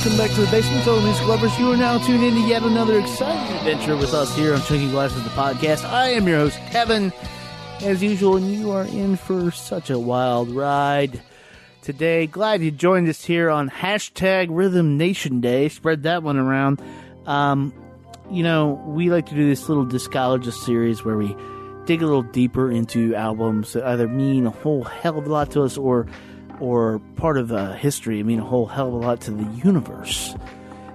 Welcome back to the Basement Fellow Music Lovers. You are now tuned in to yet another exciting adventure with us here on Chunky Glasses, the podcast. I am your host, Kevin, as usual, and you are in for such a wild ride today. Glad you joined us here on hashtag Rhythm Nation Day. Spread that one around. Um, you know, we like to do this little discologist series where we dig a little deeper into albums that either mean a whole hell of a lot to us or or part of uh, history. I mean, a whole hell of a lot to the universe,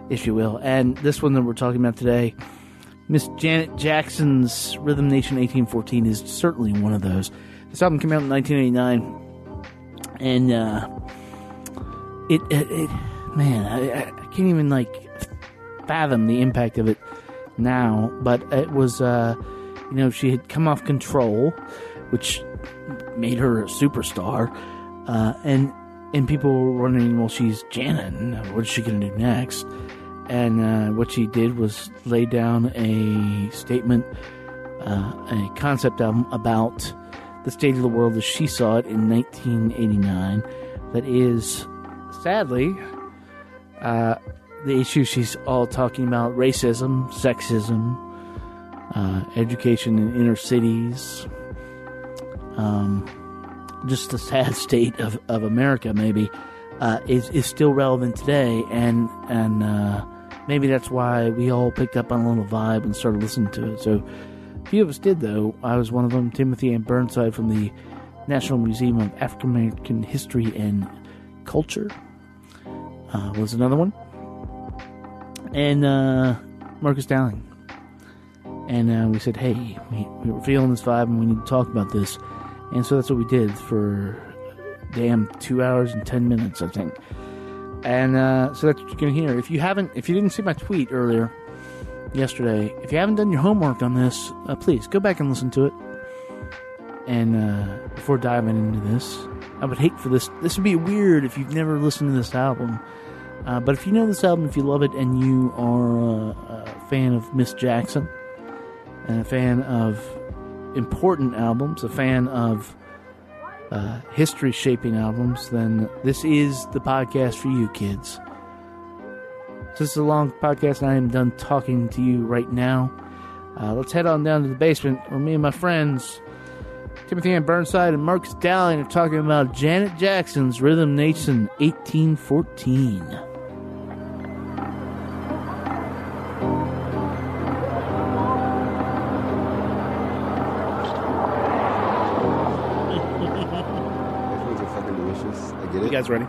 if you will. And this one that we're talking about today, Miss Janet Jackson's Rhythm Nation 1814, is certainly one of those. This album came out in 1989, and uh, it, it, it, man, I, I can't even like fathom the impact of it now. But it was, uh, you know, she had come off Control, which made her a superstar. Uh, and and people were wondering, well, she's Janet. What's she going to do next? And uh, what she did was lay down a statement, uh, a concept album about the state of the world as she saw it in 1989. That is, sadly, uh, the issue she's all talking about: racism, sexism, uh, education in inner cities. Um, just the sad state of, of America maybe uh, is is still relevant today, and and uh, maybe that's why we all picked up on a little vibe and started listening to it. So a few of us did, though. I was one of them. Timothy Anne Burnside from the National Museum of African American History and Culture uh, was another one, and uh, Marcus Dowling. And uh, we said, hey, we, we were feeling this vibe, and we need to talk about this. And so that's what we did for damn two hours and ten minutes, I think. And uh, so that's what you're gonna hear. If you haven't, if you didn't see my tweet earlier yesterday, if you haven't done your homework on this, uh, please go back and listen to it. And uh, before diving into this, I would hate for this. This would be weird if you've never listened to this album. Uh, but if you know this album, if you love it, and you are uh, a fan of Miss Jackson and a fan of important albums, a fan of uh, history shaping albums, then this is the podcast for you, kids. This is a long podcast, and I am done talking to you right now. Uh, let's head on down to the basement where me and my friends, Timothy Anne Burnside and Marcus Dowling, are talking about Janet Jackson's Rhythm Nation 1814. Guys ready?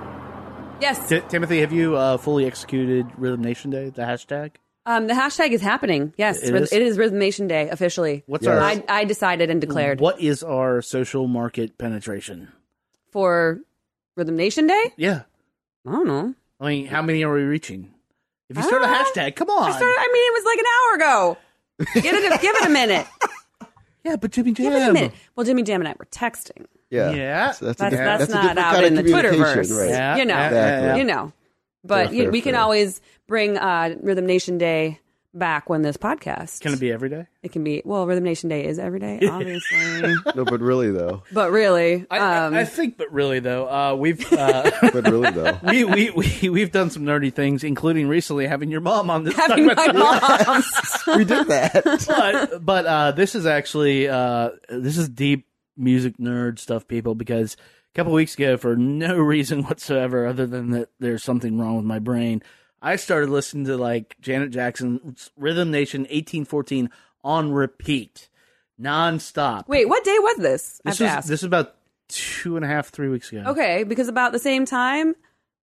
Yes. T- Timothy, have you uh, fully executed Rhythm Nation Day, the hashtag? Um, the hashtag is happening. Yes, It is? it is Rhythm Nation Day officially. What's Yes. our I, I decided and declared What is our social market penetration? for Rhythm Nation Day. Yeah. I don't know. I mean, how many are we reaching? If you start a Ah, hashtag, come on. I started. I mean, it was like an hour ago. Give it. A, give it a minute. yeah, but Jimmy Jam. Give it a minute. Well, Jimmy Jam and I were texting. Yeah. Yeah. So that's, That's a, that's, that's a not different out kind in of the communication, Twitterverse. Right. Yeah, You know. yeah, yeah, yeah. You know. But Fair, you, fair, we can always bring uh, Rhythm Nation Day back when this podcast. Can it be every day? It can be. Well, Rhythm Nation Day is every day, obviously. No, but really though. but really, I, I- um, I think, but really though, uh, we've uh, But really though. we, we we we've done some nerdy things, including recently having your mom on this. having my mom. we did that. but but uh, this is actually uh, this is deep music nerd stuff, people. Because a couple weeks ago, for no reason whatsoever, other than that there's something wrong with my brain, I started listening to like Janet Jackson's Rhythm Nation 1814 on repeat, nonstop. Wait, what day was this? This is this is about two and a half, three weeks ago. Okay, because about the same time,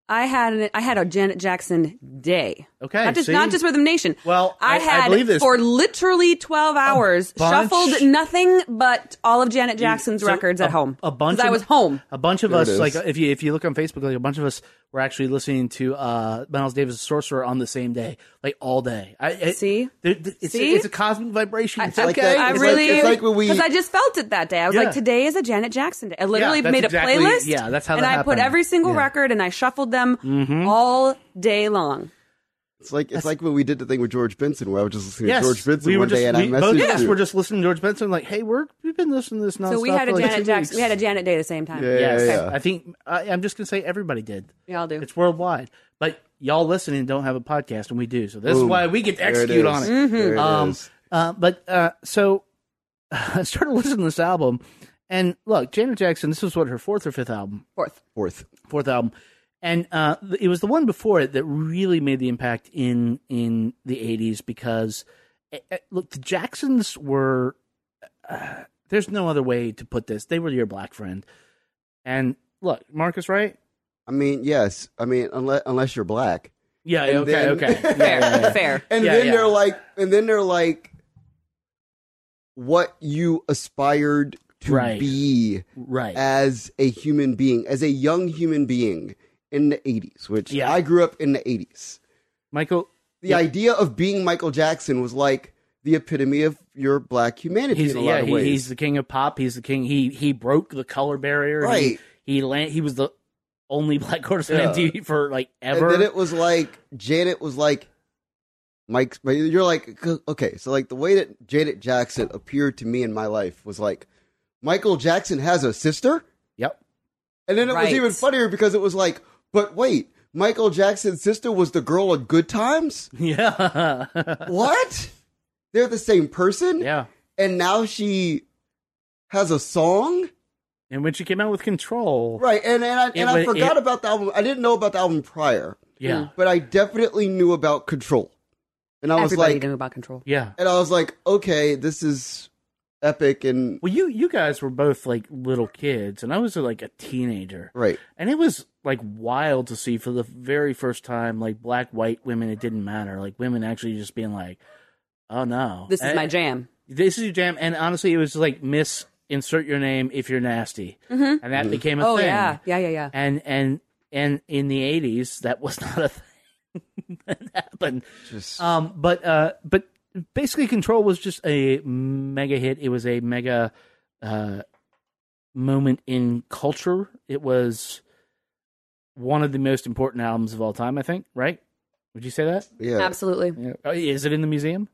I had an, I had a Janet Jackson day. Okay, not just see? not just Rhythm Nation. Well, I- I had believe this. for literally twelve hours shuffled nothing but all of Janet Jackson's So, records at home. A bunch. 'Cause Of, I was home. A bunch of There us, like if you if you look on Facebook, like a bunch of us were actually listening to uh, Miles Davis' Sorcerer on the same day, like all day. I, I See? there- there- it's, See? it's a cosmic vibration. It's like okay. that- I It's really, like- it's like when we- because I just felt it that day. I was Yeah. like, today is a Janet Jackson day. I literally that's made a playlist. yeah, that's how And that I put every single Yeah. Mm-hmm. record and I shuffled them all day long. It's like it's like when we did the thing with George Benson, where I was just listening Yes, to George Benson we one just, day, and we, I both messaged of us you. were just listening to George Benson, like, hey, we're we've been listening to this nonstop. So we had a for like Janet two Jackson. We had a Janet day the same time. Yeah, Yes, yeah, yeah. I think I, I'm just gonna say everybody did. We all do. It's worldwide, but y'all listening don't have a podcast, and we do. So this is why we get to There it execute on it. There it Um, is. Uh, but uh, so I started listening to this album, and look, Janet Jackson. This was what her fourth or fifth album, Fourth. Fourth. fourth album, and uh, it was the one before it that really made the impact in in the '80s because eh, eh, look, the Jacksons were. Uh, there's no other way to put this. They were your black friend, and look, Marcus, right? I mean, yes. I mean, unless unless you're black. Yeah. And okay. then- okay. Fair. Yeah. Fair. And Yeah, then yeah. they're like, and then they're like, what you aspired to Right. be Right. as a human being, as a young human being in the 80s, which Yeah. I grew up in the 80s. Michael, The idea of being Michael Jackson was like the epitome of your black humanity he's in a yeah, lot of he, ways. he's the king of pop. He's the king. He he broke the color barrier. He- Right. He land, He was the only black artist on Yeah. MTV for like ever. and then it was like Janet was like Mike's. You're like okay, so like the way that Janet Jackson appeared to me in my life was like Michael Jackson has a sister, yep. and then it was even funnier because it was like, but wait, Michael Jackson's sister was the girl on Good Times. Yeah. What? They're the same person, yeah. and now she has a song. And when she came out with Control, Right, and and I, It and I forgot it- about the album. I didn't know about the album prior, yeah, mm. but I definitely knew about Control, and I was Everybody like, knew about control. yeah. and I was like, okay, this is epic, and Well, you you guys were both like little kids, and I was like a teenager, right, and it was like wild to see for the very first time, like black, white women. It didn't matter, like women actually just being like, "Oh no, This is And- my jam. this is your jam. And honestly it was like miss insert your name if you're nasty. And that became a Oh thing. yeah, yeah, yeah, yeah. and and and in the 80s that was not a thing that happened. Just um but uh but basically control was just a mega hit. It was a mega uh moment in culture. It was one of the most important albums of all time i think right would you say that yeah. Absolutely. yeah. Oh, is it in the museum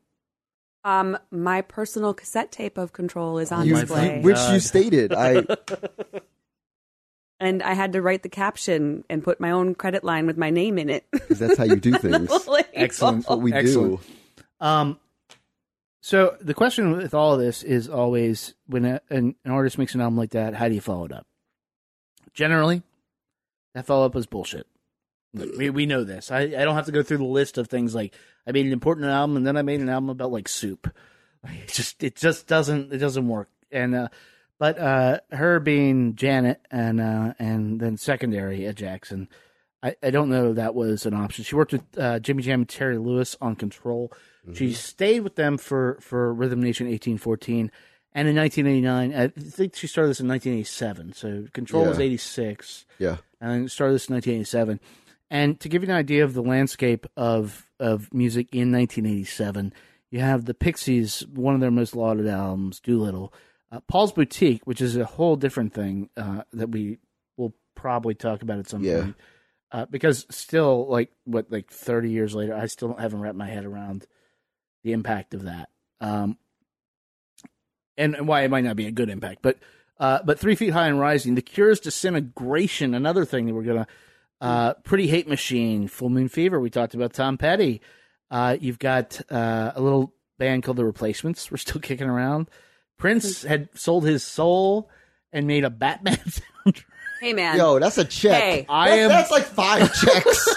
Um, my personal cassette tape of Control is on You- display, which God. you stated, I and I had to write the caption and put my own credit line with my name in it. 'cause that's how you do things. Excellent. That's what we Excellent. do. Um, so the question with all of this is always when a, an, an artist makes an album like that, how do you follow it up? Generally, that follow up was bullshit. We we know this. I, I don't have to go through the list of things like I made an important album and then I made an album about like soup. It just it just doesn't it doesn't work. And uh, but uh, her being Janet and uh, and then secondary at Jackson, I, I don't know that was an option. She worked with uh, Jimmy Jam and Terry Lewis on Control. She stayed with them for, for Rhythm Nation 1814. And in 1989, I think she started this in 1987. So Control was 86 Yeah. And started this in 1987. And to give you an idea of the landscape of of music in 1987, you have the Pixies, one of their most lauded albums, Doolittle, uh, Paul's Boutique, which is a whole different thing uh, that we will probably talk about at some Yeah. point, uh, because still, like what, like 30 years later, I still haven't wrapped my head around the impact of that. Um, and, and why it might not be a good impact, but uh, but three feet high and rising, the Cure's disintegration, another thing that we're gonna uh, pretty hate machine, full moon fever. We talked about Tom Petty. Uh, you've got uh, a little band called the Replacements. We're still kicking around. Prince had sold his soul and made a Batman soundtrack. Hey man, Yo, that's a check. Hey. I am- That's like five checks.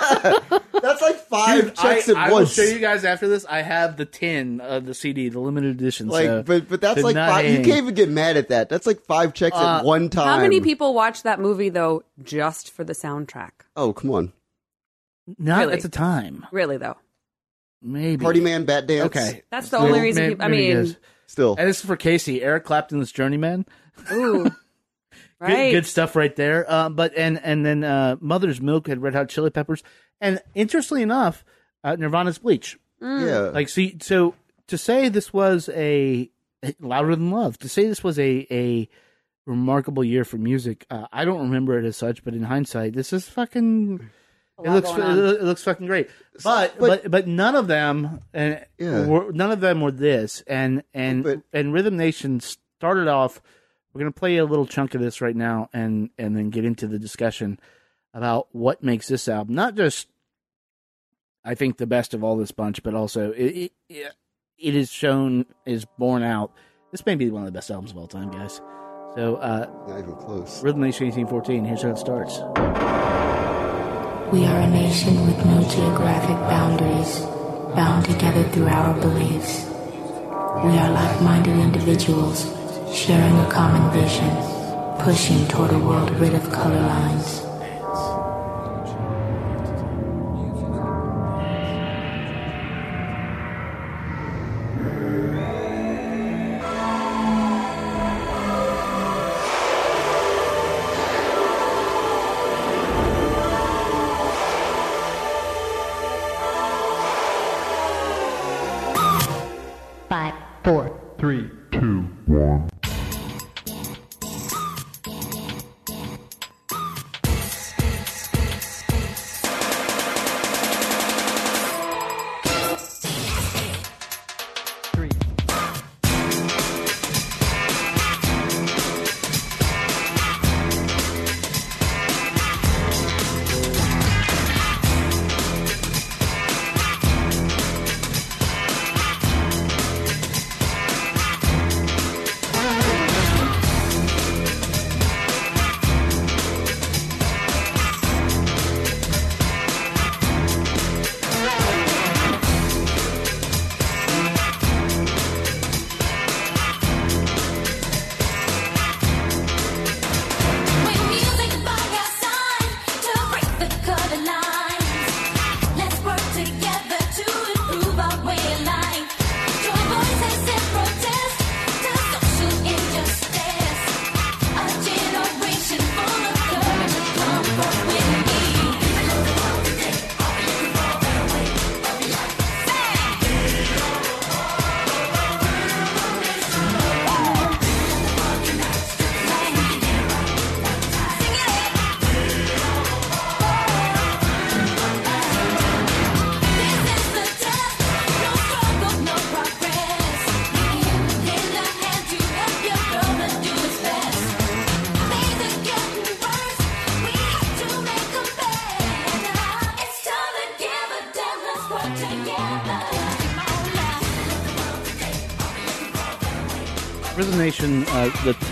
that's like five Dude, checks I, at I will show you guys after this. I have the tin of the CD, the limited edition. like, so but but that's like not five. You can't even get mad at that. That's like five checks Uh, at one time. how many people watch that movie though just for the soundtrack? Oh, come on. not Really? at the time. Really though, Maybe Party Man, Bat Dance. Okay, that's the Well, only reason. may- people, I mean. Still. And this is for Casey, Eric Clapton's Journeyman. ooh, Right. Good, good stuff right there. Uh, but and and then uh, Mother's Milk had Red Hot Chili Peppers, and interestingly enough, uh, Nirvana's Bleach. Yeah. Like, see, so to say this was a louder than love, to say this was a a remarkable year for music, uh, I don't remember it as such, but in hindsight, this is fucking. It looks it looks fucking great, but but- but but none of them, uh, Yeah. were, none of them were this, and and But- and Rhythm Nation started off. We're gonna play a little chunk of this right now, and and then get into the discussion about what makes this album not just I think the best of all this bunch, but also it it, it is shown is borne out. This may be one of the best albums of all time, guys. So, uh, Not even close. Rhythm Nation 1814. Here's how it starts. We are a nation with no geographic boundaries, bound together through our beliefs. We are like minded individuals, sharing a common vision, pushing toward a world rid of color lines.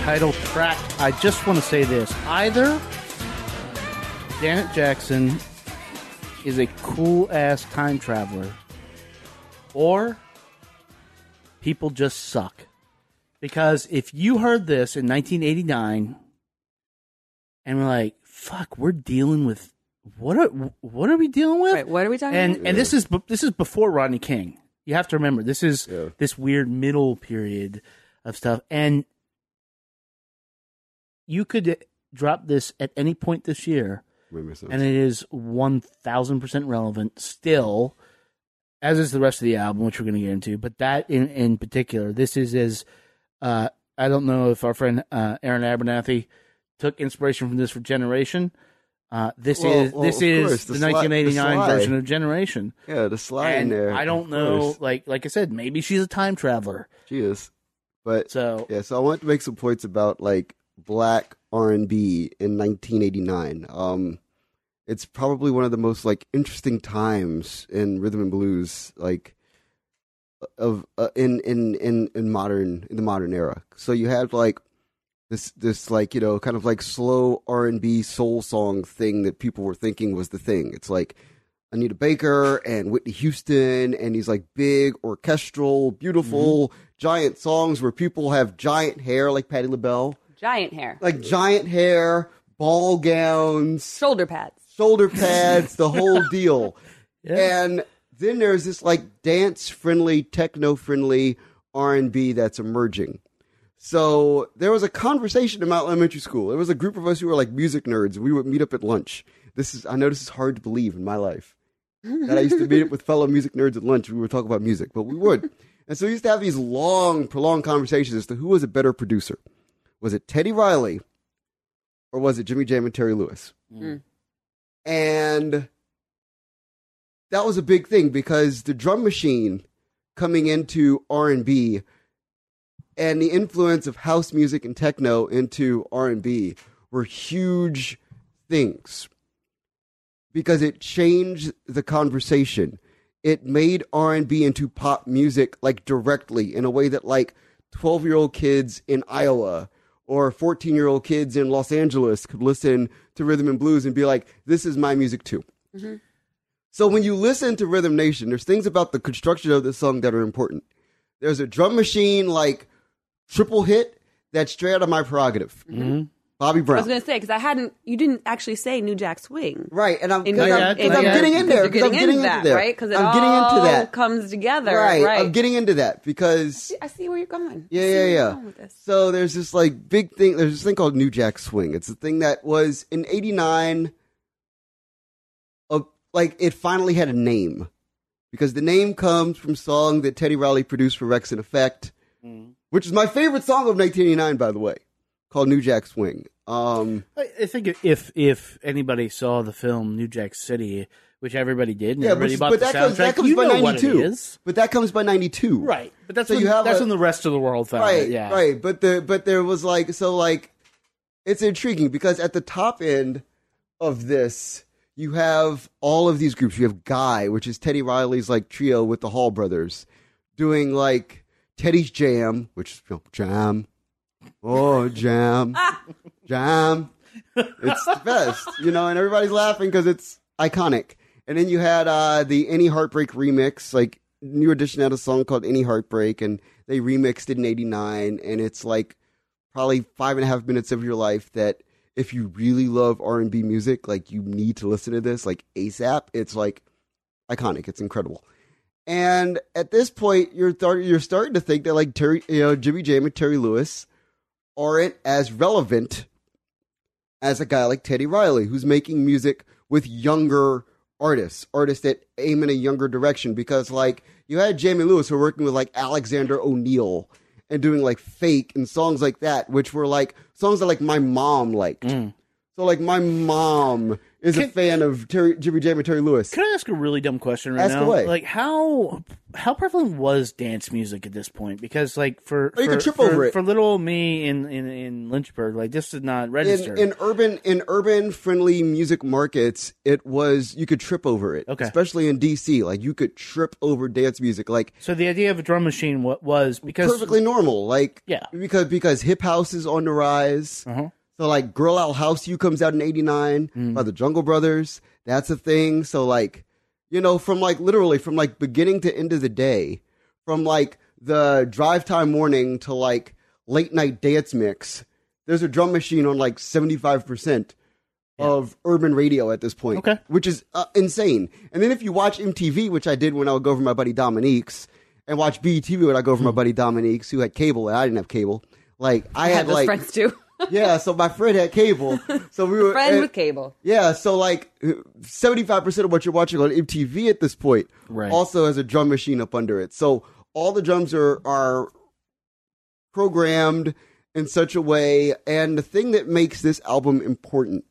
Title track. I just want to say this: either Janet Jackson is a cool ass time traveler, or people just suck. Because if you heard this in 1989 and we're like, "Fuck, we're dealing with what? Are, what are we dealing with?" Wait, what are we talking and about? and this is this is before Rodney King. You have to remember this is Yeah. this weird middle period of stuff, and you could drop this at any point this year, and it is one thousand percent relevant still, as is the rest of the album, which we're going to get into. But that in in particular, this is as uh, I don't know if our friend uh, Aaron Abernathy took inspiration from this for Generation. Uh, this Well, is well, this is course, the the sli- 1989 slide. version of Generation. yeah, the slide in there. I don't know, course. like like I said, maybe she's a time traveler. She is. But So yeah, so I want to make some points about like black R and B in 1989. Um, it's probably one of the most like interesting times in rhythm and blues, like of uh, in in in in modern in the modern era. So you had like this this like you know kind of like slow R and B soul song thing that people were thinking was the thing. It's like Anita Baker and Whitney Houston and these like big orchestral, beautiful, giant songs where people have giant hair like Patti LaBelle, Giant hair, like giant hair, ball gowns, shoulder pads. shoulder pads, the whole deal. And then there's this like dance friendly, techno friendly R and B that's emerging. So there was a conversation in my elementary school. There was a group of us who were like music nerds. We would meet up at lunch. This is I know this is hard to believe in my life. that I used to meet up with fellow music nerds at lunch. We would talk about music, but we would. And so we used to have these long, prolonged conversations as to who was a better producer. Was it Teddy Riley or was it Jimmy Jam and Terry Lewis? Mm. And that was a big thing because the drum machine coming into R&B and the influence of house music and techno into R&B were huge things because it changed the conversation. It made R&B into pop music like directly in a way that like 12-year-old kids in Iowa or 14-year-old kids in Los Angeles could listen to rhythm and blues and be like this is my music too. Mm-hmm. So when you listen to Rhythm Nation, there's things about the construction of the song that are important. There's a drum machine like triple hit that's straight out of my prerogative. Mm-hmm. Bobby Brown. I was gonna say because I hadn't. You didn't actually say New Jack Swing. Right, and I'm, In- cause Not I'm, yet, 'cause not I'm getting in there. you're 'cause I'm getting getting into that, into there. right? Because it I'm all getting into that. comes together, right, right? I'm getting into that because I see where you're going. Yeah, yeah, yeah. with this. So there's this like big thing. There's this thing called New Jack Swing. It's a thing that was in '89. A like it finally had a name because the name comes from song that Teddy Riley produced for Wreckx-n-Effect, mm-hmm. which is my favorite song of 1989, by the way, called New Jack Swing. Um, I, I think if if anybody saw the film New Jack City, which everybody did, and yeah, everybody but, bought but the that soundtrack, comes that comes you by it '92. But that comes by '92, Right, but that's So when, you have that's a- when the rest of the world found right, it. Yeah, right. But the but there was like so like it's intriguing because at the top end of this, you have all of these groups. You have Guy, which is Teddy Riley's like trio with the Hall brothers, doing like Teddy's Jam, which is you know, Jam, oh Jam, Jam. It's the best, you know, and everybody's laughing because it's iconic. And then you had uh, the Any Heartbreak remix, like New Edition had a song called Any Heartbreak, and they remixed it in '89, and it's like probably five and a half minutes of your life that if you really love R&B music, like you need to listen to this like ASAP. It's like iconic. It's incredible. And at this point, you're th- you're starting to think that like Terry, you know, Jimmy Jam and Terry Lewis aren't as relevant as a guy like Teddy Riley, who's making music with younger artists, artists that aim in a younger direction. Because like you had Jamie Lewis, who were working with like Alexander O'Neal and doing like fake and songs like that, which were like songs that like my mom liked. Mm. So like my mom is a fan of Terry, Jimmy Jam and Terry Lewis. Can I ask a really dumb question right Ask now? away. Like how how prevalent was dance music at this point? Because like for Oh, you for, could trip for, over it. for little old me in, in in Lynchburg, like this did not register. in, in urban in urban friendly music markets, it was you could trip over it. Okay. especially in DC, like you could trip over dance music, like so the idea of a drum machine was because perfectly normal. Like Yeah. because because hip house is on the rise. Uh-huh. So like Girl Out House You comes out in '89 Mm. by the Jungle Brothers. That's a thing. So like you know from like literally from like beginning to end of the day, from like the drive time morning to like late night dance mix. There's a drum machine on like 75 percent of urban radio at this point, Okay. which is uh, insane. And then if you watch MTV, which I did when I would go for my buddy Dominique's, and watch BETV when I go for Hmm. my buddy Dominique's, who had cable and I didn't have cable. Like I, I had had like friends too. Yeah, so my friend had cable, so we were Friend and- with cable. yeah, so like seventy five percent of what you're watching on MTV at this point Right. also has a drum machine up under it. So all the drums are are programmed in such a way, and the thing that makes this album important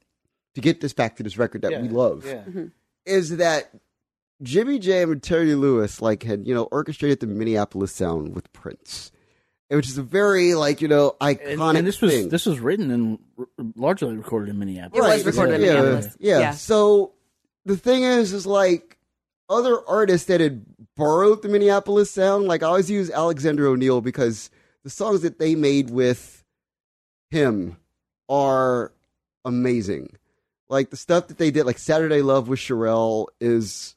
to get this back to this record that we love Yeah. Mm-hmm. is that Jimmy Jam and Terry Lewis like had you know orchestrated the Minneapolis sound with Prince, which is a very like you know And, iconic and this was thing. this was written and r- largely recorded in Minneapolis. It was recorded in yeah, Yeah. Yeah. So the thing is, is like other artists that had borrowed the Minneapolis sound. Like I always use Alexander O'Neal because the songs that they made with him are amazing. Like the stuff that they did, like Saturday Love with Cherrelle, is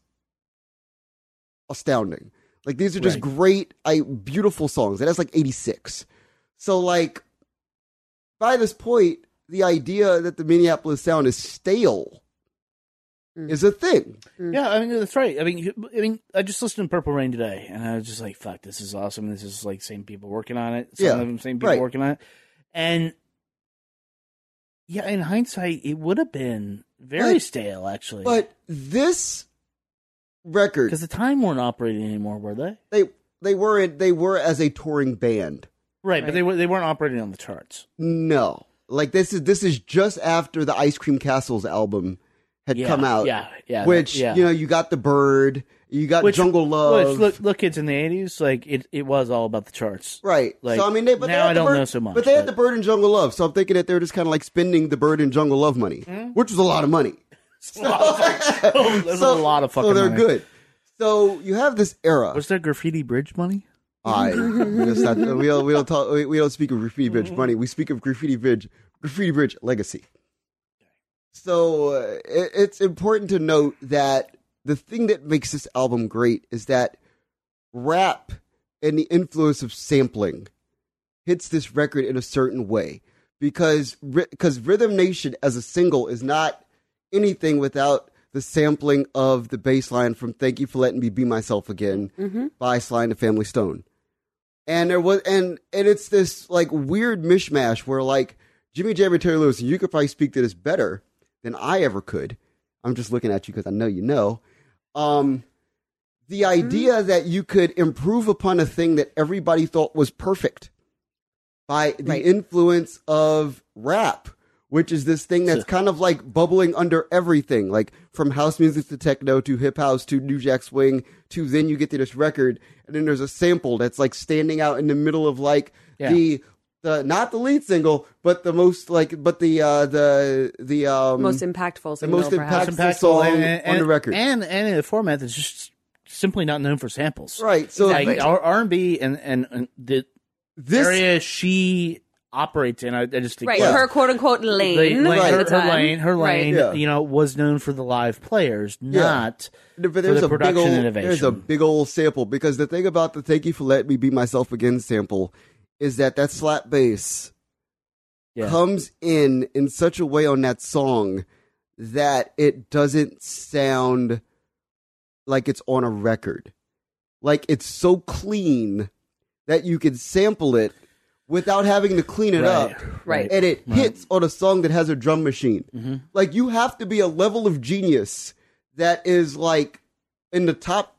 astounding. Like these are just Right. great, I beautiful songs. And that's like eighty six. So like by this point, the idea that the Minneapolis sound is stale mm. is a thing. Mm. Yeah, I mean that's right. I mean, I mean, I just listened to Purple Rain today, and I was just like, "Fuck, this is awesome." This is like same people working on it. Some Yeah, of them same people right. working on it, and yeah, in hindsight, it would have been very But- stale, actually. But this record, because the time weren't operating anymore, were they? they they weren't they were as a touring band. Right, but they were they weren't operating on the charts. No, like this is this is just after the Ice Cream Castles album had Yeah, come out. yeah, yeah, Which yeah. you know you got the Bird, you got Which- Jungle Love, Which, look, look, kids in the eighties, like it, it was all about the charts. right? Like, so I mean, they, but they now had I the don't Bird, know so much, But they had the Bird and Jungle Love, so I'm thinking that they're just kind of like spending the Bird and Jungle Love money, mm-hmm. which was a lot of money. There's a lot of fucking. so they're money. good. So you have this era. Was there graffiti bridge money? I we don't, we don't we don't talk we, we don't speak of graffiti bridge money. We speak of graffiti bridge graffiti bridge legacy. So uh, it, it's important to note that the thing that makes this album great is that rap and the influence of sampling hits this record in a certain way because because Rhythm Nation as a single is not anything without the sampling of the bass line from "Thank You for Letting Me Be Myself Again" by Sly and the Family Stone. And there was and and it's this like weird mishmash where like Jimmy Jam and Terry Lewis, and you could probably speak to this better than I ever could. I'm just looking at you because I know you know. Um, the idea that you could improve upon a thing that everybody thought was perfect by the Right. influence of rap, which is this thing that's kind of like bubbling under everything, like from house music to techno to hip house to new jack swing to then you get to this record, and then there's a sample that's like standing out in the middle of like Yeah. the the not the lead single, but the most like but the uh the the um Most impactful the single, most perhaps. impactful song and, on the record. and and in a format that's just simply not known for samples. Right, so- like R and B and and and the this area she operates in, I, I just think Right, Yeah. her quote unquote lane. lane, Right. her, her lane, her lane, Yeah. you know, was known for the live players, not But for there's the a big production old, innovation. there's a big old sample because the thing about the "Thank You for Letting Me Be Myself Again" sample is that that slap bass Yeah. comes in in such a way on that song that it doesn't sound like it's on a record. Like it's so clean that you can sample it without having to clean it Right, up. right. And it hits on a song that has a drum machine. Mm-hmm. Like you have to be a level of genius that is like in the top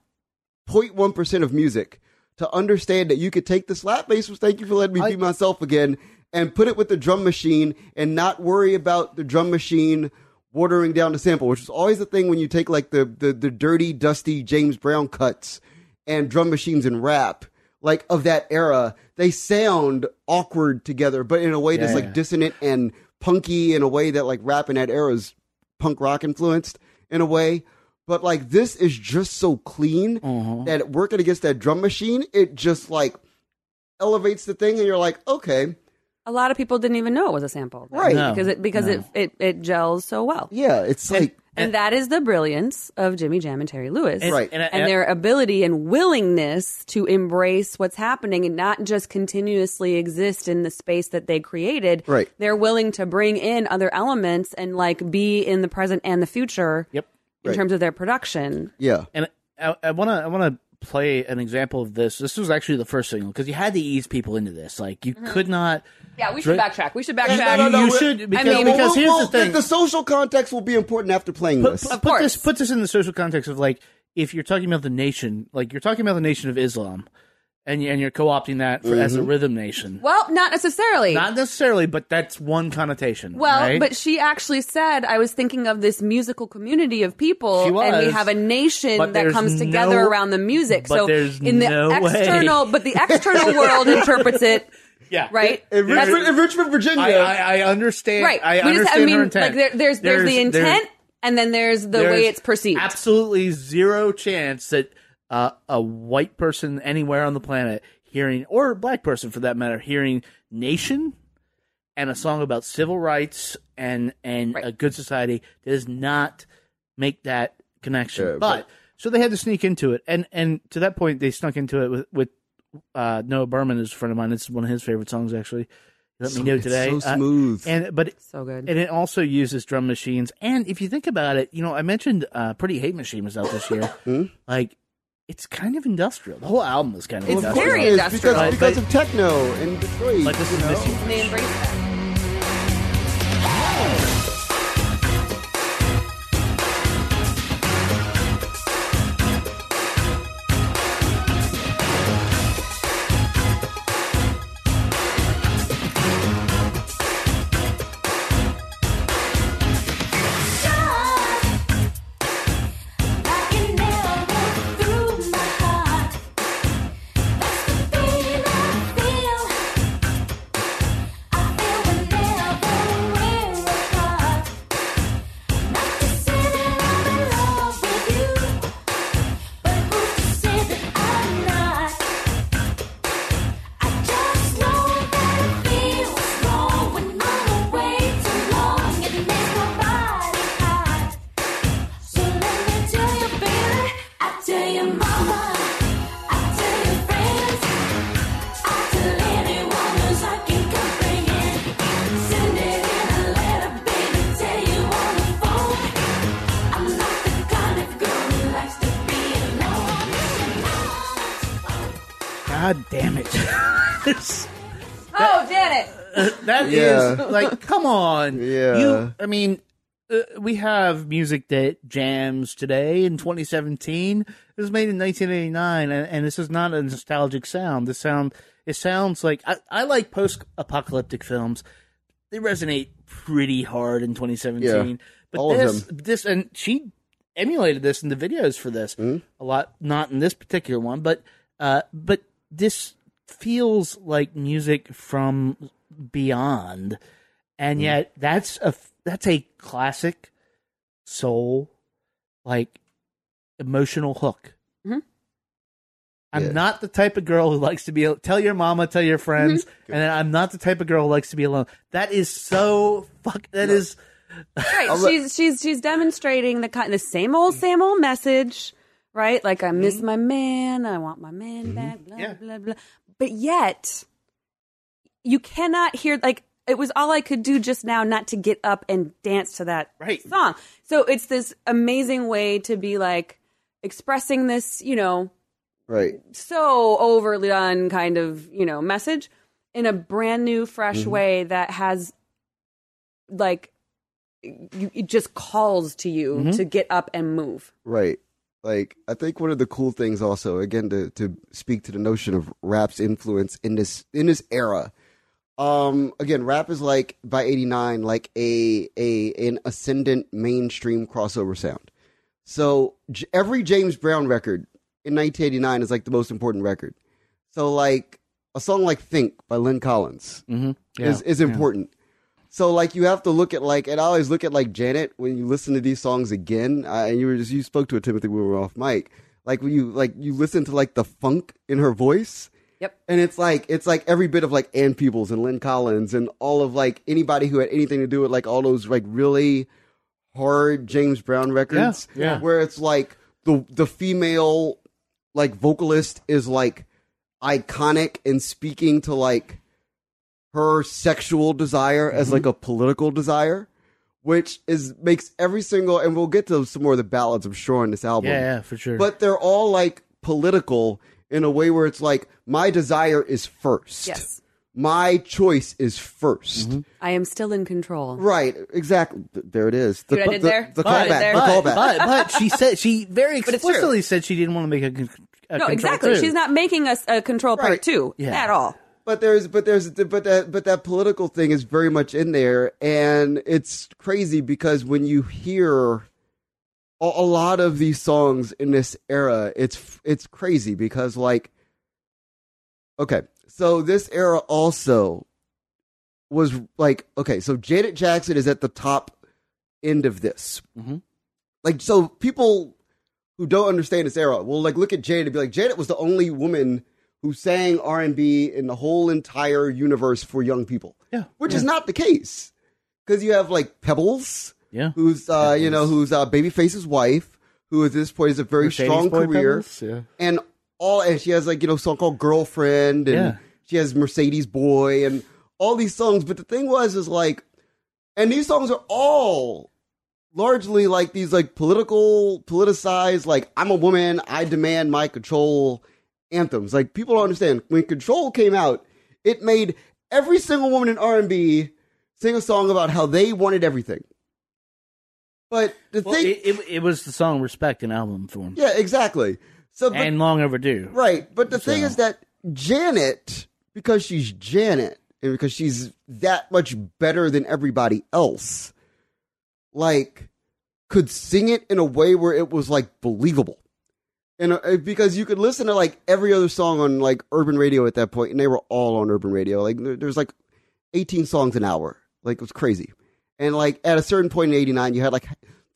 0.1% of music to understand that you could take the slap bass was thank you for letting me be myself again and put it with the drum machine and not worry about the drum machine watering down the sample, which is always the thing when you take like the the, the dirty, dusty James Brown cuts and drum machines and rap, like of that era, they sound awkward together, but in a way that's Yeah, like yeah. dissonant and punky in a way that like rap in that era is punk rock influenced in a way. But like this is just so clean Uh-huh. that working against that drum machine, it just like elevates the thing, and you're like, okay, A lot of people didn't even know it was a sample, Right. No, Because it because it, it it gels so well. yeah, it's like And, that is the brilliance of Jimmy Jam and Terry Lewis. And- Right. and I- And their ability and willingness to embrace what's happening and not just continuously exist in the space that they created. Right. They're willing to bring in other elements and like be in the present and the future Yep. in Right. terms of their production. yeah, And I want to I want to play an example of this. This was actually the first single because you had to ease people into this. Like you could mm-hmm. not. Yeah, we should backtrack. We should backtrack. no, no, you should because, mean, because Well, here's well, the thing. The, social context will be important after playing put, this. put, Of put this put this in the social context of like if you're talking about the nation, like you're talking about the nation of Islam, and you- and you're co-opting that for, as a mm-hmm. rhythm nation. Well, not necessarily. Not necessarily, but that's one connotation. Well, right? but she actually said, I was thinking of this musical community of people, She and we have a nation that comes together no- around the music. but so there's in the no way. external, but the external world interprets it yeah, right. in, That's- Richmond, in Richmond, Virginia, I, I, I understand. right. I we just, understand I mean, her intent. like there, there's, there's the intent, and then there's the way it's perceived. Absolutely zero chance that uh, a white person anywhere on the planet hearing, or a black person for that matter, hearing "Nation" and a song about civil rights and and Right. a good society does not make that connection. Yeah, but, but- so they had to sneak into it, and and to that point, they snuck into it with with uh, Noah Berman is a friend of mine. It's one of his favorite songs actually. Let So- me know it's today. so Uh, smooth. and but So good. and it also uses drum machines. And if you think about it, you know, I mentioned uh, Pretty Hate Machine was out this year. Hmm? Like, it's kind of industrial. The whole album is kind of It's industrial. very industrial. because, But- because but- of techno in Detroit. But this you is know? missing. They embrace that. that is Yeah. like, come on. Yeah. You, I mean, uh, we have music that jams today in 2017. It was made in 1989, and, and this is not a nostalgic sound. The sound, it sounds like I, I like post-apocalyptic films. They resonate pretty hard in 2017. Yeah. But this, this, and she emulated this in the videos for this Hmm? a lot. Not in this particular one, but uh, but this feels like music from beyond, and Hmm. yet that's a that's a classic soul like emotional hook. Mhm. I'm Yeah. not the type of girl who likes to be tell your mama, tell your friends, Mm-hmm. and then I'm not the type of girl who likes to be alone. That is so fuck. That is Right. I'll let- she's she's she's demonstrating the kind the same old same old message, right? Like I miss my man, I want my man back, blah Yeah. blah blah. But yet you cannot hear like it was all I could do just now not to get up and dance to that Right. song. So it's this amazing way to be like expressing this, you know, Right. so overly done kind of you know message in a brand new fresh Mm-hmm. way that has like you, it just calls to you Mm-hmm. to get up and move Right. Like I think one of the cool things also, again, to to speak to the notion of rap's influence in this in this era. Um again, rap is like by eighty nine, like a a an ascendant mainstream crossover sound. So J- every James Brown record in nineteen eighty nine is like the most important record. So like a song like Think by Lynn Collins Mhm. is Yeah, is yeah. important. So like you have to look at like, and I always look at like Janet when you listen to these songs again. Uh, and you were just you spoke to it, Timothy. when We were off mic. Like when you like you listen to like the funk in her voice. Yep. And it's like it's like every bit of like Ann Peebles and Lynn Collins and all of like anybody who had anything to do with like all those like really hard James Brown records. Yeah, yeah. Where it's like the the female like vocalist is like iconic and speaking to like her sexual desire as mm-hmm. like a political desire, which is makes every single and we'll get to some more of the ballads I'm sure on this album. Yeah, yeah, for sure. But they're all like political in a way where it's like my desire is first. yes My choice is 1st Mm-hmm. i am still in control Right, exactly. There it is. See what I did the, there? the See what callback. did there? The but, callback. but but she said she very But it's explicitly said she didn't want to make a, a no control exactly two. she's not making us a control part Right. two Yeah. at all But there's, but there's, but that, but that political thing is very much in there, and it's crazy because when you hear a, a lot of these songs in this era, it's it's crazy because like, okay, so this era also was like, okay, so Janet Jackson is at the top end of this, Mhm. like, so people who don't understand this era will like look at Janet and be like, Janet was the only woman who sang R and B in the whole entire universe for young people. Yeah, which is not the case because you have like Pebbles, yeah. who's uh, you know who's uh, Babyface's wife, who at this point is a very Mercedes strong Boy career, Pebbles? Yeah. and all and she has like you know song called Girlfriend, and Yeah. she has Mercedes Boy, and all these songs. But the thing was, is like, and these songs are all largely like these like political, politicized, like I'm a woman, I demand my control anthems. Like people don't understand when Control came out, it made every single woman in R&B sing a song about how they wanted everything. But the Well, thing, it, it, it was the song "Respect" in album form, yeah, exactly. So, but, and long overdue. right. But the thing is that Janet, because she's Janet, and because she's that much better than everybody else, like, could sing it in a way where it was like believable. And uh, because you could listen to like every other song on like urban radio at that point, and they were all on urban radio. Like there- there's like 18 songs an hour. Like it was crazy. And like at a certain point in 89, you had like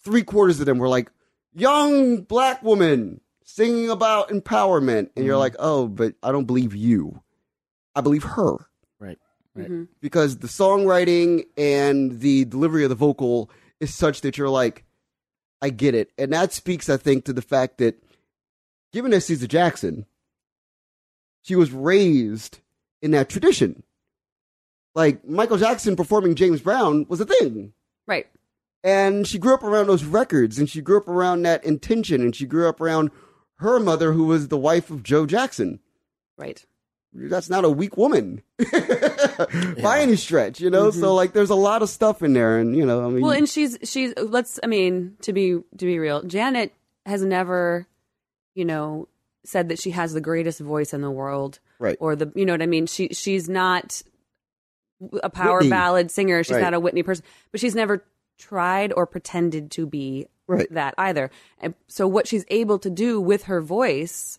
three quarters of them were like young black woman singing about empowerment. And you're like, oh, but I don't believe you. I believe her Right. Right. Mhm. because the songwriting and the delivery of the vocal is such that you're like, I get it. And that speaks, I think, to the fact that given that she's a Jackson, she was raised in that tradition. Like Michael Jackson performing James Brown was a thing. Right. And she grew up around those records and she grew up around that intention and she grew up around her mother, who was the wife of Joe Jackson. Right. That's not a weak woman by any stretch, you know? So, like, there's a lot of stuff in there. And, you know, I mean, Mm-hmm. Well, and she's she's let's I mean to be to be real, Janet has never, you know, said that she has the greatest voice in the world, Right. Or the you know what I mean. She she's not a power Whitney. ballad singer. She's Right. not a Whitney person, but she's never tried or pretended to be Right. that either. And so what she's able to do with her voice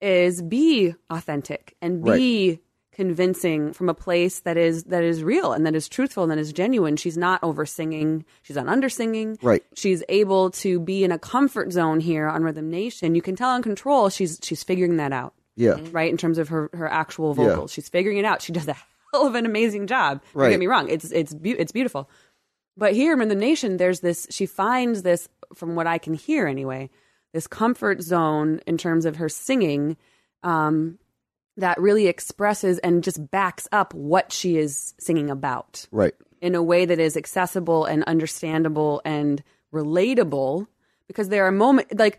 is be authentic and be convincing from a place that is that is real and that is truthful and that is genuine. She's not over singing. She's not under singing. Right. She's able to be in a comfort zone here on Rhythm Nation. You can tell on Control she's she's figuring that out. yeah. Right in terms of her her actual Yeah. vocals, she's figuring it out. She does a hell of an amazing job. Don't Right. get me wrong. It's it's beau- it's beautiful. But here in the nation, there's this. She finds this, from what I can hear anyway, this comfort zone in terms of her singing, um, that really expresses and just backs up what she is singing about Right. in a way that is accessible and understandable and relatable. Because there are moments like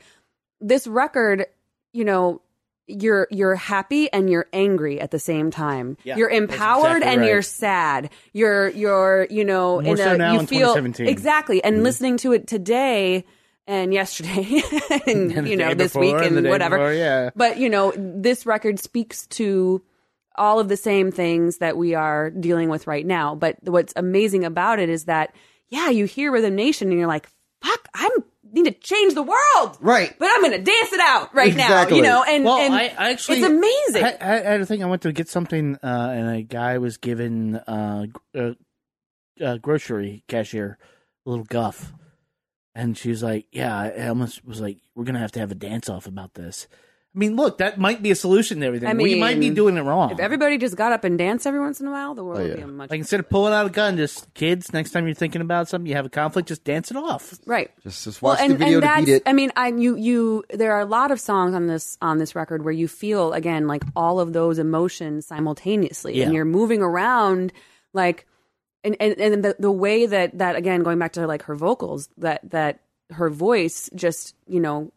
this record, you know, you're you're happy and you're angry at the same time. Yeah, you're empowered exactly and right. you're sad. You're you're you know More in so a now you in feel exactly. And mm-hmm. listening to it today and yesterday and, And you know this before week and and whatever. before, yeah. But you know this record speaks to all of the same things that we are dealing with right now. But what's amazing about it is that yeah, you hear Rhythm Nation and you're like, fuck, I need to change the world. Right. But I'm gonna dance it out right Exactly. now. You know, and, well, and I, I actually it's amazing. I, I, I had a thing. I went to get something, uh, and a guy was given uh, gr- uh, uh, grocery cashier a little guff, and she was like, "Yeah," I almost was like, "We're gonna have to have a dance off about this." I mean, look, that might be a solution to everything. I we might be mean, doing it wrong. if everybody just got up and danced every once in a while, the world Oh, would yeah. be a much like instead of pulling out a gun, just kids. Next time you're thinking about something, you have a conflict, just dance it off. right. Just, just Well, watch and, the video and to beat it. I mean, I you you there are a lot of songs on this on this record where you feel again like all of those emotions simultaneously, Yeah. and you're moving around like, and and, and the the way that that again going back to like her vocals that that her voice just you know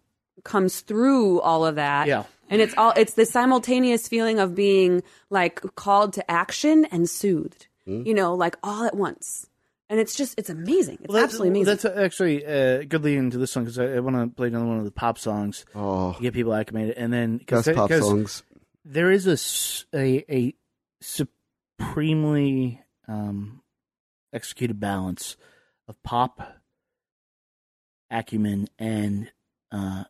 comes through all of that. Yeah. And it's all it's the simultaneous feeling of being like called to action and soothed. Hmm? You know, like all at once. And it's just it's amazing. It's Well, absolutely amazing. That's actually a good lead into this song because I, I want to play another one of the pop songs. oh, to get people acclimated, and then cause, pop pop 'cause songs. there is a a supremely um, executed balance of pop acumen and uh,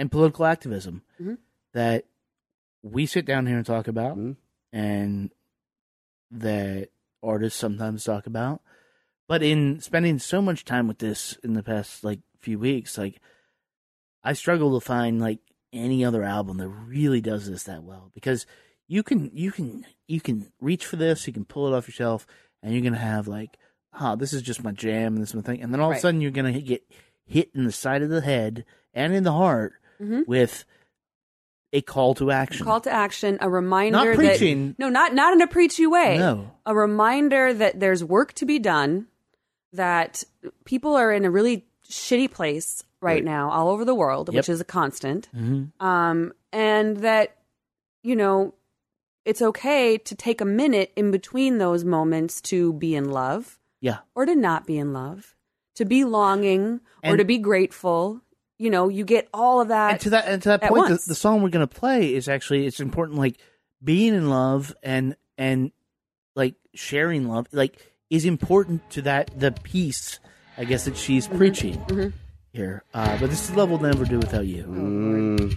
and political activism Mhm. that we sit down here and talk about, Mhm. and that artists sometimes talk about. But in spending so much time with this in the past like few weeks, like I struggle to find like any other album that really does this that well because you can you can you can reach for this, you can pull it off your shelf, and you're gonna have like, huh, this is just my jam and this is my thing, and then all of a sudden you're gonna get hit in the side of the head and in the heart Mhm. with a call to action. call to action, a reminder Not preaching. that no, not not in a preachy way. No. a reminder that there's work to be done, that people are in a really shitty place right, Right. now all over the world, Yep. which is a constant, Mhm. um, and that you know it's okay to take a minute in between those moments to be in love Yeah. or to not be in love, to be longing or And- to be grateful. You know, you get all of that. and to that and to that point, the, the song we're gonna play is actually it's important. Like being in love and and like sharing love, like is important to that the peace. I guess that she's Mm-hmm. preaching here. Uh, but this is love will never do without you. Mm,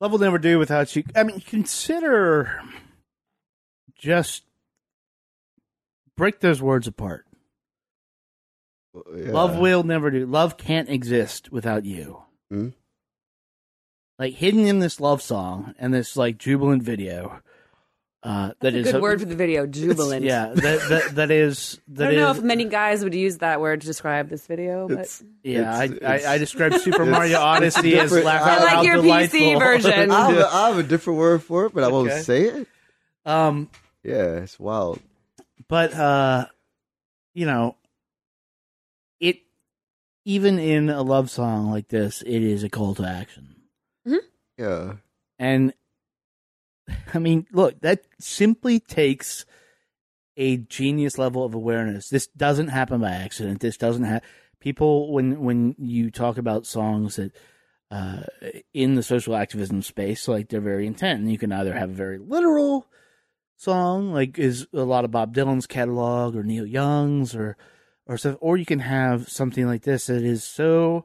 Love will never do without you. I mean, consider just break those words apart. yeah. Love will never do. Love can't exist without you. Mhm. Like hidden in this love song and this like jubilant video. Uh, that is a Good word for the video, jubilant. Yeah, that that, that is I don't know if many guys would use that word to describe this video, but It's- yeah. I, it's- I, I it's- described Super Mario Odyssey as different. laugh I like your delightful. PC version. I have, a, I have a different word for it, but I won't Okay. say it. um, Yeah, it's wild. but uh you know it even in a love song like this it is a call to action Yeah. and i mean look that simply takes a genius level of awareness. This doesn't happen by accident. This doesn't have people when when you talk about songs that uh in the social activism space like they're very intent. And you can either have a very literal song like is a lot of Bob Dylan's catalog or Neil Young's or or stuff or you can have something like this that is so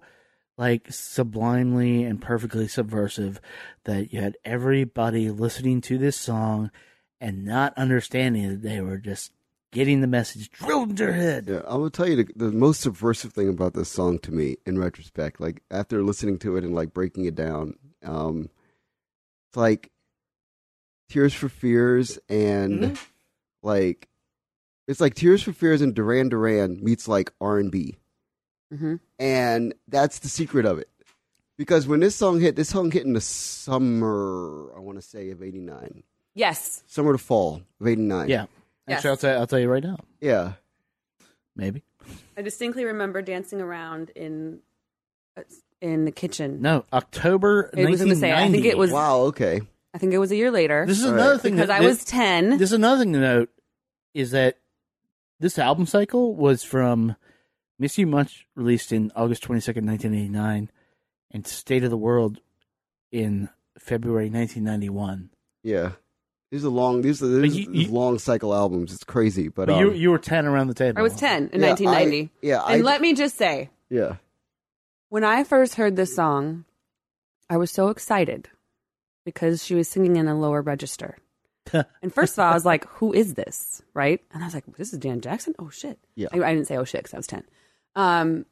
like sublimely and perfectly subversive that you had everybody listening to this song and not understanding that they were just getting the message drilled into their head. Yeah, I will tell you the, the most subversive thing about this song to me, in retrospect, like after listening to it and like breaking it down, um, it's like Tears for Fears and Mhm. like it's like Tears for Fears and Duran Duran meets like R and B, Mhm. and that's the secret of it. Because when this song hit, this song hit in the summer, I want to say of '89, yes, summer to fall of '89. Yeah. Yes. Actually, I'll tell, I'll tell you right now. yeah. Maybe. I distinctly remember dancing around in uh, in the kitchen. No, October It was in the same- I think it was- Wow. Okay. I think it was a year later. This is another thing because that, I was ten. This is another thing to note is that this album cycle was from Miss You Much, released in August twenty second, nineteen eighty nine, and State of the World in February nineteen ninety one. Yeah. These are long. These are these, you- these you- long cycle albums. It's crazy, but, But um, you you were ten around the table. I was ten in Yeah, 1990. I- yeah, and I- let me just say, yeah, when I first heard this song, I was so excited because she was singing in a lower register. and first of all, I was like, "Who is this?" Right? And I was like, "This is Jan Jackson." Oh shit! Yeah. I, I didn't say oh shit because I was ten. Um,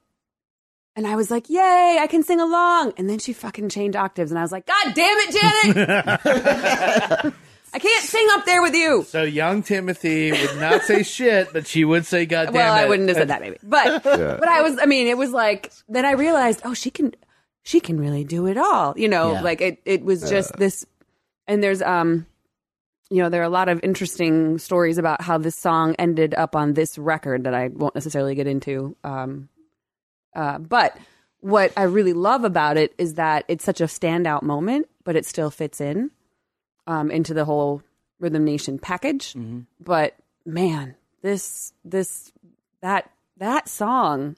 and I was like, "Yay! I can sing along!" And then she fucking changed octaves, and I was like, "God damn it, Janet! I can't sing up there with you." So young Timothy would not say shit, but she would say "God damn well, it." I wouldn't have said that maybe, but Yeah. but I was. I mean, it was like then I realized, oh, she can, she can really do it all. You know, Yeah. like it. It was just this, and there's um, you know, there are a lot of interesting stories about how this song ended up on this record that I won't necessarily get into. Um, uh, but what I really love about it is that it's such a standout moment, but it still fits in um, into the whole Rhythm Nation package. But man, this this that that song,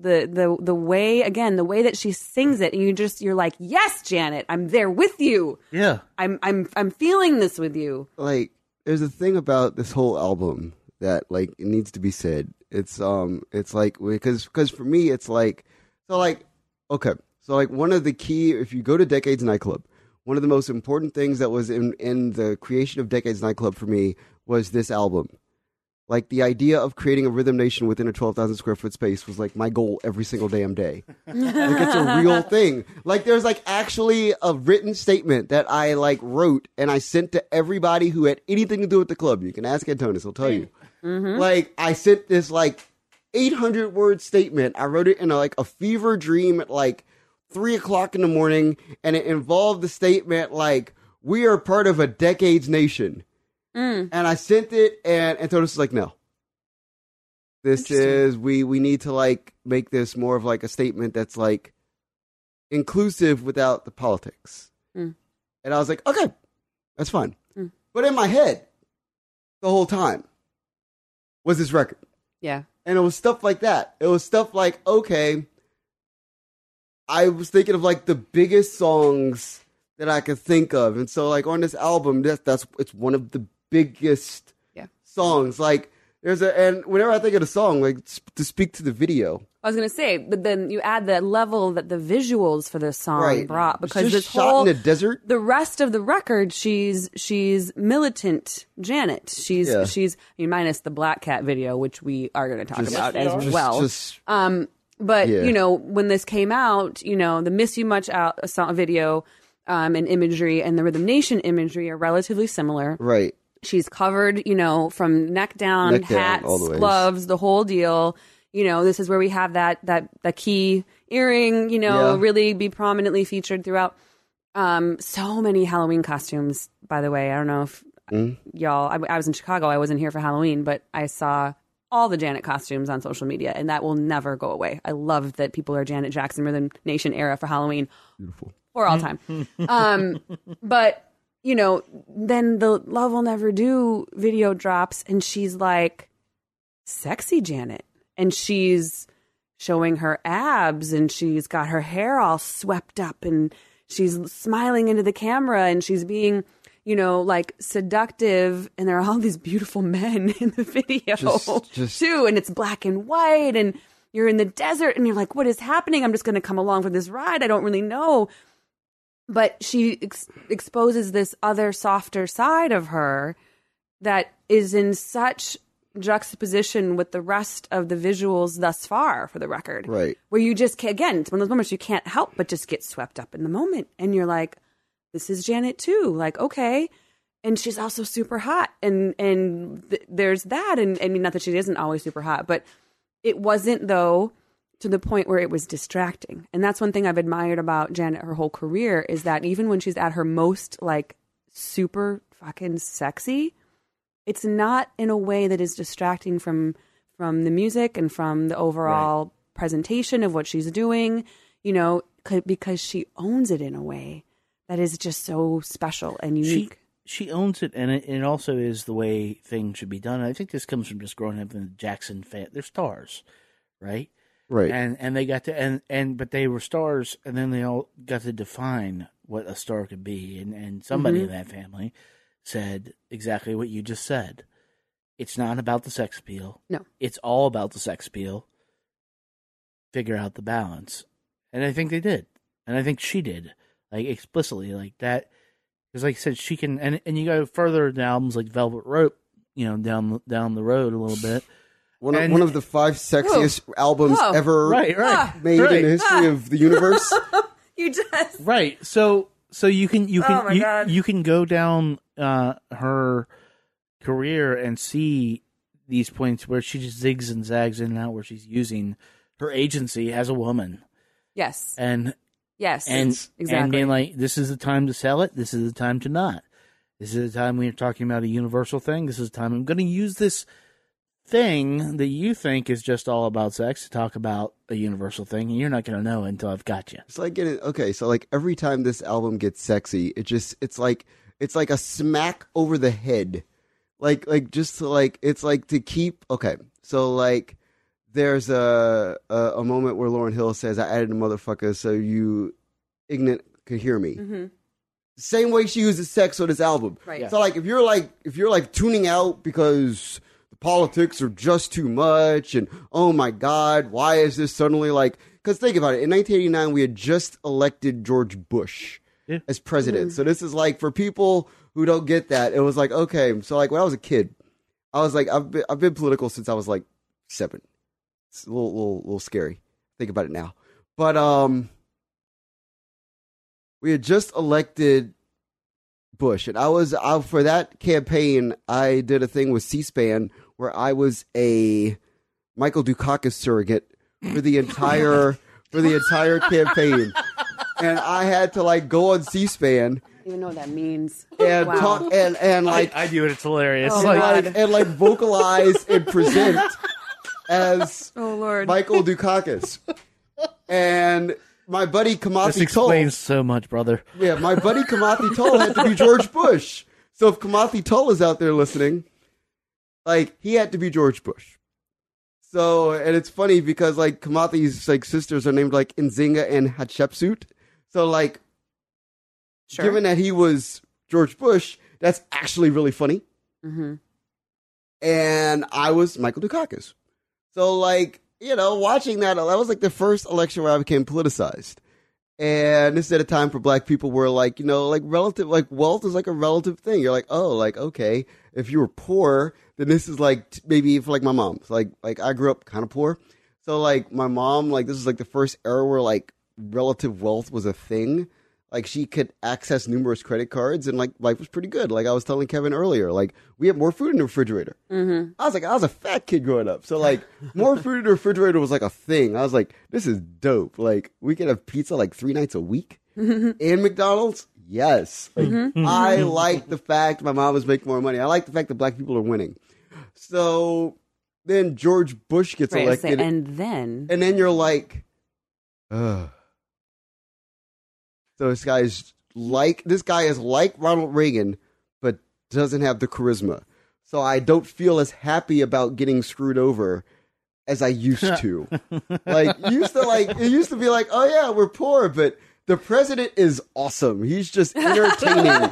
the the the way again, the way that she sings it, and you just you're like, yes, Janet, I'm there with you. Yeah. I'm I'm I'm feeling this with you. like there's a thing about this whole album that like it needs to be said. It's um, it's like because because for me it's like so like okay, so like one of the key if you go to Decades nightclub, one of the most important things that was in in the creation of Decades nightclub for me was this album. Like the idea of creating a rhythm nation within a twelve thousand square foot space was like my goal every single damn day. like it's a real thing. Like there's like actually a written statement that I like wrote and I sent to everybody who had anything to do with the club. You can ask Antonis, he'll tell you. Mm-hmm. Like I sent this like 800 word statement. I wrote it in a, like a fever dream at like three o'clock in the morning, and it involved the statement like "We are part of a decades nation." And I sent it, and Antonis was like, "No." This is we we need to like make this more of like a statement that's like inclusive without the politics. Mm. And I was like, okay, that's fine. Mm. But in my head, the whole time was this record. Yeah. And it was stuff like that. It was stuff like, okay, I was thinking of like the biggest songs that I could think of. And so like on this album, that's that's it's one of the biggest Yeah. songs. Like there's a and whenever I think of the song, like sp- to speak to the video. I was gonna say, but then you add the level that the visuals for this song Right. brought because this shot whole in the desert. the rest of the record, she's she's militant Janet. She's Yeah. she's I mean, minus the Black Cat video, which we are going to talk Just- about as just- well. just- um, but Yeah. you know, when this came out, you know, the "Miss You Much" out a song video. Um, and imagery and the Rhythm Nation imagery are relatively similar. right. She's covered, you know, from neck down, Neck hats, all the gloves, the whole deal. You know, this is where we have that that that key earring, you know, Yeah. really be prominently featured throughout. Um, so many Halloween costumes, by the way. I don't know if Mm. y'all. I, I was in Chicago. I wasn't here for Halloween, but I saw all the Janet costumes on social media, and that will never go away. I love that people are Janet Jackson Rhythm Nation era for Halloween Beautiful. for all time. um, but you know, then the Love Will Never Do video drops, and she's like, "Sexy Janet," and she's showing her abs, and she's got her hair all swept up, and she's smiling into the camera, and she's being. You know, like seductive, and there are all these beautiful men in the video Just- just- too, and it's black and white, and you're in the desert, and you're like, "What is happening? I'm just going to come along for this ride. I don't really know." But she ex- exposes this other softer side of her that is in such juxtaposition with the rest of the visuals thus far for the record. Right. where you just can, again it's one of those moments you can't help but just get swept up in the moment and you're like this is janet too. Like okay. And she's also super hot and and th- there's that and i mean not that she isn't always super hot but it wasn't though to the point where it was distracting. And that's one thing I've admired about Janet her whole career is that even when she's at her most like super fucking sexy, it's not in a way that is distracting from from the music and from the overall presentation of what she's doing, you know, c- because she owns it in a way that is just so special and she unique. she owns it, and it, it also is the way things should be done. I think this comes from just growing up in the Jackson fan. They're stars, right? Right. And and they got to and and but they were stars, and then they all got to define what a star could be, and and somebody Mhm. in that family said exactly what you just said. It's not about the sex appeal. No. It's all about the sex appeal. Figure out the balance, and I think they did, and I think she did, like explicitly, like that. Because, like I said, she can, and and you go further in albums like Velvet Rope, you know, down down the road a little bit. One of, And- one of the five sexiest albums Whoa. ever Right, right, made right. in the history of the universe. You just Right. So so you can you can Oh you, you can go down uh her career and see these points where she just zigs and zags in and out where she's using her agency as a woman yes, and yes, and exactly. and being like this is the time to sell it this is the time to not this is the time when you're talking about a universal thing this is the time i'm going to use this thing that you think is just all about sex to talk about a universal thing and you're not going to know until i've got you It's like getting okay. So like every time this album gets sexy, it just it's like it's like a smack over the head, like like just to like it's like to keep okay. So like there's a a, a moment where Lauryn Hill says, "I added a motherfucker so you ignorant could hear me." Mhm. Same way she uses sex on this album. Right. So like if you're like if you're like tuning out because the politics are just too much and oh my god, why is this suddenly like cuz think about it. In 1989 we had just elected George Bush Yeah. as president. So this is like for people who don't get that, it was like okay, so like when I was a kid, I was like I've been I've been political since I was like 7. It's a little little little scary. Think about it now. But um we had just elected Bush, and I was I, for that campaign. I did a thing with C-SPAN where I was a Michael Dukakis surrogate for the entire for the entire campaign, and I had to like go on C-SPAN I even know what that means. and Wow. talk and and like I, I do it it's hilarious Oh, like, God. like and like vocalize and present as Oh Lord, Michael Dukakis, and my buddy Kamathi Toll. explains so much brother Yeah, my buddy Kamathi Tull had to be George Bush. So if Kamathi Tull is out there listening, like he had to be George Bush. So and it's funny because like Kamathi's like sisters are named like Nzinga and Hatshepsut. So like sure. given that he was George Bush, that's actually really funny. hmm And I was Michael Dukakis. So like, you know, watching that that was like the first election where I became politicized. And this is at a time for black people where like, you know, like relative like wealth is like a relative thing. You're like, oh, like, okay, if you were poor, then this is like t- maybe for like my mom. So, like like I grew up kind of poor. So like my mom, like this is like the first era where like relative wealth was a thing. Like she could access numerous credit cards and like life was pretty good. Like I was telling Kevin earlier, like we had more food in the refrigerator. hmm I was like, I was a fat kid growing up. So like more food in the refrigerator was like a thing. I was like, this is dope. Like we could have pizza like three nights a week in McDonald's. Yes. Like, I like the fact my mom was making more money. I like the fact that black people are winning. So then George Bush gets Right, I was saying, elected. and then and then you're like, ugh. So this guy's like this guy is like Ronald Reagan, but doesn't have the charisma. So I don't feel as happy about getting screwed over as I used to. like used to like it used to be like, oh yeah, we're poor, but the president is awesome. He's just entertaining.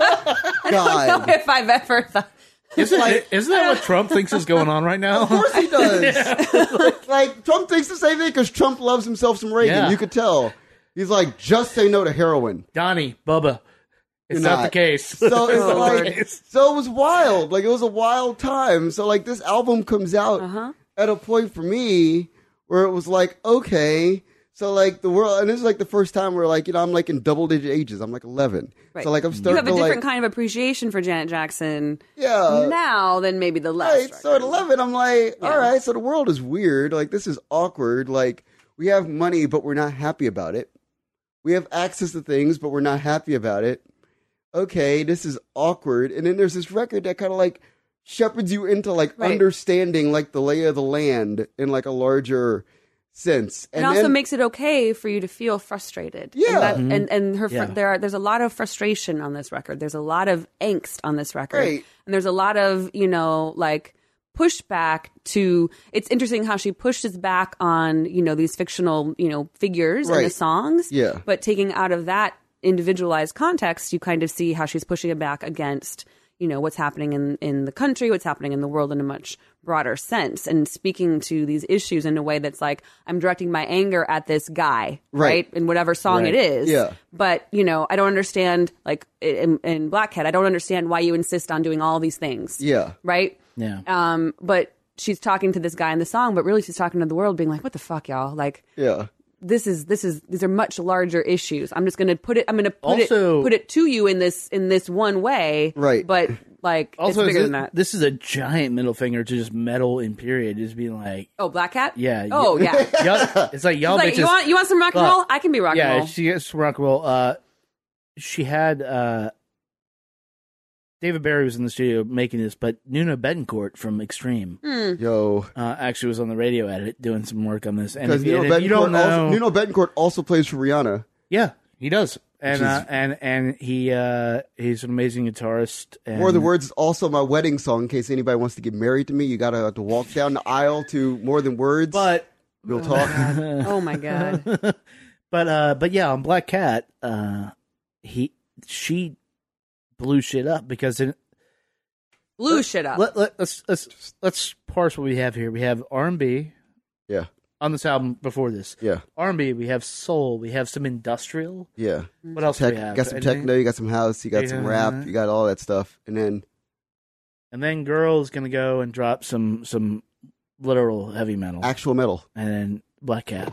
God. if I've ever thought. Isn't, isn't that what Trump thinks is going on right now? Of course he does. like Trump thinks the same thing because Trump loves himself some Reagan. Yeah. You could tell. He's like, just say no to heroin. Donnie, Bubba. It's not. not. the case. So it's Oh, like, Lord. so it was wild. Like it was a wild time. So like this album comes out Uh-huh. at a point for me where it was like, okay, so like the world, and this is like the first time where like you know I'm like in double digit ages. I'm like 11. Right. So like I'm starting. To like You have a to different like kind of appreciation for Janet Jackson yeah. now than maybe the last. Right. So at 11, I'm like, Yeah. all right, so the world is weird. Like, this is awkward. Like, we have money, but we're not happy about it. We have access to things, but we're not happy about it. Okay, this is awkward. And then there's this record that kind of like shepherds you into like Right. understanding like the lay of the land in like a larger sense. It also then- makes it okay for you to feel frustrated. Yeah. and that- Mhm. and, and her fr- Yeah. there are there's a lot of frustration on this record. There's a lot of angst on this record, Right. and there's a lot of you know like pushback to. It's interesting how she pushes back on you know these fictional you know figures in the songs, Yeah. But taking out of that individualized context, you kind of see how she's pushing it back against you know what's happening in in the country, what's happening in the world in a much broader sense, and speaking to these issues in a way that's like I'm directing my anger at this guy, Right. right? In whatever song Right. it is, Yeah. But you know, I don't understand like in, in Black Cat, I don't understand why you insist on doing all these things, Yeah. right? Yeah. Um, but she's talking to this guy in the song, but really she's talking to the world, being like, "What the fuck, y'all? Like, Yeah. This is this is these are much larger issues. I'm just gonna put it. I'm gonna put Also- it put it to you in this in this one way, Right. But like, Also, it's bigger this, than that. this is a giant middle finger to just metal in period, just being like, oh, Black Cat. yeah. Oh yeah. It's y'all, it's like y'all like bitches. you want you want some rock and roll? I can be rock and roll. yeah, she gets rock and roll. Uh, she had uh, David Barry was in the studio making this, but Nuno Bettencourt from Extreme Hmm. Yo. uh, actually was on the radio edit doing some work on this. And Because if, you- Nuno, and if you don't know, also, Nuno Bettencourt also plays for Rihanna. yeah, he does, and Which is- uh, and and he uh, he's an amazing guitarist. And, More Than Words is also my wedding song in case anybody wants to get married to me. You gotta have to walk down the aisle to More Than Words. but Real talk. oh my god. but uh, but yeah, on Black Cat, uh, he she blew shit up because in, Blew shit up. let, let, let's let's let's parse what we have here. We have R and B yeah. on this album before this. Yeah. R and B, we have soul, we have some industrial. Yeah. What else Tech, do we have? got some Anything? techno, you got some house, you got some rap, you got all that stuff. And then and then girl's gonna go and drop some some literal heavy metal, actual metal. and then Black Cat.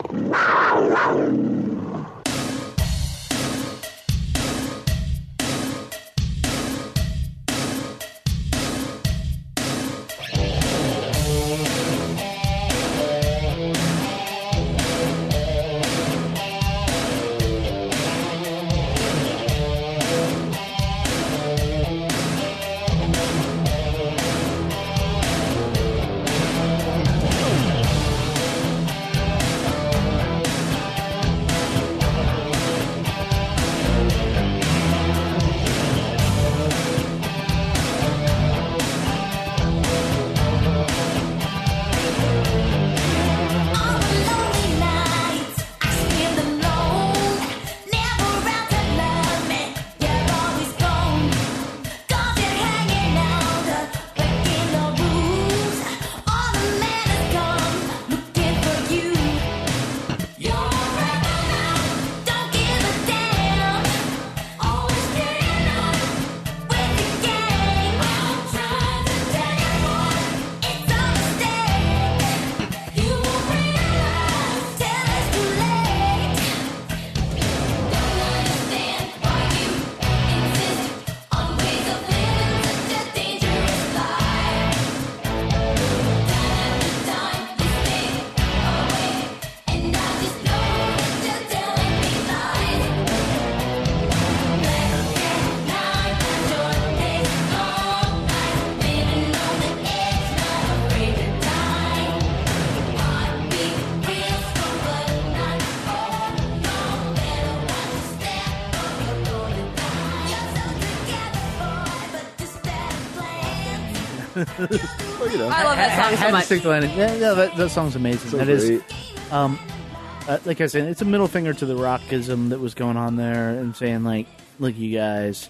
I that I song had so much. stick the landing. Yeah, yeah, that, that song's amazing. So that is, great. um, uh, like I said, it's a middle finger to the rockism that was going on there, and saying like, "Look, you guys,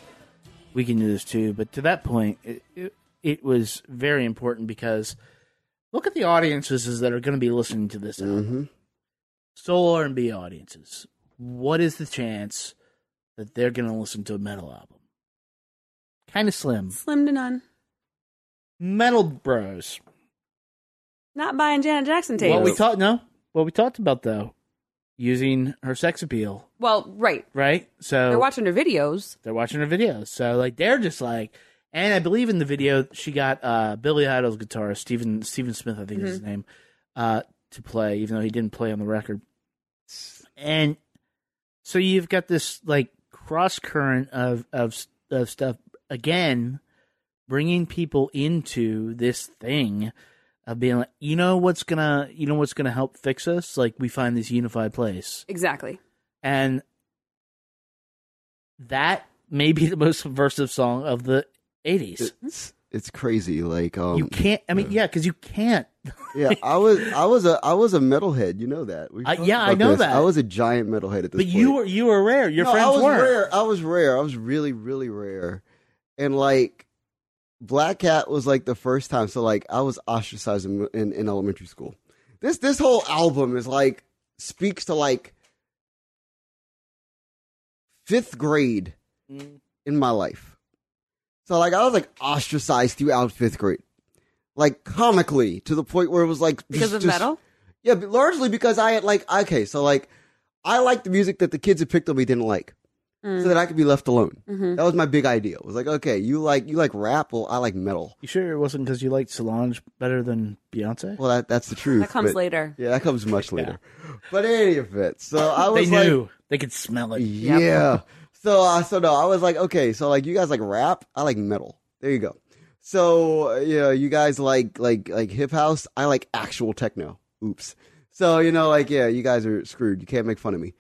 we can do this too." But to that point, it, it, it was very important because look at the audiences that are going to be listening to this album. hmm Soul R and B audiences. What is the chance that they're going to listen to a metal album? Kind of slim. Slim to none. Metal Bros. Not buying Janet Jackson tapes. What we talked no, what we talked about though, using her sex appeal, well, right. right? So They're watching her videos. they're watching her videos. So like they're just like, and I believe in the video she got uh Billy Idol's guitarist Stephen Stephen Smith, I think is his name, uh, to play, even though he didn't play on the record. And so you've got this like cross current of of of stuff again, bringing people into this thing of being like, you know what's gonna, you know what's gonna help fix us? Like we find this unified place, Exactly. and that may be the most subversive song of the '80s. It's it's crazy. Like um, you can't. I mean, yeah, because you can't. yeah, I was I was a I was a metalhead. You know that. We've I- yeah, I know this. that. I was a giant metalhead at this But point. you were you were rare. Your No, friends I was weren't. rare. I was rare. I was really, really, really rare. And like, Black Cat was like the first time. So like, I was ostracized in, in, in elementary school. This this whole album is like speaks to like fifth grade Mm. in my life. So like, I was like ostracized throughout fifth grade, like comically to the point where it was like Because just- of just- metal? Yeah, but largely because I had like okay, so like I liked the music that the kids had picked on me didn't like. So that I could be left alone. Mhm. That was my big idea. It was like, okay, you like you like rap, well, I like metal. You sure it wasn't because you liked Solange better than Beyonce? Well, that that's the truth. That comes but- later. Yeah, that comes much later. But any of it, so I was they like, knew. They could smell it. yeah. So uh, so no, I was like, okay, so like you guys like rap, I like metal. There you go. So you know, you guys like like like hip house, I like actual techno. Oops. So you know, like yeah, you guys are screwed. You can't make fun of me.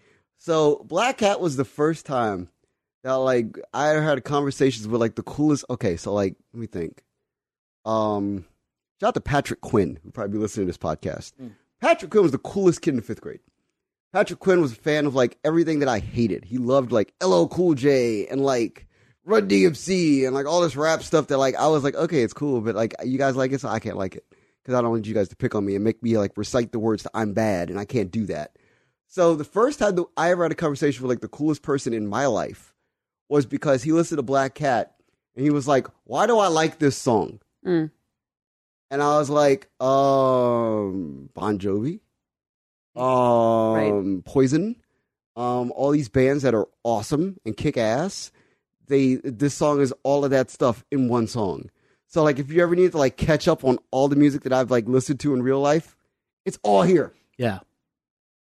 So Black Cat was the first time that like I had conversations with like the coolest. Okay, so like let me think. Um, shout out to Patrick Quinn, who probably be listening to this podcast. Patrick Quinn was the coolest kid in fifth grade. Patrick Quinn was a fan of like everything that I hated. He loved like LL Cool J and like Run DMC and like all this rap stuff that like I was like, okay, it's cool, but like you guys like it, so I can't like it because I don't want you guys to pick on me and make me like recite the words that I'm bad and I can't do that. So the first time that I ever had a conversation with like the coolest person in my life was because he listened to Black Cat and he was like, "Why do I like this song?" Mm. And I was like, um, Bon Jovi, um, Poison, um, all these bands that are awesome and kick ass. They this song is all of that stuff in one song. So like, if you ever need to like catch up on all the music that I've like listened to in real life, it's all here, Yeah.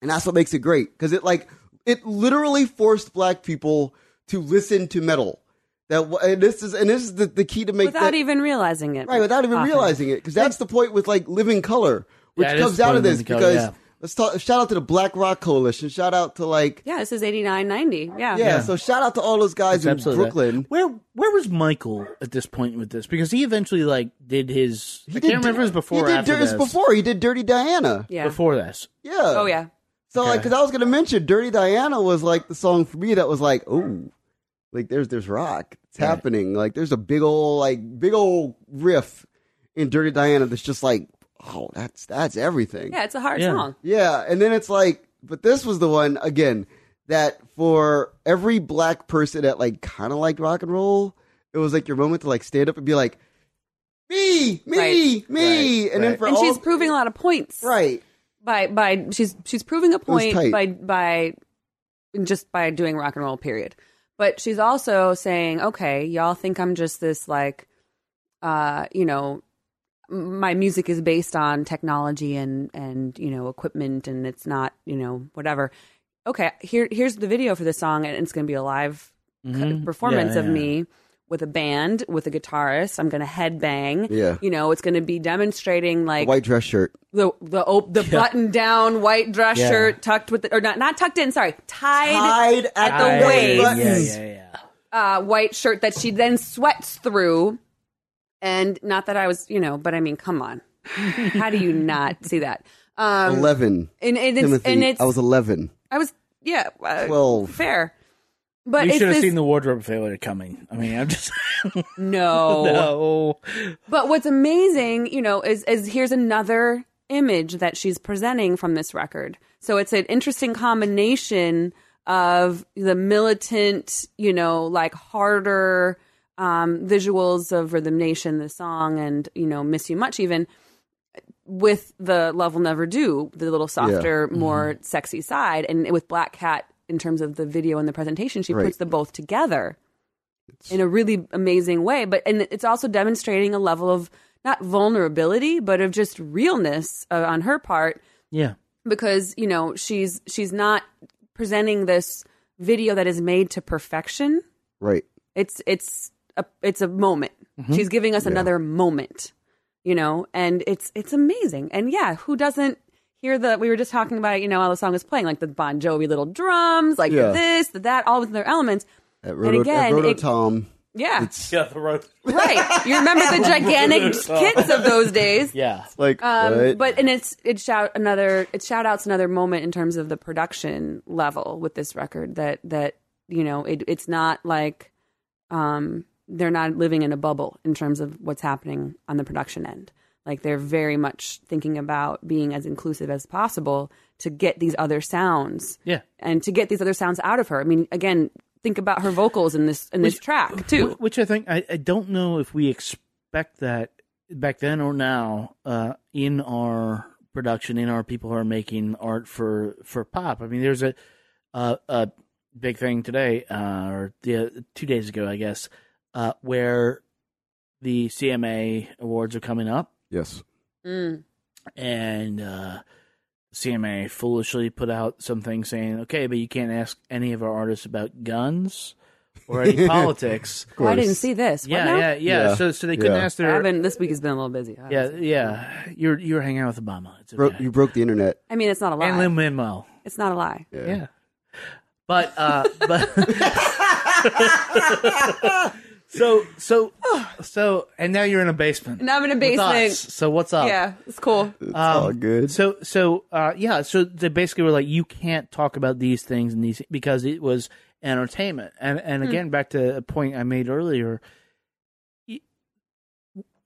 And that's what makes it great because it like it literally forced black people to listen to metal. That and this is and this is the, the key to make Without that, even realizing it. Right, without even often. realizing it, because that's the point with like Living Colour, which Yeah, comes out of of this Living Colour, because yeah. let's talk. Shout out to the Black Rock Coalition. Shout out to like Yeah, this is 89, 90. Yeah. yeah. So shout out to all those guys It's in absolutely that. Brooklyn. Where where was Michael at this point with this? Because he eventually like did his. I He can't remember if it was before He or did after Dir- this. before he did Dirty Diana. Yeah. Before this. Yeah. Oh, yeah. So like, because I was gonna mention Dirty Diana was like the song for me that was like, oh, like there's there's rock. It's Right. happening. Like there's a big old like big old riff in Dirty Diana that's just like, oh, that's that's everything. Yeah, it's a hard Yeah. song. Yeah, and then it's like, but this was the one again that for every black person that like kind of liked rock and roll, it was like your moment to like stand up and be like, me, me, Right. me, Right, and then for And all, she's proving a lot of points. right, By by she's she's proving a point tight. by by just by doing rock and roll period. But she's also saying, okay, y'all think I'm just this like uh, you know, my music is based on technology and and you know equipment and it's not you know whatever okay here here's the video for this song and it's going to be a live c- Mhm. performance Yeah, of yeah. me with a band with a guitarist i'm going to headbang Yeah. you know it's going to be demonstrating the like white dress shirt. the the op- the button down white dress Yeah. shirt tucked with the, or not not tucked in sorry tied, Tied at at the waist Yeah, yeah, yeah. uh, white shirt that she then sweats through. And not that I was, you know, but I mean, come on. How do you not see that? Um, Eleven. and, and it's, Timothy, and it's, I was eleven. I was, yeah, uh, 12. fair. But you should have this, seen the wardrobe failure coming. I mean, I'm just no. no. But what's amazing, you know, is is here's another image that she's presenting from this record. So it's an interesting combination of the militant, you know, like harder um, visuals of Rhythm Nation, the song, and you know, Miss You Much, even with the Love Will Never Do, the little softer, more sexy side, and with Black Cat in terms of the video and the presentation, she Right. puts them both together in a really amazing way. But and it's also demonstrating a level of not vulnerability, but of just realness uh, on her part Yeah. because you know she's she's not presenting this video that is made to perfection. Right. It's it's a it's a moment. She's giving us another moment. you know, and it's it's amazing. And yeah, who doesn't hear the? We were just talking about, you know, while the song was playing, like the Bon Jovi little drums, like Yeah. this, the that, all of their elements. At and Roto, again, at Roto it- Tom, Yeah, it's Yeah, the road. right. You remember the gigantic kits of those days. Yeah. like Um, what? but and it's it shout another it shout outs another moment in terms of the production level with this record that that you know it, it's not like um they're not living in a bubble in terms of what's happening on the production end like they're very much thinking about being as inclusive as possible to get these other sounds Yeah. and to get these other sounds out of her i mean again think about her vocals in this in this track too Which I think I, I don't know if we expect that back then or now uh, in our production, in our people who are making art for for pop. I mean, there's a a, a big thing today, uh, or the, two days ago, I guess, uh, where the CMA awards are coming up, yes, Mm. and uh, CMA foolishly put out something saying, "Okay, but you can't ask any of our artists about guns." Or any politics. oh, i didn't see this What Yeah, now? yeah, yeah, Yeah. So, so they couldn't Yeah. ask their. haven't this week has been a little busy I Yeah, yeah. You're you're hanging out with Obama. It's Bro- you broke the internet. I mean, it's not a lie. and Lin Manuel. It's not a lie. Yeah. Yeah. But uh, but so so so and now you're in a basement. Now I'm in a with basement. us. So what's up? Yeah, it's cool. It's Um, all good. So so uh, yeah. So they basically were like, you can't talk about these things and these because it was entertainment. And and Hmm. again, back to a point I made earlier. y-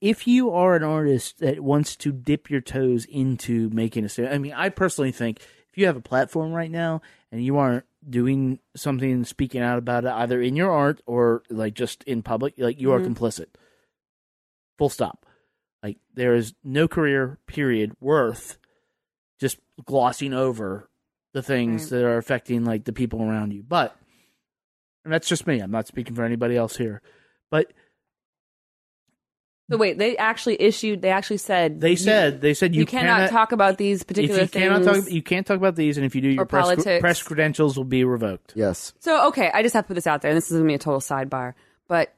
If you are an artist that wants to dip your toes into making a statement, I mean, I personally think if you have a platform right now and you aren't doing something, and speaking out about it, either in your art or like just in public, like you are Mhm. complicit. Full stop. Like there is no career period worth just glossing over the things Right. that are affecting like the people around you. But and that's just me. I'm not speaking for anybody else here. But So wait, they actually issued. They actually said they you- said they said you, you, cannot, talk about these if particular you cannot things. talk you can't talk about these and if you do your press, politics. press credentials will be revoked. yes, So okay, I just have to put this out there, and this is gonna be a total sidebar, but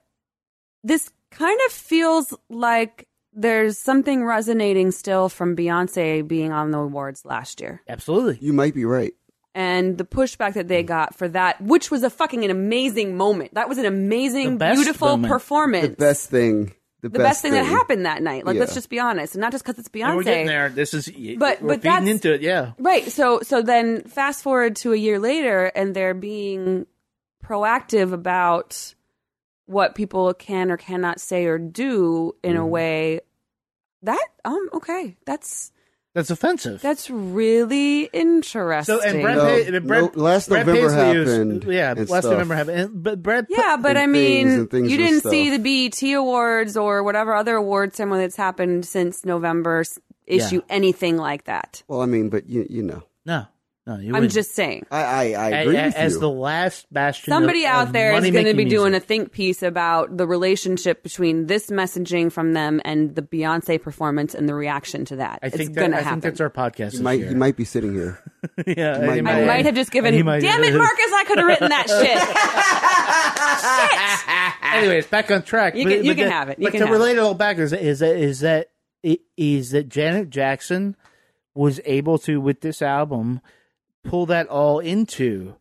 this kind of feels like there's something resonating still from Beyonce being on the awards last year. Absolutely. you might be right. and the pushback that they mm. got for that, which was a fucking an amazing moment. That was an amazing, The best beautiful moment. performance. The best thing. The, the best, thing, that happened that night. Like, let's just be honest, and not just because it's Beyonce. And we're getting there. This is But- we're but feeding that's- into it, yeah. Right. So so then fast forward to a year later and they're being proactive about what people can or cannot say or do in Mm-hmm. a way that um okay. That's That's offensive. that's really interesting. so and Brad, No, Pa- Brad- no, last Brad November Paisley was- happened yeah, and last stuff. November happened. And, but Brad, Pa- yeah, but I things mean, and things you didn't see the BET Awards or whatever other award ceremony that's happened since November issue Yeah. anything like that. Well, I mean, but you you know, no, no, you I'm wouldn't. just saying. I I, I A- agree a- with as you. the last bastion. Somebody of, out of there is going to money-making be doing a think piece about the relationship between this messaging from them and the Beyonce performance and the reaction to that. I it's think going that, to I happen. think that's our podcast. You this might year. he might be sitting here. yeah, might he. I might have just given. he might- Damn it, Marcus! I could have written that shit. shit. Anyways, back on track. You But- can- you but can the- have it. You but can to relate it all back is is that is that is that Janet Jackson was able to with this album pull that all into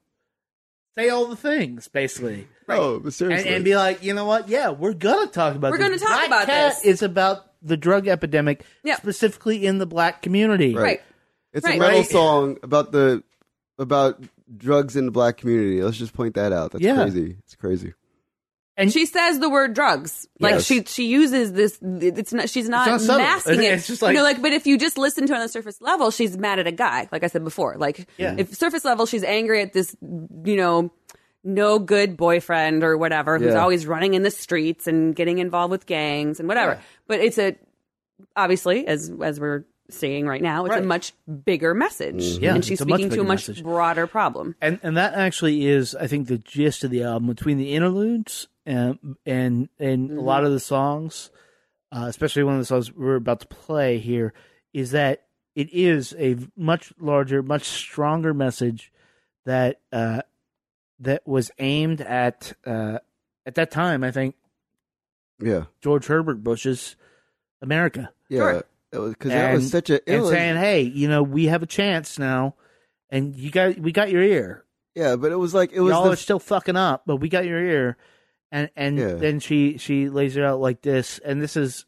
say all the things basically. Oh, but And, seriously, and be like, you know what? Yeah, we're gonna talk about. We're this. gonna talk Black about Cat this. is about the drug epidemic, Yeah. specifically in the black community. Right. right. it's right. a metal Right. song about the about drugs in the black community. Let's just point that out. That's Yeah. crazy. It's crazy. And She says the word drugs. Like Yes. she she uses this. It's not. She's not, not subtle. masking it. It's just like- you know, like. But if you just listen to it on the surface level, she's mad at a guy. Like I said before. Like Yeah. if surface level, she's angry at this. You know. No good boyfriend or whatever who's Yeah. always running in the streets and getting involved with gangs and whatever. But it's a obviously as as we're seeing right now, it's Right. a much bigger message, Yeah, and she's it's a speaking to a much message. broader problem. and and that actually is I think the gist of the album between the interludes and and and Mm-hmm. a lot of the songs, uh, especially one of the songs we're about to play here, is that it is a much larger, much stronger message that uh, that was aimed at uh, at that time. I think Yeah. George Herbert Bush's America. Yeah, Sure. It was because that was such a. It and was, saying, "Hey, you know, we have a chance now, and you got we got your ear. yeah, but it was like it was Y'all the are still fucking up, but we got your ear." And and Yeah. then she she lays it out like this, and this is,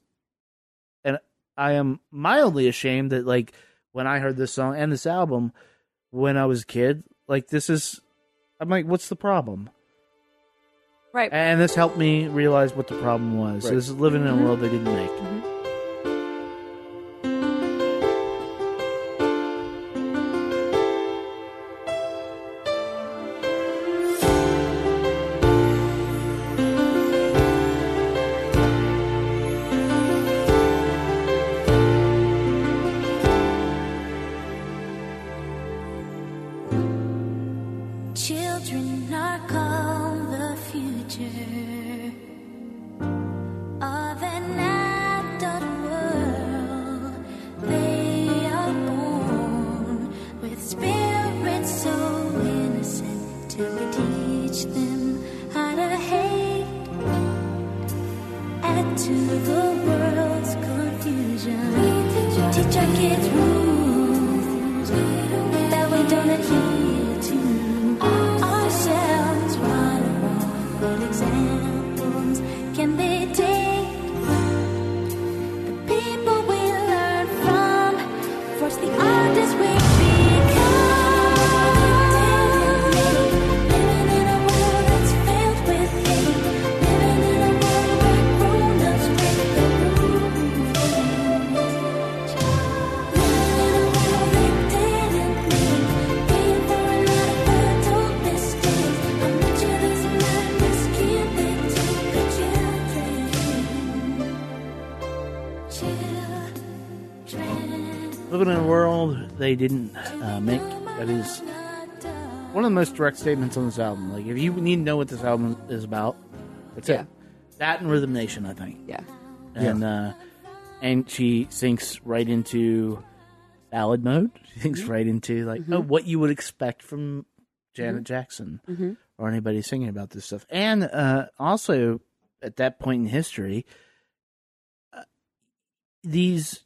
and I am mildly ashamed that like when I heard this song and this album when I was a kid, like this is, I'm like, what's the problem? Right. And this helped me realize what the problem was. Right. This is living in a world they didn't make. Children they didn't uh, make. That is one of the most direct statements on this album. Like, if you need to know what this album is about, that's Yeah. it. That and Rhythm Nation, I think. Yeah. And uh, and she sinks right into ballad mode. She sinks Mm-hmm. right into like oh, what you would expect from Janet Mm-hmm. Jackson or anybody singing about this stuff. And uh, also at that point in history, uh, these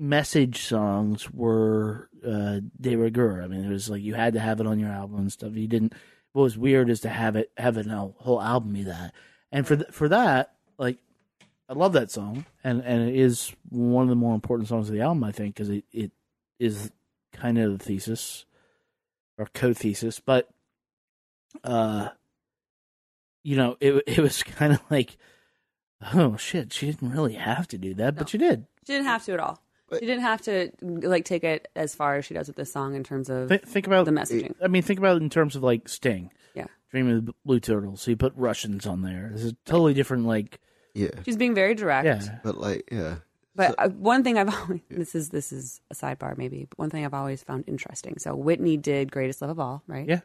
message songs were uh, de rigueur. I mean, it was like you had to have it on your album and stuff. You didn't. What was weird is to have it have a whole album be that. And for th- for that, like, I love that song, and and it is one of the more important songs of the album, I think, because it it is kind of the thesis or co-thesis, but uh, you know, it it was kind of like, oh shit, she didn't really have to do that, but she did. She didn't have to at all. She didn't have to like take it as far as she does with this song in terms of Th- think about the messaging. I mean, think about it in terms of like Sting. Yeah. Dream of the Blue Turtles. So you put Russians on there. This is totally different. Like, yeah, She's being very direct. yeah, but like yeah, But uh, one thing I've always this is this is a sidebar maybe, but one thing I've always found interesting. So Whitney did "Greatest Love of All," right? Yeah.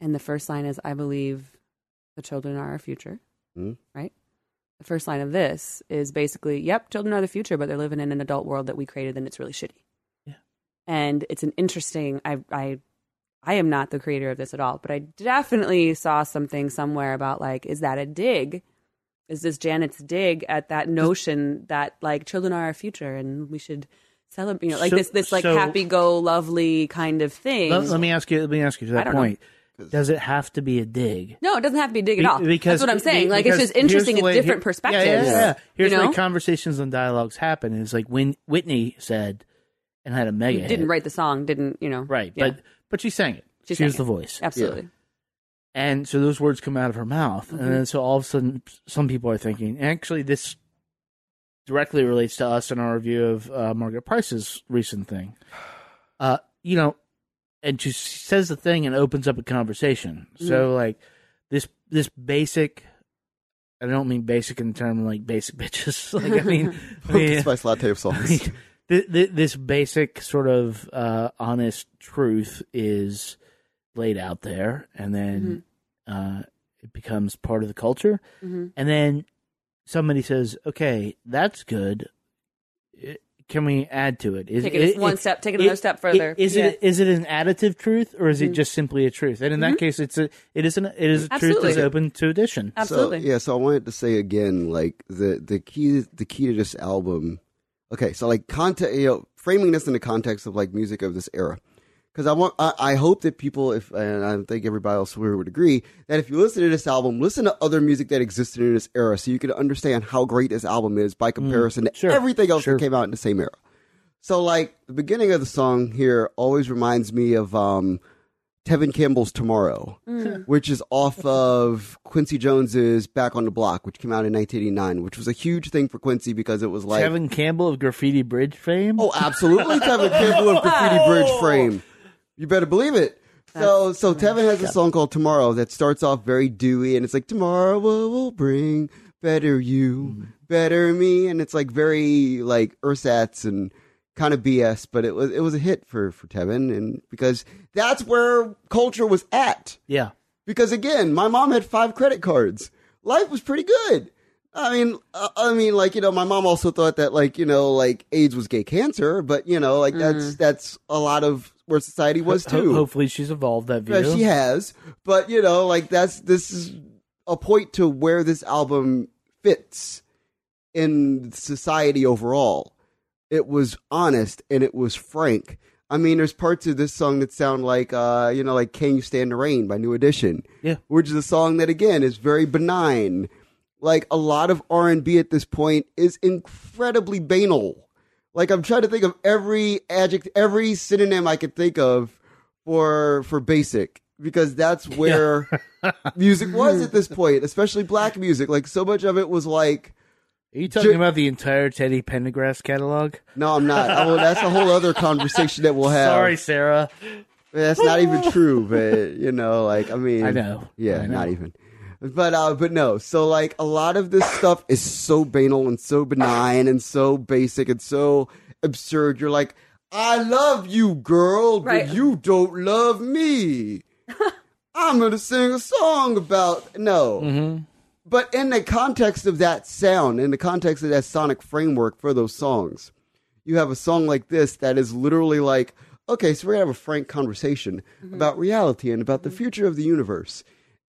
And the first line is, "I believe the children are our future." Mhm. Right. The first line of this is basically, "Yep, children are the future, but they're living in an adult world that we created, and it's really shitty." Yeah. And it's an interesting. I I I am not the creator of this at all, but I definitely saw something somewhere about like, is that a dig? Is this Janet's dig at that notion that like children are our future and we should celebrate, you know, like So- this this like so- happy go lovely kind of thing? let, let me ask you. Let me ask you to that don't know. Point. Does it have to be a dig? no, it doesn't have to be a dig Be- at all. Because That's what I'm saying. be- Like it's just interesting. here's the different here- perspectives. Yeah, yeah, yeah. Here's you know, way conversations and dialogues happen. It's like when Whitney said and had a mega Who didn't hit. write the song, didn't you know? right, Yeah. but but she sang it. She She, sang was it. the voice. absolutely. And so those words come out of her mouth. Mhm. And then so all of a sudden, some people are thinking, actually, this directly relates to us in our review of uh, Margaret Price's recent thing. Uh, you know, and she says the thing and opens up a conversation. Mm-hmm. So, like, this this basic. I don't mean basic in terms of like basic bitches. like I mean, I mean, Spice latte of songs. th- th- this basic sort of uh, honest truth is laid out there, and then uh, it becomes part of the culture. Mhm. And then somebody says, "Okay, that's good. Eh, can we add to it? Is Take it one step- take it another step further. Is Yeah. it is it an additive truth or is it mm-hmm. just simply a truth? And in that mm-hmm. case, it's a it is an it is a truth Absolutely. that's open to addition. Absolutely. So, yeah, so I wanted to say again, like the the key the key to this album. Okay, so like context, you know, framing this in the context of like music of this era, because I want I, I hope that people, if and I think everybody else here would agree that if you listen to this album, listen to other music that existed in this era, so you can understand how great this album is by comparison sure, to everything else sure. that came out in the same era. So like the beginning of the song here always reminds me of um Tevin Campbell's Tomorrow, which is off of Quincy Jones's Back on the Block, which came out in 1989, which was a huge thing for Quincy because it was like Kevin Campbell of Graffiti Bridge fame. Oh, absolutely, Tevin Campbell of Graffiti Bridge Frame. You better believe it. So, so Tevin has a song called Tomorrow that starts off very dewy, and it's like tomorrow will bring better you, better me, and it's like very like ersatz and kind of BS, but it was it was a hit for for Tevin, and because that's where culture was at. yeah. Because again, my mom had five credit cards. Life was pretty good. I mean, uh, I mean, like you know, my mom also thought that like you know, like AIDS was gay cancer, but you know, like that's that's a lot of where society was Ho- too. hopefully, she's evolved that view. Yeah, she has, but you know, like that's this is a point to where this album fits in society overall. It was honest and it was frank. I mean, there's parts of this song that sound like, uh, you know, like "Can You Stand the Rain" by New Edition, Yeah. which is a song that again is very benign. Like a lot of R and B at this point is incredibly banal. Like I'm trying to think of every adjective, every synonym I could think of for for basic because that's where music was at this point, especially black music. Like so much of it was like, Are you talking Ju- about the entire Teddy Pendergrass catalog? no, I'm not. Oh, that's a whole other conversation that we'll have. Sorry, Sarah. That's not even true, but you know, like I mean, I know. yeah, I know. not even. But uh, but no. So like a lot of this stuff is so banal and so benign and so basic and so absurd. You're like, I love you, girl, Right. but you don't love me. I'm gonna sing a song about no. Mm-hmm. But in the context of that sound, in the context of that sonic framework for those songs, you have a song like this that is literally like, okay, so we're gonna have a frank conversation about reality and about the future of the universe.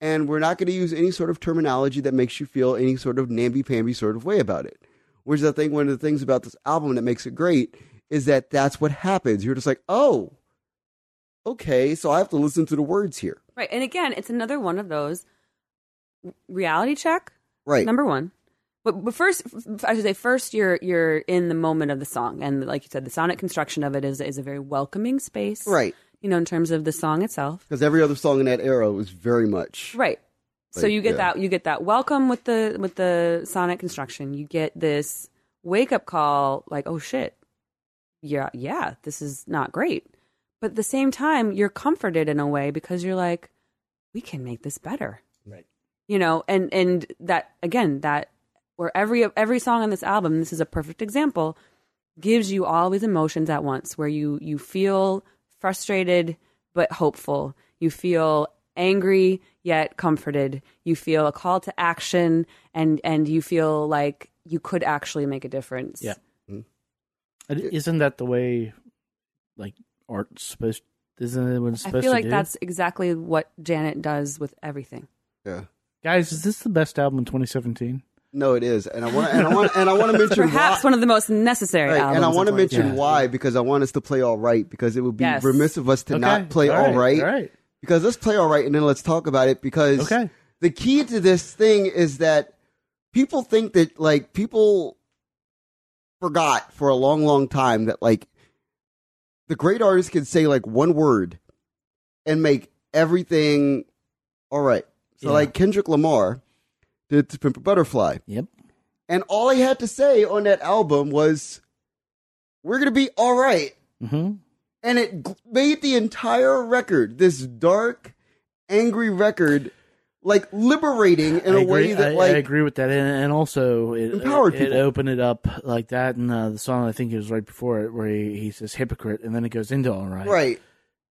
And we're not gonna use any sort of terminology that makes you feel any sort of namby-pamby sort of way about it. Which is I think one of the things about this album that makes it great is that that's what happens. You're just like, oh, okay, so I have to listen to the words here. Right. And again, it's another one of those reality check. Right. Number one. But, but first, I should say, first you're you're in the moment of the song, and like you said, the sonic construction of it is is a very welcoming space, Right. You know, in terms of the song itself, Because every other song in that era was very much right? so you get yeah. that you get that welcome with the with the sonic construction. You get this wake up call, like, oh shit, yeah, yeah, this is not great. But at the same time, you're comforted in a way because you're like, we can make this better. Right. You know, and and that again, that where every every song on this album, this is a perfect example, gives you all these emotions at once where you you feel frustrated but hopeful. You feel angry yet comforted. You feel a call to action and and you feel like you could actually make a difference. Yeah. Mm-hmm. And Isn't that the way, like, art's supposed? Isn't it what it's I feel like do? that's exactly what Janet does with everything. yeah. Guys, is this the best album in 2017? No, it is, and I want and I want and I want to mention Perhaps why. one of the most necessary Right, albums. and I want to 2020. mention why because I want us to play all right because it would be Yes. remiss of us to not play all all right. All right. Because let's play all right and then let's talk about it because Okay. the key to this thing is that people think that like people forgot for a long, long time that like the great artist can say like one word and make everything all right. So Yeah. like Kendrick Lamar did to Pimp a Butterfly. Yep. And all he had to say on that album was, "We're gonna be all right," Mm-hmm. and it g- made the entire record this dark, angry record like liberating in I a agree, way that I, like I agree with that, and, and also it Empowered it, it people. opened it up like that, and uh, the song I think it was right before it where he, he says hypocrite, and then it goes into all right, right,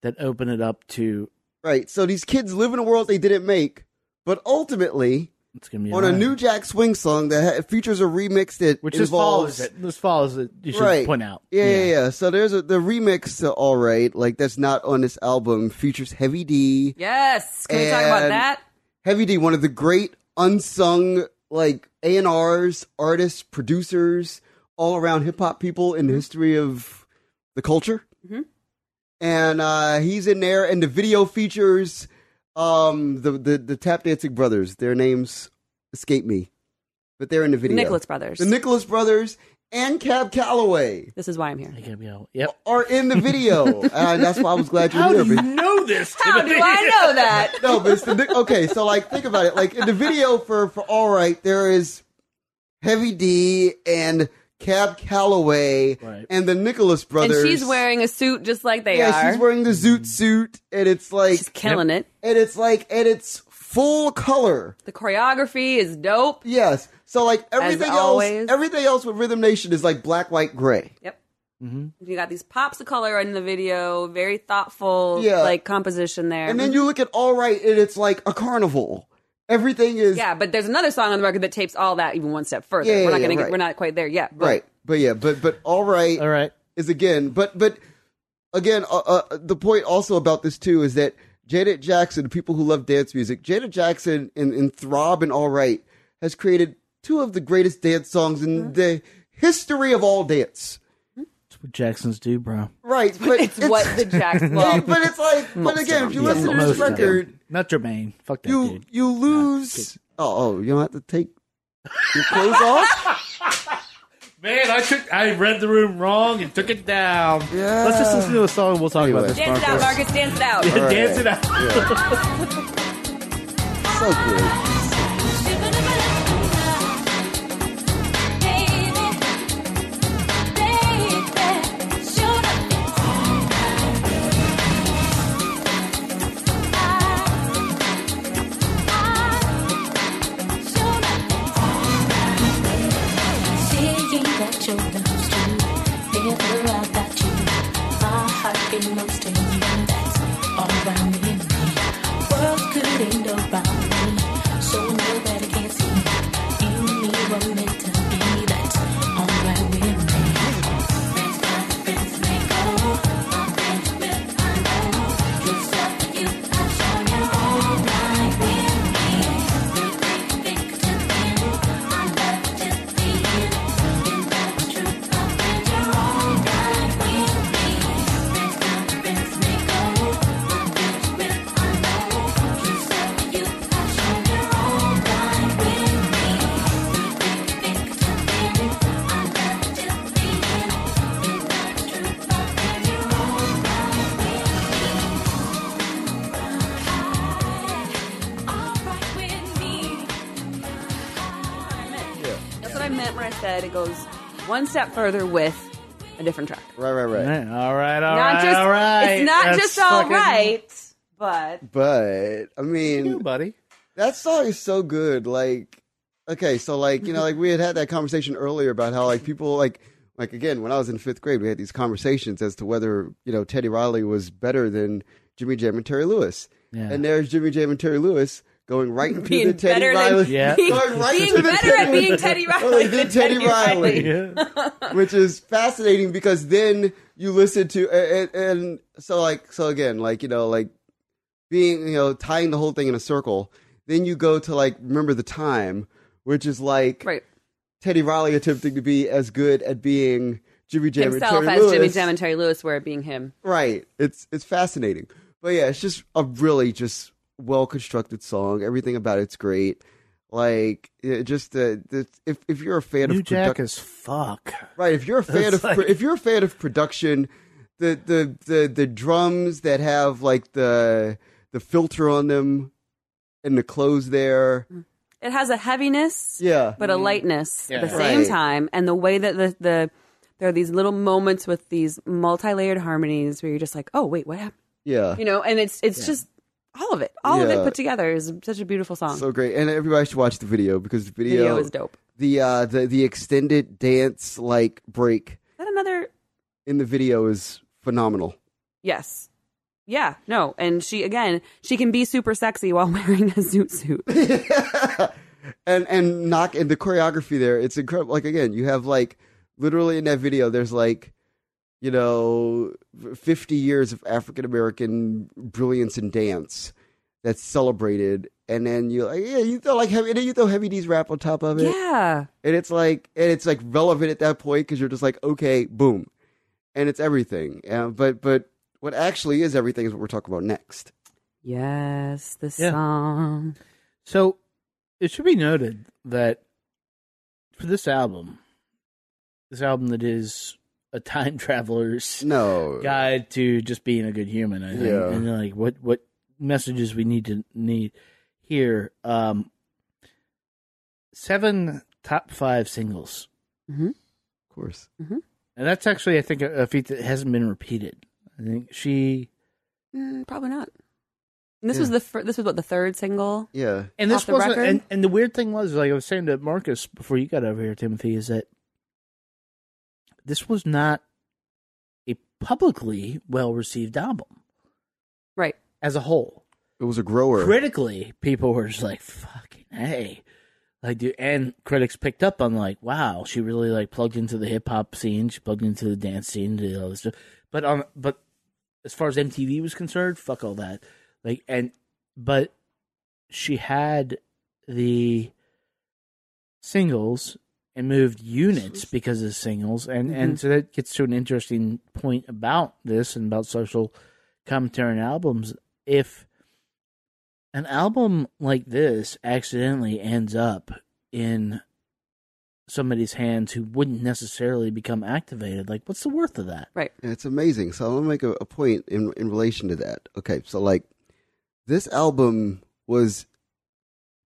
That opened it up to right. So these kids live in a world they didn't make, but ultimately It's gonna be on a alright. New Jack Swing song that ha- features a remix that which just involves follows it. This follows it. You should right. point out. Yeah, yeah, yeah. So there's a the remix to All Right, like that's not on this album, features Heavy D. Yes. Can we talk about that? Heavy D, one of the great unsung like A and R's, artists, producers, all around hip hop people in the history of the culture. Mhm. And uh, he's in there, and the video features um, the, the the tap dancing brothers. Their names escape me, but they're in the video. Nicholas Brothers. the Nicholas brothers, and Cab Calloway this is why I'm here. I can't out. Yep. are in the video. and that's why I was glad you're here. do you know this? How do I know that? no, but it's the Nic- okay. So like, think about it. Like in the video for for All Right, there is Heavy D and Cab Calloway Right. and the Nicholas brothers. And she's wearing a suit just like they yeah, are. Yeah, she's wearing the zoot suit, and it's like, She's killing it. and it's like, and it's full color. The choreography is dope. Yes. So like everything else, always. everything else with Rhythm Nation is like black, white, gray. Yep. Mm-hmm. You got these pops of color in the video, very thoughtful, Yeah. like composition there. And then you look at All Right, and it's like a carnival. Everything is yeah, but there's another song on the record that tapes all that even one step further. Yeah, yeah, we're not yeah, gonna get, we're not quite there yet. but- right. But yeah, but but All Right. All right. is again, but but again, uh, uh, the point also about this too is that Janet Jackson, people who love dance music, Janet Jackson in, in Throb and All Right has created two of the greatest dance songs in the history of all dance. That's what Jacksons do, bro. Right, but It's, what the Jacks love. but it's like, but again, if you listen to this Most of them. record, Not Jermaine. Fuck that you dude. you lose. Oh, oh, you don't have to take your clothes off. Man, I took. I read the room wrong and took it down. Yeah. Let's just listen to a song. We'll talk about Anyway. this. Dance it out, Marcus. Marcus. Dance it out. All right. Dance it out. So good. Further with a different track. Right, right, right. All right. All not right. just all right. it's not That's just all fucking- right, but But I mean, You, buddy. That song is so good. Like, okay, so like you know, like we had had that conversation earlier about how like people like like again when I was in fifth grade, we had these conversations as to whether you know Teddy Riley was better than Jimmy Jam and Terry Lewis. Yeah. And there's Jimmy Jam and Terry Lewis going right into being the Teddy better Riley, than Yeah. being, going right being into the better at being Teddy Riley they than did Teddy Riley. Yeah. which is fascinating because then you listen to and, and so like so again like you know like being you know tying the whole thing in a circle then you go to like remember the time which is like Right. Teddy Riley attempting to be as good at being Jimmy Jam Himself and Terry as Lewis. Jimmy Jam and Terry Lewis were being him. right it's it's fascinating but yeah it's just a really just well constructed song everything about it's great like it just uh, if if you're a fan New of Jack produc- as fuck. Right. If you're a fan It's of like- if you're a fan of production, the the the the drums that have like the the filter on them and the clothes there. It has a heaviness, Yeah. but a lightness at the same Right. time, and the way that the the there are these little moments with these multi-layered harmonies where you're just like, oh wait, what happened? Yeah. You know, and it's it's just all of it, all of Yeah. it put together is such a beautiful song. So great. And everybody should watch the video because the video, Video is dope. The uh the the extended dance like break Is that another? in the video is phenomenal. Yes. Yeah, no, and she again, she can be super sexy while wearing a zoot suit. and and knock and the choreography there, it's incredible. Like again, you have like literally in that video, there's like you know, 50 years of African American brilliance in dance that's celebrated. And then you like, yeah, you throw like heavy, and then you throw Heavy D's rap on top of it. Yeah. And it's like, and it's like relevant at that point because you're just like, okay, boom. And it's everything. Uh, but, but what actually is everything is what we're talking about next. Yes, the Yeah. song. So it should be noted that for this album, this album that is a time traveler's No. guide to just being a good human, I think, Yeah. and like what what messages we need to need here. Um, seven top five singles, Mm-hmm. Of course. and that's actually I think a, a feat that hasn't been repeated. I think she Mm, probably not. And this Yeah. was the fir- this was what the third single. Yeah. And this wasn't, record? and, and the weird thing was, like I was saying to Marcus before you got over here, Timothy, is that this was not a publicly well received album Right. as a whole. It was a grower. Critically, people were just like, "Fucking hey," like, dude, and critics picked up on like, "Wow, she really like plugged into the hip hop scene, she plugged into the dance scene, did all this stuff." But um but as far as MTV was concerned, fuck all that. Like, and but she had the singles and moved units because of singles and and mm-hmm. so that gets to an interesting point about this and about social commentary and albums if an album like this accidentally ends up in somebody's hands who wouldn't necessarily become activated like what's the worth of that Right. And it's amazing. So I want to make a, a point in in relation to that. Okay, so like this album was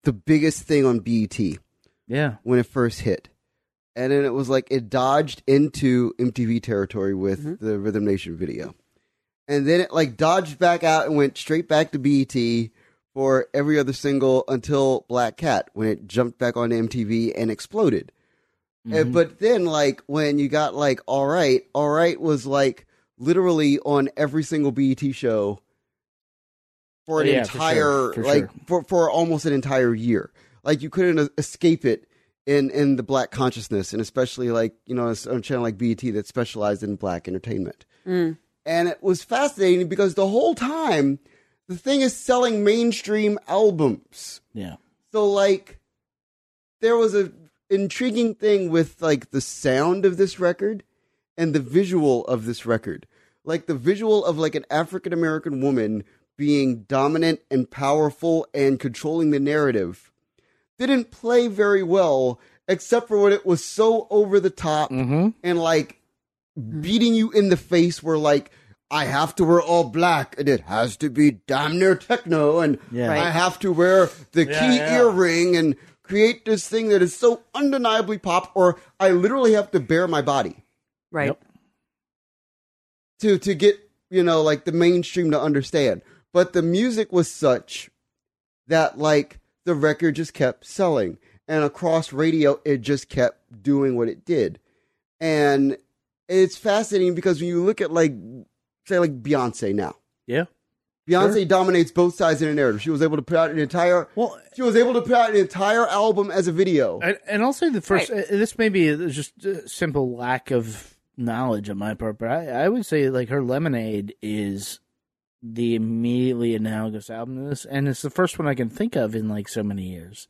the biggest thing on BET yeah when it first hit. And then it was like it dodged into MTV territory with mm-hmm. the Rhythm Nation video. And then it like dodged back out and went straight back to BET for every other single until Black Cat when it jumped back on MTV and exploded. And- mm-hmm. but then like when you got like all right, all right was like literally on every single BET show for an yeah, for entire sure, for like sure. for for almost an entire year. Like you couldn't escape it in in the black consciousness, and especially like you know on a channel like BET that specialized in black entertainment. Mm. And it was fascinating because the whole time the thing is selling mainstream albums. yeah So like there was a intriguing thing with like the sound of this record and the visual of this record. Like the visual of like an African American woman being dominant and powerful and controlling the narrative didn't play very well except for when it was so over the top mm-hmm. and like beating you in the face where like I have to wear all black and it has to be damn near techno and Yeah. I have to wear the Yeah, key yeah. earring and create this thing that is so undeniably pop or I literally have to bare my body Right. Yep. to to get you know like the mainstream to understand but the music was such that like the record just kept selling. And across radio it just kept doing what it did. And it's fascinating because when you look at like say like beyonce now. Yeah. Beyonce Sure. dominates both sides of the narrative. She was able to put out an entire well she was able to put out an entire album as a video. And, and I'll say the first. uh, This may be just a simple lack of knowledge on my part, but I, I would say like her Lemonade is the immediately analogous album to this, and it's the first one I can think of in like so many years.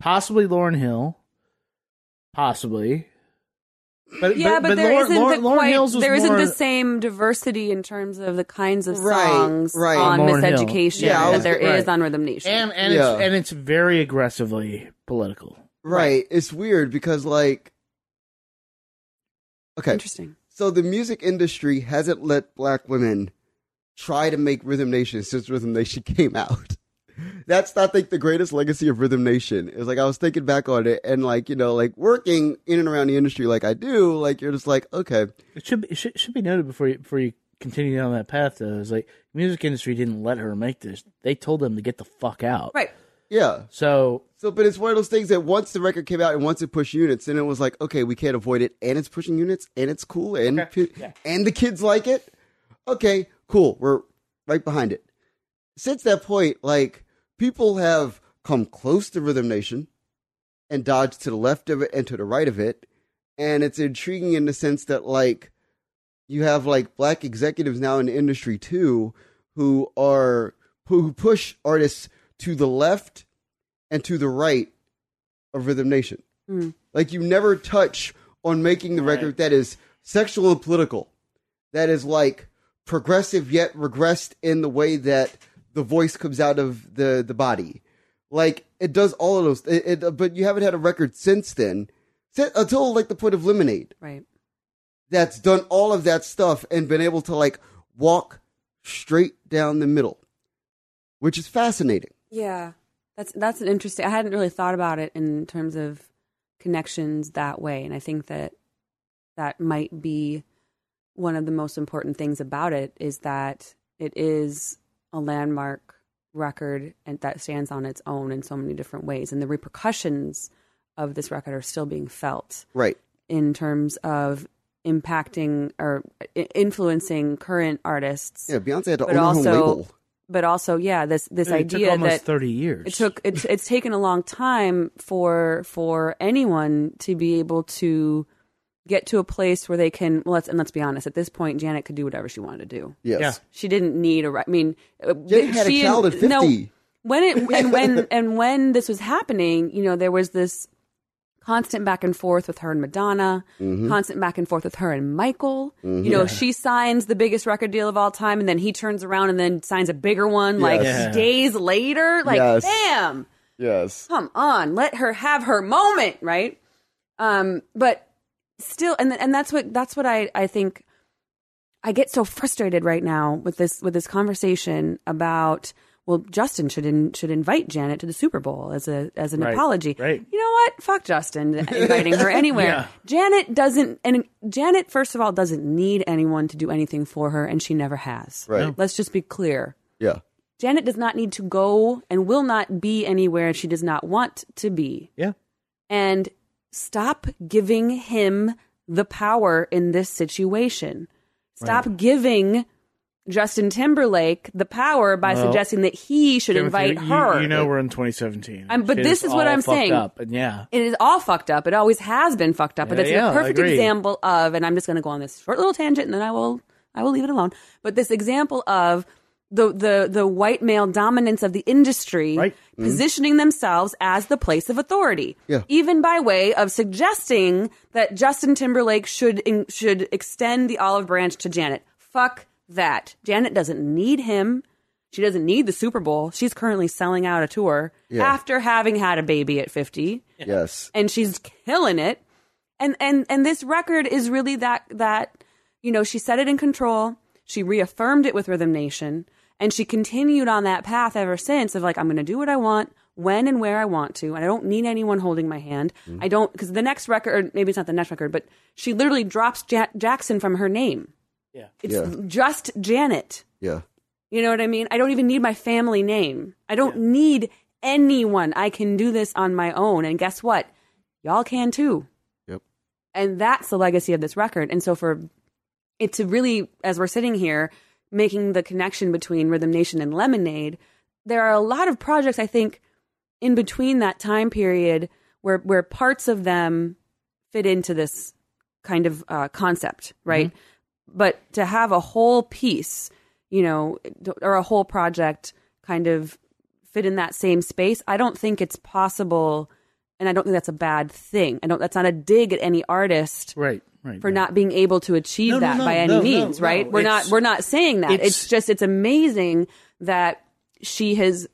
Possibly Lauryn Hill, possibly. But Yeah, but, there Lauryn, not Lauryn, the Lauryn quite, there isn't more, the same diversity in terms of the kinds of songs right. on Lauryn Hill. Miseducation Yeah, I that was- there is right. on Rhythm Nation. and and Yeah. it's and it's very aggressively political. right it's weird because like okay Interesting. So the music industry hasn't let black women try to make Rhythm Nation since Rhythm Nation came out. That's I think the greatest legacy of Rhythm Nation. Is like I was thinking back on it and like, you know, like working in and around the industry like I do, like you're just like, okay. It should be, it should, should be noted before you before you continue down that path. Though, is like music industry didn't let her make this; they told them to get the fuck out. Right. Yeah. So So but it's one of those things that once the record came out and once it pushed units, then it was like, okay, we can't avoid it and it's pushing units and it's cool and Okay. pe- Yeah. and the kids like it. Okay, cool. We're right behind it. Since that point, like people have come close to Rhythm Nation. and dodged to the left of it and to the right of it. And it's intriguing in the sense that like you have like black executives now in the industry too who are who push artists to the left and to the right of Rhythm Nation. Mm. Like you never touch on making the Right. record that is sexual and political, that is like progressive yet regressed in the way that the voice comes out of the the body. Like it does all of those. It, it, but you haven't had a record since then, until like the point of Lemonade, Right. that's done all of that stuff and been able to like walk straight down the middle, which is fascinating. Yeah, that's that's an interesting. I hadn't really thought about it in terms of connections that way, and I think that that might be one of the most important things about it is that it is a landmark record and that stands on its own in so many different ways, and the repercussions of this record are still being felt Right. in terms of impacting or influencing current artists. Yeah, Beyonce had to But own her own also- label. But also, yeah, this this it idea took almost that 30 years. it took it's it's taken a long time for for anyone to be able to get to a place where they can well let's and let's be honest at this point Janet could do whatever she wanted to do. Yes. Yeah. She didn't need a. re- I mean, uh, Janet had a she child at no, 50. when it and when and when this was happening, you know, there was this constant back and forth with her and Madonna, Mm-hmm. constant back and forth with her and Michael. You know, she signs the biggest record deal of all time, and then he turns around and then signs a bigger one like Yes. days later. Like, Yes. damn Yes. come on, let her have her moment, right? Um, but still, and and that's what that's what I I think. I get so frustrated right now with this with this conversation about well, Justin should in, should invite Janet to the Super Bowl as a as an Right, apology. right. You know what? Fuck Justin inviting her anywhere. Yeah. Janet doesn't, and Janet first of all doesn't need anyone to do anything for her, and she never has. Right. No. Let's just be clear. Yeah. Janet does not need to go and will not be anywhere she does not want to be. Yeah. And stop giving him the power in this situation. Stop giving Justin Timberlake the power by Well, suggesting that he should Timothy, invite you- her. You, know we're in 2017. I'm- but Shit this is what I'm saying. Up, and yeah. it is all fucked up. It always has been fucked up. But Yeah, it's yeah, a perfect example of, and I'm just going to go on this short little tangent, and then I will, I will leave it alone. But this example of the the the white male dominance of the industry Right. Mm-hmm. positioning themselves as the place of authority, Yeah. even by way of suggesting that Justin Timberlake should in, should extend the olive branch to Janet. Fuck that. Janet doesn't need him. She doesn't need the Super Bowl. She's currently selling out a tour Yeah. after having had a baby at 50 Yes. and she's killing it. And and and this record is really that that you know she set it in control. She reaffirmed it with Rhythm Nation, and she continued on that path ever since of like I'm going to do what I want when and where I want to, and I don't need anyone holding my hand. Mm-hmm. I don't because the next record, or maybe it's not the next record, but she literally drops ja- Jackson from her name. Yeah. It's Yeah. just Janet. Yeah. You know what I mean? I don't even need my family name. I don't need anyone. I can do this on my own. And guess what? Y'all can too. Yep. And that's the legacy of this record. And so for it to really, as we're sitting here, making the connection between Rhythm Nation and Lemonade, there are a lot of projects I think in between that time period where where parts of them fit into this kind of uh, concept, right? But to have a whole piece, you know, or a whole project kind of fit in that same space, I don't think it's possible, and I don't think that's a bad thing. I don't. That's not a dig at any artist Right. Right. for not being able to achieve No, no, that no, by any no, no, means, no. right? We're not we're not saying that. It's, it's- just it's amazing that she has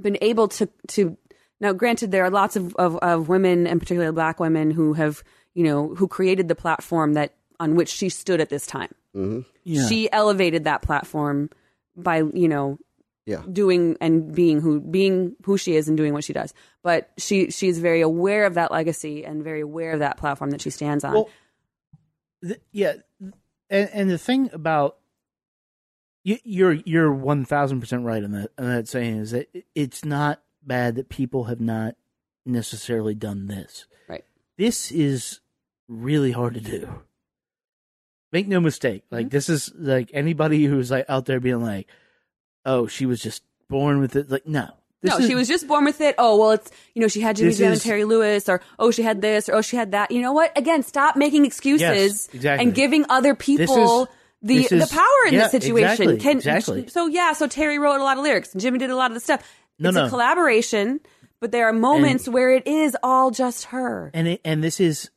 been able to to now granted there are lots of, of, of women and particularly black women who have you know who created the platform that on which she stood at this time. Mm-hmm. Yeah. She elevated that platform by you know Yeah. doing and being who being who she is and doing what she does. But she she is very aware of that legacy and very aware of that platform that she stands on. Well, th- yeah, and and the thing about you, you're you're one thousand percent right on that on that saying is that it's not bad that people have not necessarily done this. Right. This is really hard to do. Make no mistake. Like mm-hmm. this is like anybody who's like out there being like, "Oh, she was just born with it." Like, no, no, is- she was just born with it. Oh well, it's you know she had Jimmy Jam and Terry Lewis, or oh she had this, or oh she had that. You know what? Again, stop making excuses Yes, exactly. and giving other people the is- the power in yeah, this situation. exactly, Can exactly. so yeah. So Terry wrote a lot of lyrics, and Jimmy did a lot of the stuff. No, it's no. a collaboration, but there are moments where it is all just her. and it, and this is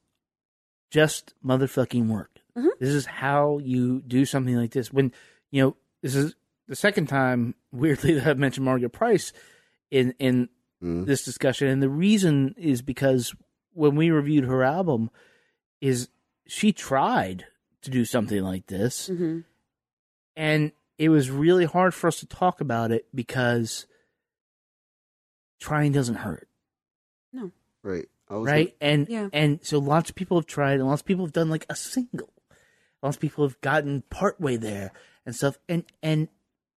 just motherfucking work. Mm-hmm. This is how you do something like this. When you know this is the second time, weirdly, that I've mentioned Margaret Price in in this discussion, and the reason is because when we reviewed her album, is she tried to do something like this, Mm-hmm. and it was really hard for us to talk about it because trying doesn't hurt No. Right. I was right? And Yeah. and so lots of people have tried, and lots of people have done like a single. Lots of people have gotten part way there and stuff. And and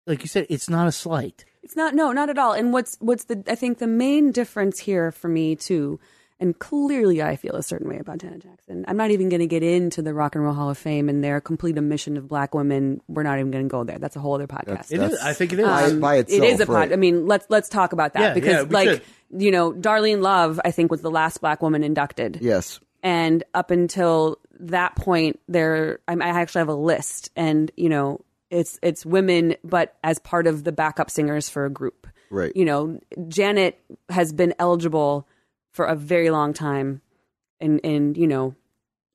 like you said, it's not a slight. It's not no, not at all. And what's what's the I think the main difference here for me too, and clearly I feel a certain way about Janet Jackson. I'm not even going to get into the Rock and Roll Hall of Fame and their complete omission of black women. We're not even going to go there. That's a whole other podcast. It is. I think it is. By- Um, by it is a itself, pod. right. I mean, let's let's talk about that Yeah, because yeah, like should. you know, Darlene Love I think was the last black woman inducted Yes. and up until that point there I, I actually have a list and you know it's it's women but as part of the backup singers for a group Right. you know janet has been eligible for a very long time and and you know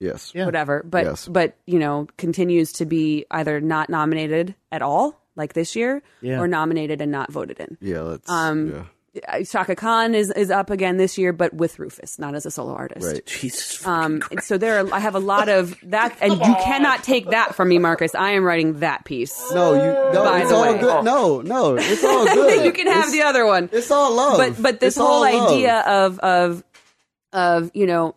Yes. Yeah. whatever but Yes. but you know continues to be either not nominated at all like this year Yeah. or nominated and not voted in Yeah. That's. Um, yeah. Uh, Chaka Khan is is up again this year but with Rufus not as a solo artist Right. Jesus. um, so there, are, I have a lot of that, and you cannot take that from me, Marcus. I am writing that piece. No, you. No, By it's the all way. good. No, no, it's all good. you can have It's- the other one, It's all love. but but this It's whole idea of of of you know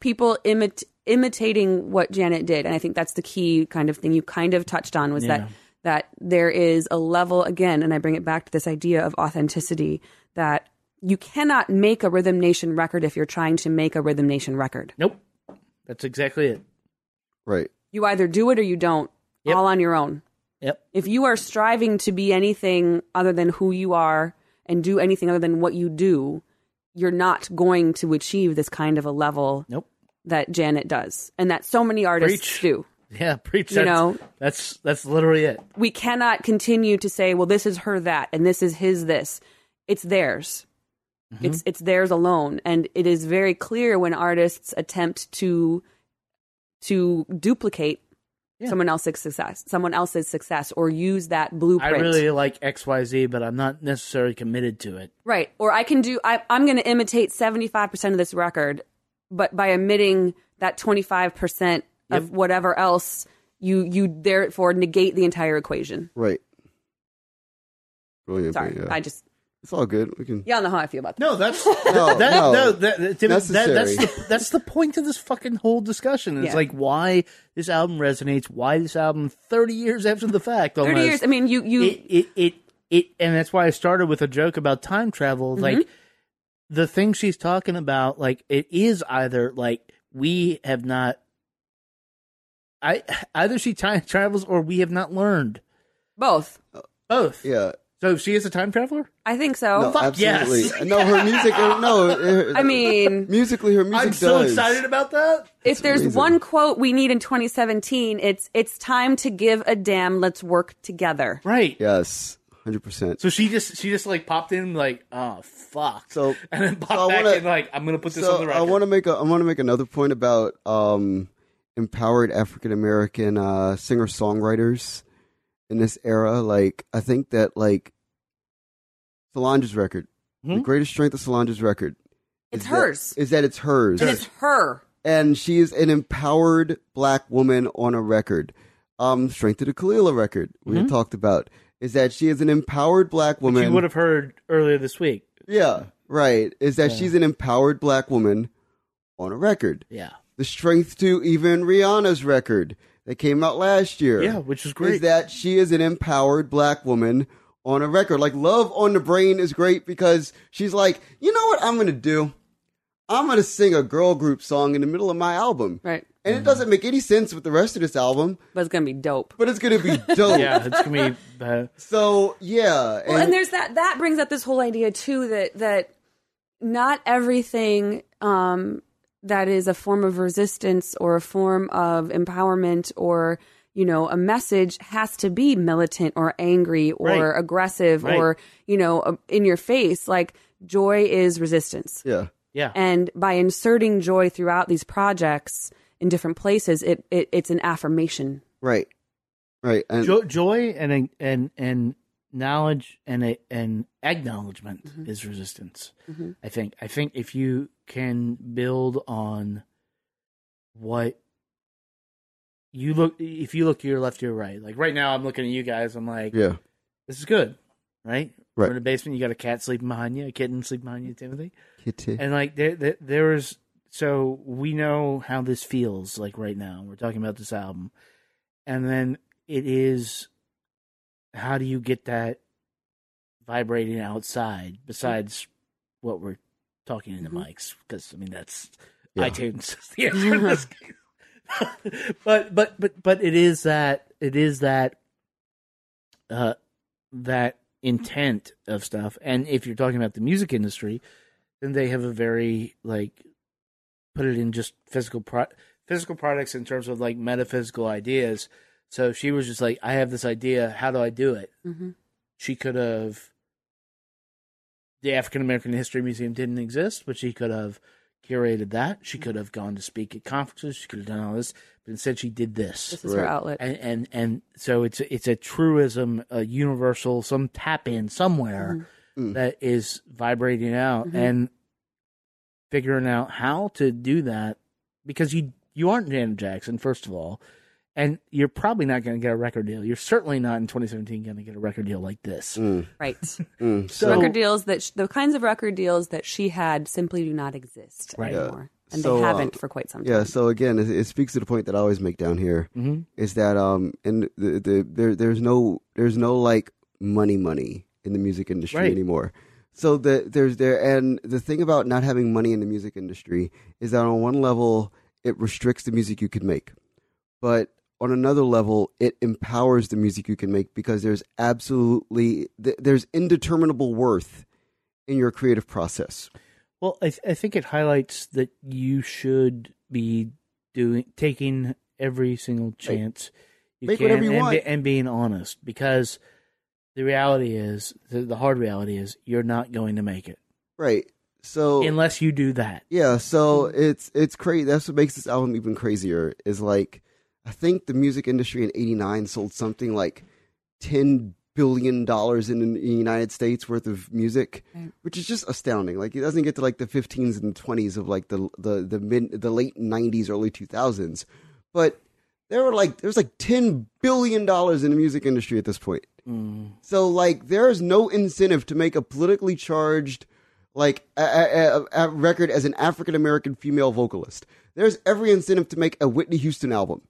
people imit- imitating what Janet did, and I think that's the key kind of thing you kind of touched on was Yeah. that that there is a level again, and I bring it back to this idea of authenticity that. You cannot make a Rhythm Nation record if you're trying to make a Rhythm Nation record. nope. That's exactly it. Right. You either do it or you don't, Yep. all on your own. Yep. if you are striving to be anything other than who you are and do anything other than what you do, you're not going to achieve this kind of a level Nope. that Janet does and that so many artists Preach. do. Yeah, preach. You That's, know? that's that's literally it. We cannot continue to say, well, this is her that and this is his this. It's theirs. Mm-hmm. It's it's theirs alone. And it is very clear when artists attempt to to duplicate Yeah. someone else's success, someone else's success, or use that blueprint. I really like X Y Z, but I'm not necessarily committed to it. Right. Or I can do, I, I'm going to imitate 75% of this record, but by omitting that 25% of Yep. whatever else, you, you therefore negate the entire equation. Right. Brilliant. Sorry. Yeah. I just, it's all good. We can. y'all know how I feel about that. No, that's No, that, no. no, that, that, Tim, that, that's Necessary. the that's the point of this fucking whole discussion. It's Yeah. like why this album resonates, why this album thirty years after the fact, 30 years. I mean, you, you, it, it it it and that's why I started with a joke about time travel. Mm-hmm. Like the thing she's talking about, like it is either like we have not, I either she time travels or we have not learned both. both. Yeah. So she is a time traveler. I think so. No, fuck absolutely. yes. No, her music. uh, No, her- I mean, musically, her music I'm so does. excited about that. if there's amazing. one quote we need in 2017, it's, it's time to give a damn. Let's work together. Right. Yes, hundred percent. So she just she just like popped in like oh fuck So- and then popped so I back wanna- in like I'm gonna put this on So the I want to make a I want to make another point about um, empowered African American uh, singer songwriters in this era. Like I think that like Solange's record, the Hmm? greatest strength of Solange's record, It's is that- hers. is that it's hers, And it's her. and she is an empowered black woman on a record. Um, Strength of the Kelela record we had talked about is that she is an empowered black. Woman. you would have heard earlier this week. yeah, right. Is that she's an empowered black woman on a record. Yeah. The strength to even Rihanna's record that came out last year. Yeah, which is great. Is that she is an empowered black woman on a record. Like Love on the Brain is great because she's like, you know what I'm gonna do? I'm gonna sing a girl group song in the middle of my album. Right. and it doesn't make any sense with the rest of this album. but it's gonna be dope. But it's gonna be dope. yeah, it's gonna be. Uh, So yeah, Well, and there's that that brings up this whole idea too that that not everything um, that is a form of resistance or a form of empowerment or you know a message has to be militant or angry or Right. aggressive Right. or you know uh, in your face like joy is resistance yeah, yeah, and by inserting joy throughout these projects in different places it, it it's an affirmation right, right, and Jo- joy and and and knowledge and a, and acknowledgment Mm-hmm. is resistance. I think. I think if you can build on what you look, if you look to your left, to your right. Like right now, I'm looking at you guys. I'm like, yeah, this is good, right? Right. We're in the basement. You got a cat sleeping behind you, a kitten sleeping behind you, Timothy. kitty. And like there, there, there is so we know how this feels like right now. We're talking about this album, and then it is how do you get that vibrating outside besides what we're talking in the mm-hmm. mics? Because I mean that's Yeah. iTunes the answer in this case. but but but but it is that it is that uh that intent of stuff. And if you're talking about the music industry, then they have a very like put it in just physical pro- physical products in terms of like metaphysical ideas. So she was just like, I have this idea. How do I do it? mm-hmm. She could have. The African American History Museum didn't exist, but she could have curated that. She could have gone to speak at conferences. She could have done all this, but instead she did this this is her outlet and and and so it's it's a truism, a universal, some tap in somewhere Mm. that is vibrating out Mhm. and figuring out how to do that because you you aren't Janet Jackson first of all, and you're probably not going to get a record deal. You're certainly not in 2017 going to get a record deal like this. Mm, right mm. So record deals that sh- the kinds of record deals that she had simply do not exist Right. anymore, and So, they uh, haven't for quite some time. Yeah, so again, it, it speaks to the point that I always make down here Mhm. is that um, and the, the there there's no there's no like money money in the music industry Right. anymore. So the there's there and the thing about not having money in the music industry is that on one level it restricts the music you could make, but on another level it empowers the music you can make because there's absolutely there's indeterminable worth in your creative process. Well, I, th- I think it highlights that you should be doing taking every single chance you Make can whatever you and, want. be- and being honest because the reality is the, the hard reality is you're not going to make it Right. So unless you do that. Yeah, so mm-hmm. it's it's crazy. That's what makes this album even crazier. Is like, I think the music industry in '89 sold something like ten billion dollars in the United States worth of music, Right. which is just astounding. Like it doesn't get to like the 15s and 20s of like the the the mid the late '90s, early 2000s, but there were like there's like ten billion dollars in the music industry at this point. Mm. So like there is no incentive to make a politically charged like a, a, a- a record as an African American female vocalist. There's every incentive to make a Whitney Houston album.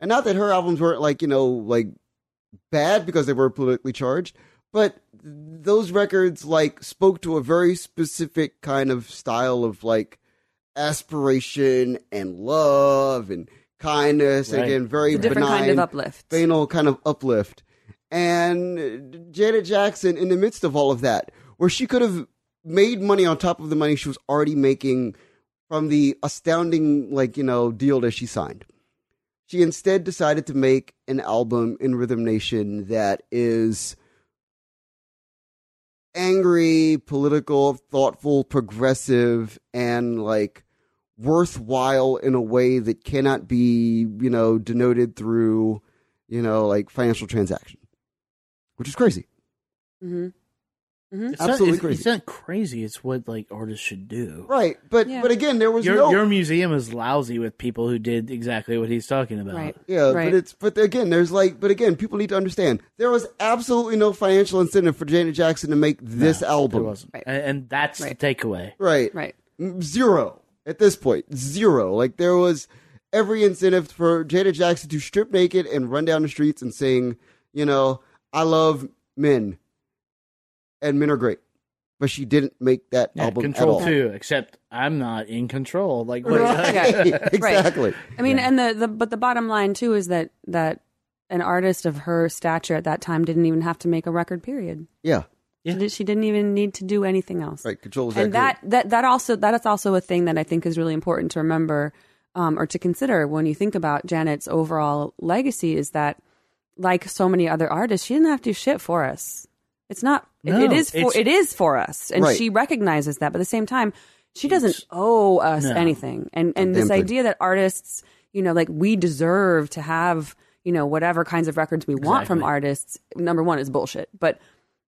And not that her albums weren't like, you know, like bad because they were politically charged, but those records like spoke to a very specific kind of style of like aspiration and love and kindness Right. and again very It's a different benign kind of uplift. banal kind of uplift. And Janet Jackson, in the midst of all of that, where she could have made money on top of the money she was already making from the astounding, like, you know, deal that she signed, she instead decided to make an album in Rhythm Nation that is angry, political, thoughtful, progressive, and like worthwhile in a way that cannot be, you know, denoted through, you know, like financial transaction, which is crazy. Mm-hmm. Hmm It's Absolutely not, it's, crazy. It's not crazy. It's what like artists should do. Right, but Yeah. but again, there was Your no your museum is lousy with people who did exactly what he's talking about. Right. Yeah, Right. but it's but again, there's like, but again, people need to understand there was absolutely no financial incentive for Janet Jackson to make this There album. wasn't, Right. and, and that's Right. the takeaway. Right, Right. zero at this point, zero. Like there was every incentive for Janet Jackson to strip naked and run down the streets and sing, you know, I love men, and men are great. but she didn't make that Yeah, album control at all. too, except I'm not in control. Like, Right. Yeah. exactly. I mean, and the, the but the bottom line too is that that an artist of her stature at that time didn't even have to make a record. Period. Yeah. Yeah. She, did, she didn't even need to do anything else. Right. Control is and that that that also that is also a thing that I think is really important to remember um, or to consider when you think about Janet's overall legacy. Is that like so many other artists, she didn't have to do shit for us. It's not. it- it is for it's- for us, and Right. she recognizes that. But at the same time, she doesn't owe us No. anything. And and this Damn idea that artists, you know, like we deserve to have you know whatever kinds of records we want from artists. Number one is bullshit. But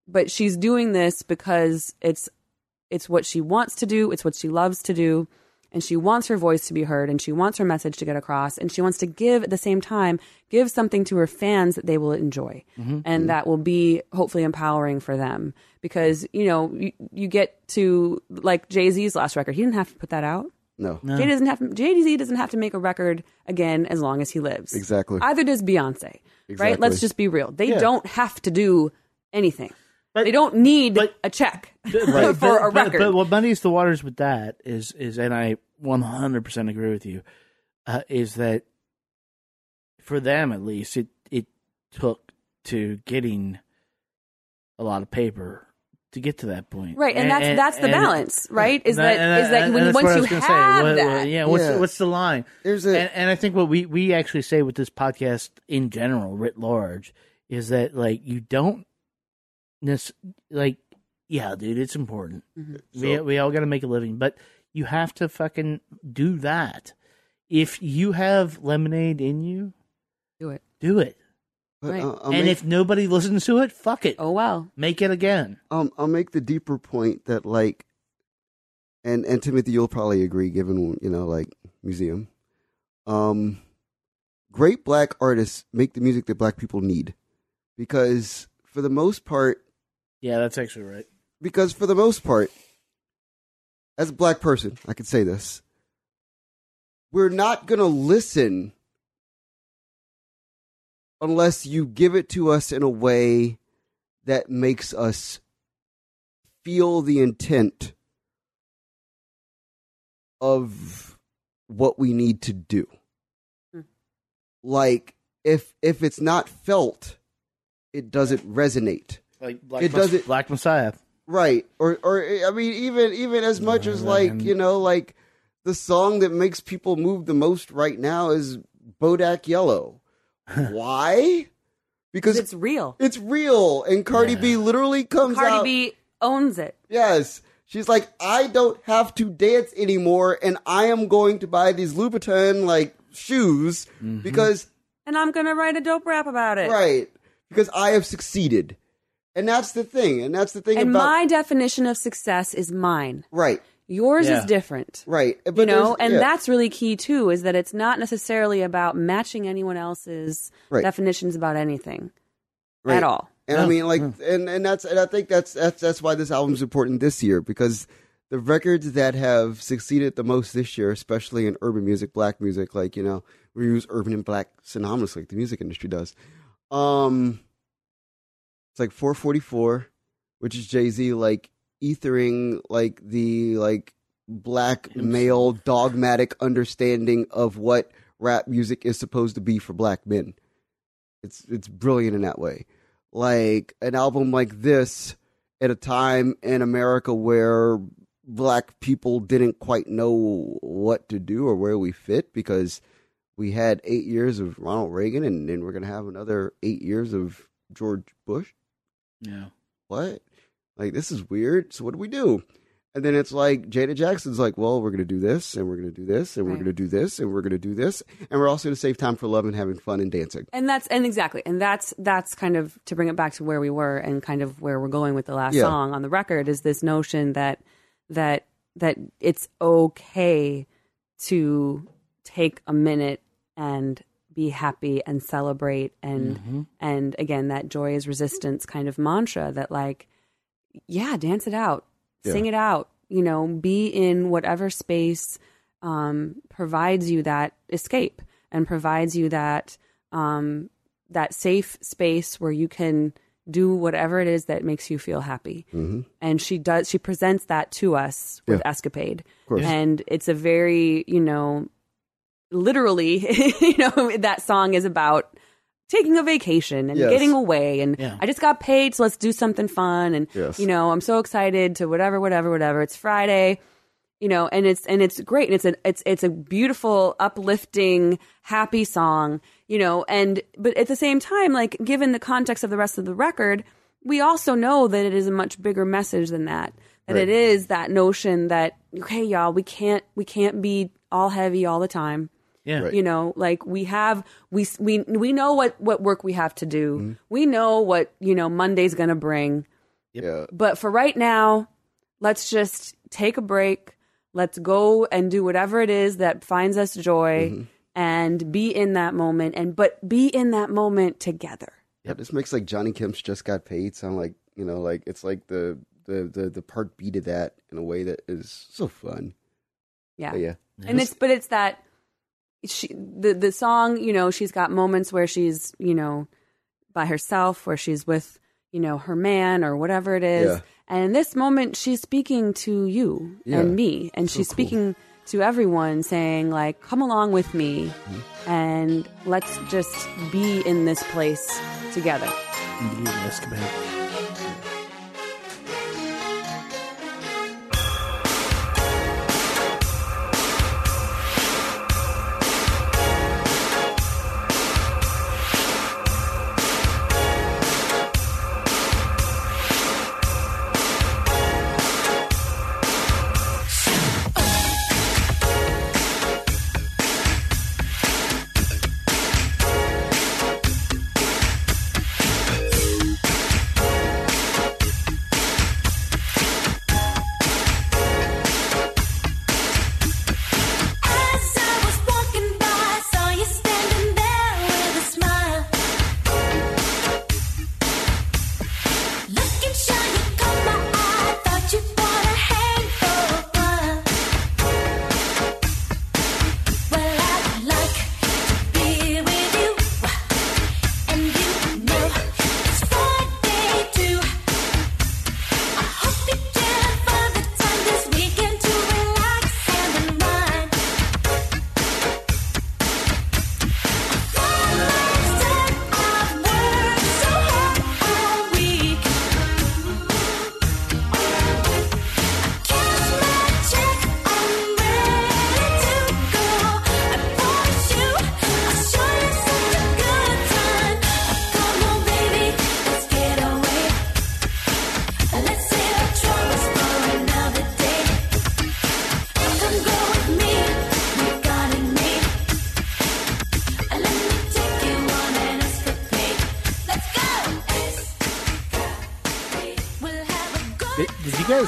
but she's doing this because it's it's what she wants to do it's what she loves to do and she wants her voice to be heard and she wants her message to get across and she wants to give at the same time give something to her fans that they will enjoy mm-hmm. and mm-hmm. that will be hopefully empowering for them because you know you, you get to like jay-z's last record he didn't have to put that out no. No. Jay doesn't have Jay Z doesn't have to make a record again as long as he lives. Exactly. Either does Beyonce, right? Let's just be real. They Yeah. don't have to do anything. But- they don't need but- a check But- for a record. But, what muddies the waters with that is is, and I 100 percent agree with you, uh, is that for them at least it it took to getting a lot of paper to get to that point, Right, and that's- that's the and- balance, right? Is and that- and is that when- that's once you was say. have What- what- that- yeah, what's Yeah. The, what's the line? There's a and, and I think what we we actually say with this podcast in general, writ large, is that like you don't nec- like yeah, dude, it's important. we we all got to make a living, but you have to fucking do that. If you have lemonade in you, do it. do it. but, right. uh, I'll and make, if nobody listens to it, fuck it. Oh well. Make it again. um, I'll make the deeper point that like, and and Timothy, you'll probably agree, given you know like museum, um, great black artists make the music that black people need, because for the most part, Yeah, that's actually right. because for the most part, as a black person, I can say this. We're not going to listen unless you give it to us in a way that makes us feel the intent of what we need to do. Hmm. Like if if it's not felt, it doesn't resonate. Like Black, It doesn't- Black Messiah. Right. Or or I mean even even as much as like, you know, like the song that makes people move the most right now is Bodak Yellow. Why? Because It's real. it's real and Cardi B literally comes Cardi out B owns it. Yes. She's like, I don't have to dance anymore and I am going to buy these Louboutin like shoes Mm-hmm. because And I'm gonna write a dope rap about it. right. Because I have succeeded. And that's the thing. And that's the thing And about my definition of success is mine. Right. Yours Yeah. is different. Right. But you know, and yeah. that's really key too, is that it's not necessarily about matching anyone else's Right. definitions about anything Right. at all. And I mean, like, and and that's and I think that's that's that's why this album's important this year because the records that have succeeded the most this year, especially in urban music, black music, like you know, we use urban and black synonymously, like the music industry does. Um, it's like 444, which is Jay Z like ethering like the like black male dogmatic understanding of what rap music is supposed to be for black men. It's it's brilliant in that way. Like an album like this at a time in America where black people didn't quite know what to do or where we fit because we had eight years of Ronald Reagan and then we're gonna have another eight years of George Bush. Yeah. What? Like this is weird. So what do we do? And then it's like Jada Jackson's like, well, we're gonna do this and we're gonna do this and we're gonna do this and we're gonna do this and we're also gonna save time for love and having fun and dancing. And that's and exactly, and that's that's kind of to bring it back to where we were and kind of where we're going with the last Yeah. song on the record is this notion that that that it's okay to take a minute and be happy and celebrate and and again that joy is resistance kind of mantra that like yeah dance it out Yeah. sing it out you know be in whatever space um, provides you that escape and provides you that um, that safe space where you can do whatever it is that makes you feel happy. Mm-hmm. And she does. She presents that to us with Yeah. Escapade, and it's a very you know, literally, you know, that song is about taking a vacation and Yes. getting away and Yeah. I just got paid so let's do something fun and Yes. you know I'm so excited to whatever whatever whatever it's Friday you know and it's and it's great and it's a it's it's a beautiful uplifting happy song you know and but at the same time like given the context of the rest of the record we also know that it is a much bigger message than that that Right. it is that notion that okay y'all we can't we can't be all heavy all the time Yeah. Right. you know like we have we we we know what what work we have to do Mm-hmm. we know what you know monday's gonna bring Yeah. but for right now let's just take a break let's go and do whatever it is that finds us joy Mm-hmm. and be in that moment and but be in that moment together Yeah, this makes like Johnny Kemp's just got paid sound like you know, like it's like the the the, the part beat to that in a way that is so fun. yeah But yeah, and it's but it's that she the the song you know she's got moments where she's you know by herself where she's with you know her man or whatever it is Yeah. and in this moment she's speaking to you Yeah. and me and she's cool. speaking to everyone saying like come along with me Mm-hmm. and let's just be in this place together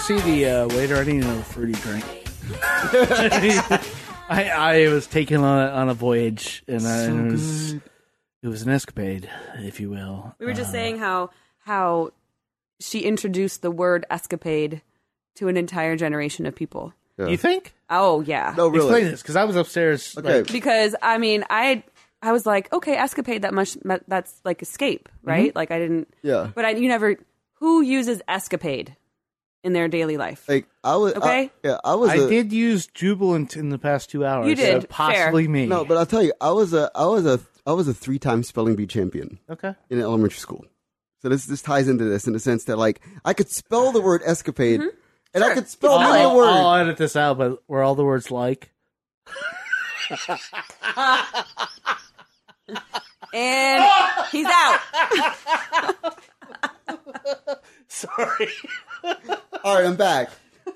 see the uh, waiter? I need another fruity drink. I I was taken on a, on a voyage, and, I, and it was it was an escapade, if you will. we were just Uh, saying how how she introduced the word escapade to an entire generation of people You think? oh yeah no, really. Explain this, because I was upstairs. Okay. like, because I mean, I I was like, okay, escapade. That much. That's like escape, Mm-hmm. right? Like I didn't. Yeah. But I, you never. Who uses escapade in their daily life? Like I was, I- Okay. yeah, I was. I a- did use jubilant in the past two hours. You did, so possibly fair. me. No, but I'll tell you, I was a, I was a, I was a three-time spelling bee champion okay. in elementary school. So this this ties into this in the sense that like I could spell the word escapade, mm-hmm. and I could spell I'll, many I'll, words. I'll edit this out, but were all the words like? And he's out. Sorry, All right, I'm back.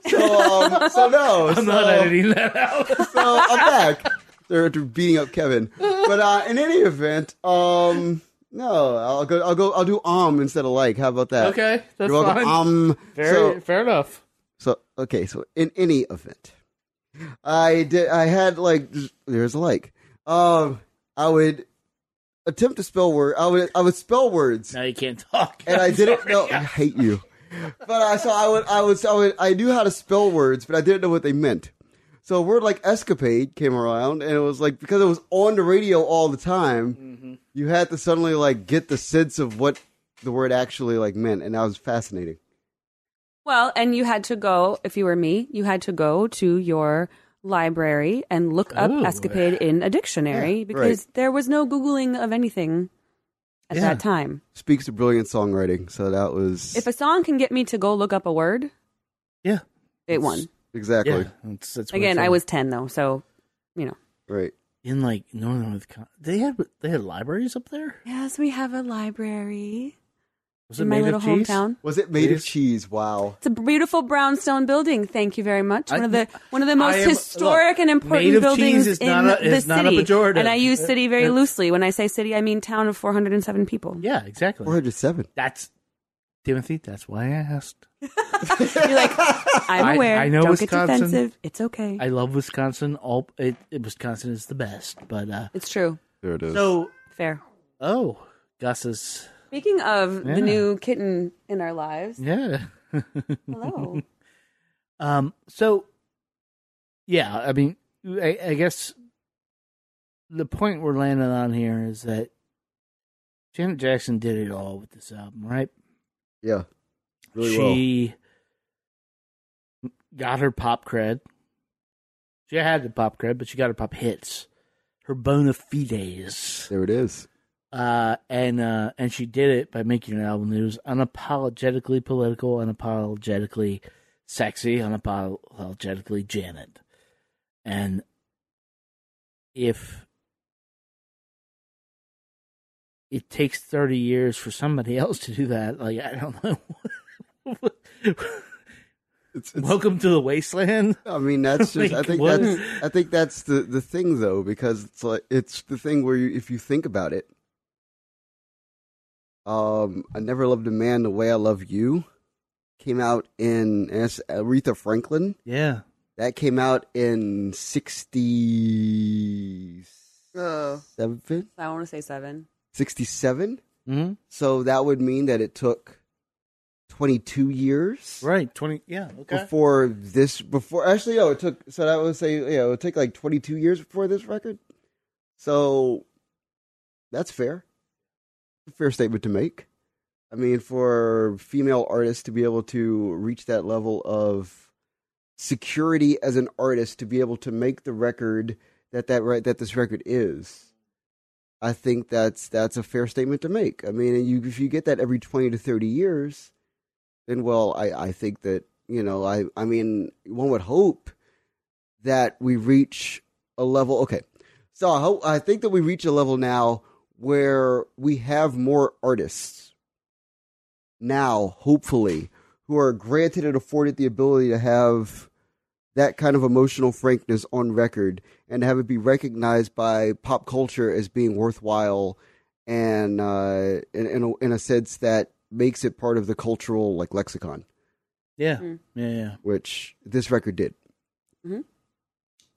So, um, so no, I'm so, not editing that out. so I'm back. They're beating up Kevin, but uh, in any event, um, no, I'll go, I'll go, I'll do um instead of like. How about that? Okay, that's You're welcome. fine. Um, Very so, fair enough. So okay, so in any event, I did. I had like there's a like. Um, I would attempt to spell word. I would I would spell words, Now you can't talk. and I I'm didn't sorry. know. I hate you. But I so I would I would I would I knew how to spell words, but I didn't know what they meant. So a word like escapade came around, and it was like because it was on the radio all the time, Mm-hmm. you had to suddenly like get the sense of what the word actually like meant, and that was fascinating. Well, and you had to go, if you were me, you had to go to your library and look up Ooh. escapade in a dictionary Yeah, because right. there was no Googling of anything at Yeah. that time. Speaks to brilliant songwriting. So that was If a song can get me to go look up a word, Yeah. it won. exactly Yeah. That's, that's what Again, I was 10 though, so, you know. right. in like northern Wisconsin. They had they had libraries up there. Yes, we have a library Was it in my made little of cheese? hometown. Was it made of Cheese? cheese? Wow. It's a beautiful brownstone building. Thank you very much. I- One of the one of the most I am- historic and important of buildings cheese is in not a- the is not a city. pejorative. And I use city very It's- loosely. When I say city, I mean town of 407 people. Yeah, exactly. 407. That's Timothy. That's why I asked. You're like, I'm aware. I know Don't Wisconsin. get defensive. It's okay. I love Wisconsin. All it, it- Wisconsin is the best. But uh it's true. There it is. so Fair. oh, Gus's Speaking of Yeah. the new kitten in our lives, yeah. hello. Um. So, yeah. I mean, I, I guess the point we're landing on here is that Janet Jackson did it all with this album, right? yeah. Really well. she got her pop cred. She had the pop cred, but she got her pop hits, her bona fides, There it is. Uh, and uh, and she did it by making an album that was unapologetically political, unapologetically sexy, unapologetically Janet. And if it takes 30 years for somebody else to do that, like, I don't know. It's, it's, Welcome to the wasteland. I mean, that's just. I think what? that's. I think that's the the thing though, because it's like it's the thing where you, if you think about it, um, I never loved a man the way I love you, came out in and it's Aretha Franklin. Yeah. That came out in sixty Oh. seven. I want to say seven. 67. Mm-hmm. So that would mean that it took 22 years Right. 20. Yeah. Okay. before this before actually oh, it took so that would say yeah it would take like 22 years before this record so that's fair a fair statement to make. I mean for female artists to be able to reach that level of security as an artist to be able to make the record that that right that this record is i think that's that's a fair statement to make. I mean you if you get that every 20 to 30 years then well i i think that you know i i mean one would hope that we reach a level okay. So i hope i think that we reach a level now where we have more artists now hopefully who are granted and afforded the ability to have that kind of emotional frankness on record and have it be recognized by pop culture as being worthwhile and uh, in, in, a, in a sense that makes it part of the cultural like lexicon, Yeah. Mm. Yeah. Yeah. which this record did. That's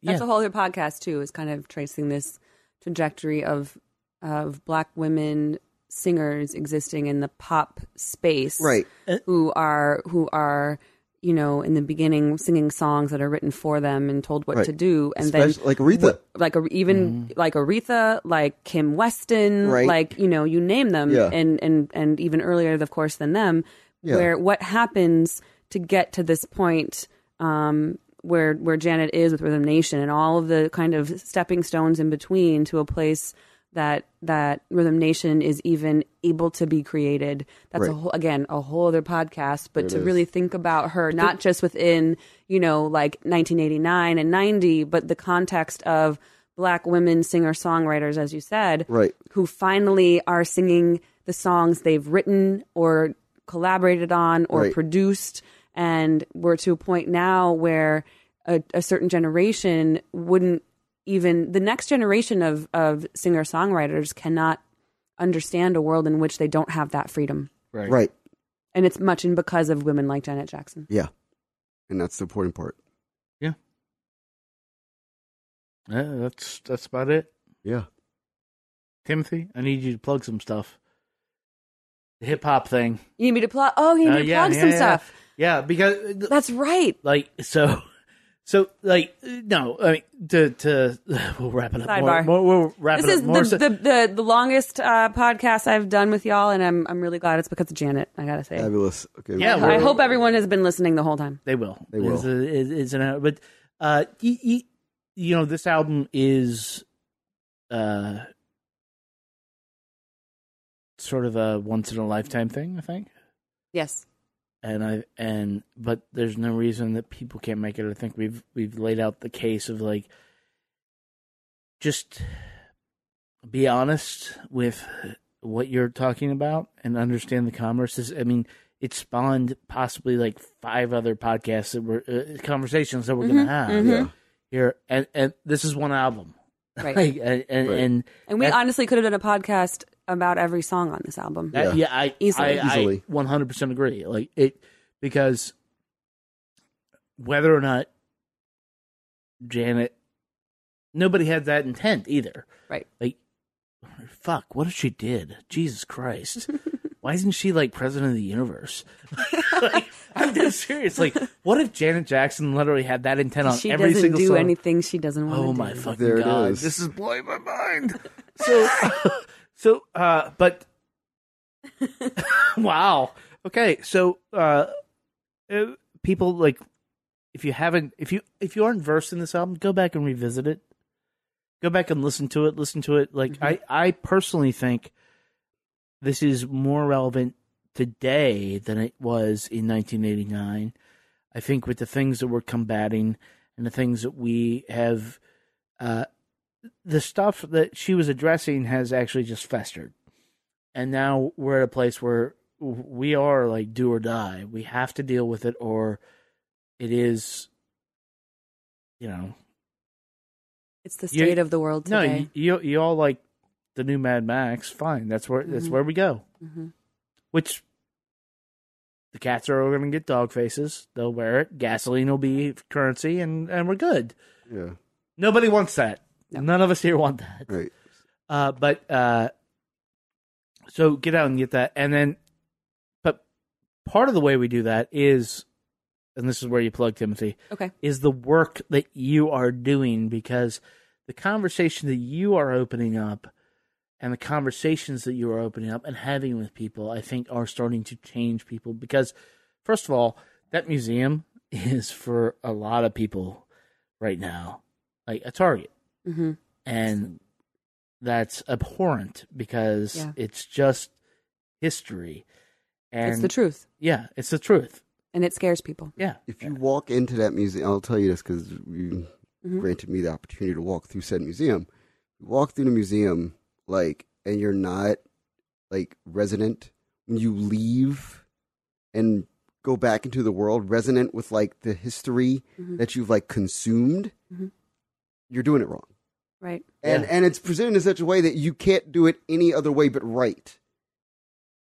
Yeah. a whole other podcast too. Is kind of tracing this trajectory of of black women singers existing in the pop space, Right. Who are who are you know in the beginning singing songs that are written for them and told what Right. to do, and Especially- like Aretha. then like a, even like Aretha, like Kim Weston, Right. like you know you name them, Yeah. and and and even earlier, of course, than them. Yeah. Where what happens to get to this point um, where where Janet is with Rhythm Nation and all of the kind of stepping stones in between to a place that that Rhythm Nation is even able to be created. That's a whole again a whole other podcast. But it to is. really think about her not just within you know like 1989 and 90, but the context of black women singer songwriters, as you said, Right. who finally are singing the songs they've written or collaborated on or Right. produced. And we're to a point now where a, a certain generation wouldn't even, the next generation of, of singer songwriters cannot understand a world in which they don't have that freedom. Right. Right. And it's much in because of women like Janet Jackson. Yeah. And that's the important part. Yeah, that's that's about it. Yeah. Timothy, I need you to plug some stuff. The hip hop thing. You need me to plug? Oh, you need Uh, me to yeah, plug yeah, some yeah. stuff. Yeah, because That's right. like so So, like, no, I mean, to to we'll wrap it up. Sidebar. More, more, we'll wrap This it is up more. the, so- the, the, the longest uh, podcast I've done with y'all, and I'm I'm really glad it's because of Janet. I gotta say, Fabulous. Okay. Yeah, I hope everyone has been listening the whole time. They will. They will. It's, a, it's an, but uh, you, you, you know, this album is uh, sort of a once in a lifetime thing. I think, Yes, and I and but there's no reason that people can't make it. I think we've we've laid out the case of like just be honest with what you're talking about and understand the commerce. Is I mean. It spawned possibly like five other podcasts that were uh, conversations that we're Mm-hmm, gonna have Yeah. here, and and this is one album, Right. Like, and and, Right. and and we that- honestly could have done a podcast about every song on this album. that- yeah, I Easily. I, Easily. I 100% agree. Like it because whether or not Janet, nobody had that intent either. Right. Like, fuck, what if she did? Jesus Christ. Why isn't she like president of the universe? like, I'm dead serious. Like, what if Janet Jackson literally had that intent on she every doesn't single do song? anything she doesn't want to Oh do. my fucking There it god! is. This is blowing my mind. So, so, uh, but wow. Okay, so uh, uh, people like if you haven't, if you if you aren't versed in this album, go back and revisit it. Go back and listen to it. Listen to it. Like I, I personally think this is more relevant today than it was in 1989. I think with the things that we're combating and the things that we have, uh, the stuff that she was addressing has actually just festered. And now we're at a place where we are like do or die. We have to deal with it, or it is, you know, It's the You- state of the world no, today. you, you you all like the new Mad Max. Fine, that's where that's Mhm. where we go. Mhm. Which the cats are going to get dog faces. They'll wear it. Gasoline will be currency, and and we're good. Yeah. Nobody wants that. No. None of us here want that. Right. Uh, but uh, so get out and get that, and then, but part of the way we do that is, and this is where you plug Timothy, Okay. is the work that you are doing because the conversation that you are opening up and the conversations that you are opening up and having with people, I think, are starting to change people because, first of all, that museum is for a lot of people right now, like a target hmm and that's abhorrent because Yeah. it's just history and It's the truth, yeah it's the truth and it scares people. yeah If you walk into that museum, I'll tell you this because you Mhm. granted me the opportunity to walk through said museum. You walk through the museum, like, and you're not like resident when you leave and go back into the world, resonant with like the history Mhm. that you've like consumed. Mhm. You're doing it wrong, Right. and Yeah. and it's presented in such a way that you can't do it any other way but right.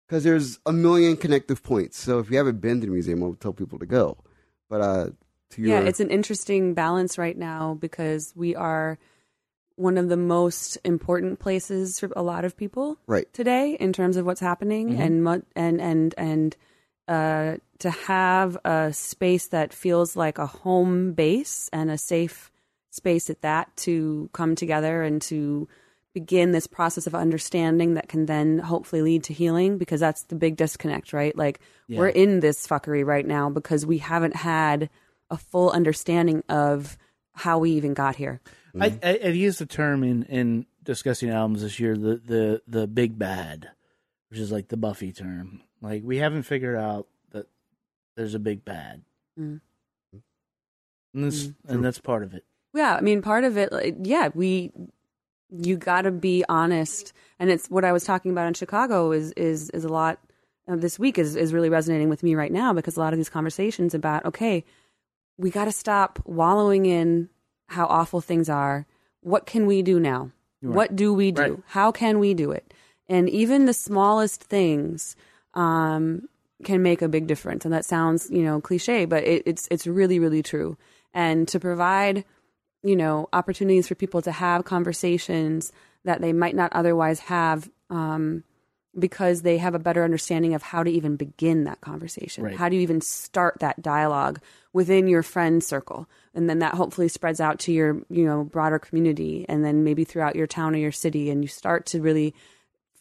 Because there's a million connective points. So if you haven't been to the museum, I'll tell people to go. But uh, to your Yeah, it's an interesting balance right now because we are one of the most important places for a lot of people right. today in terms of what's happening Mhm. and mu- and and and uh, to have a space that feels like a home base and a safe space at that to come together and to begin this process of understanding that can then hopefully lead to healing because that's the big disconnect right like Yeah. we're in this fuckery right now because we haven't had a full understanding of how we even got here I, I i've used the term in in discussing albums this year the the the big bad which is like the buffy term like we haven't figured out that there's a big bad Mm. and this Mm. and that's part of it Yeah, I mean, part of it, yeah, we, you got to be honest, and it's what I was talking about in Chicago is is is a lot of this week is is really resonating with me right now because a lot of these conversations about okay, we got to stop wallowing in how awful things are. What can we do now? Right. What do we do? Right. How can we do it? And even the smallest things um, can make a big difference. And that sounds, you know, cliche, but it, it's it's really really true. And to provide you know opportunities for people to have conversations that they might not otherwise have um, because they have a better understanding of how to even begin that conversation. Right. How do you even start that dialogue within your friend circle? And then that hopefully spreads out to your, you know, broader community and then maybe throughout your town or your city and you start to really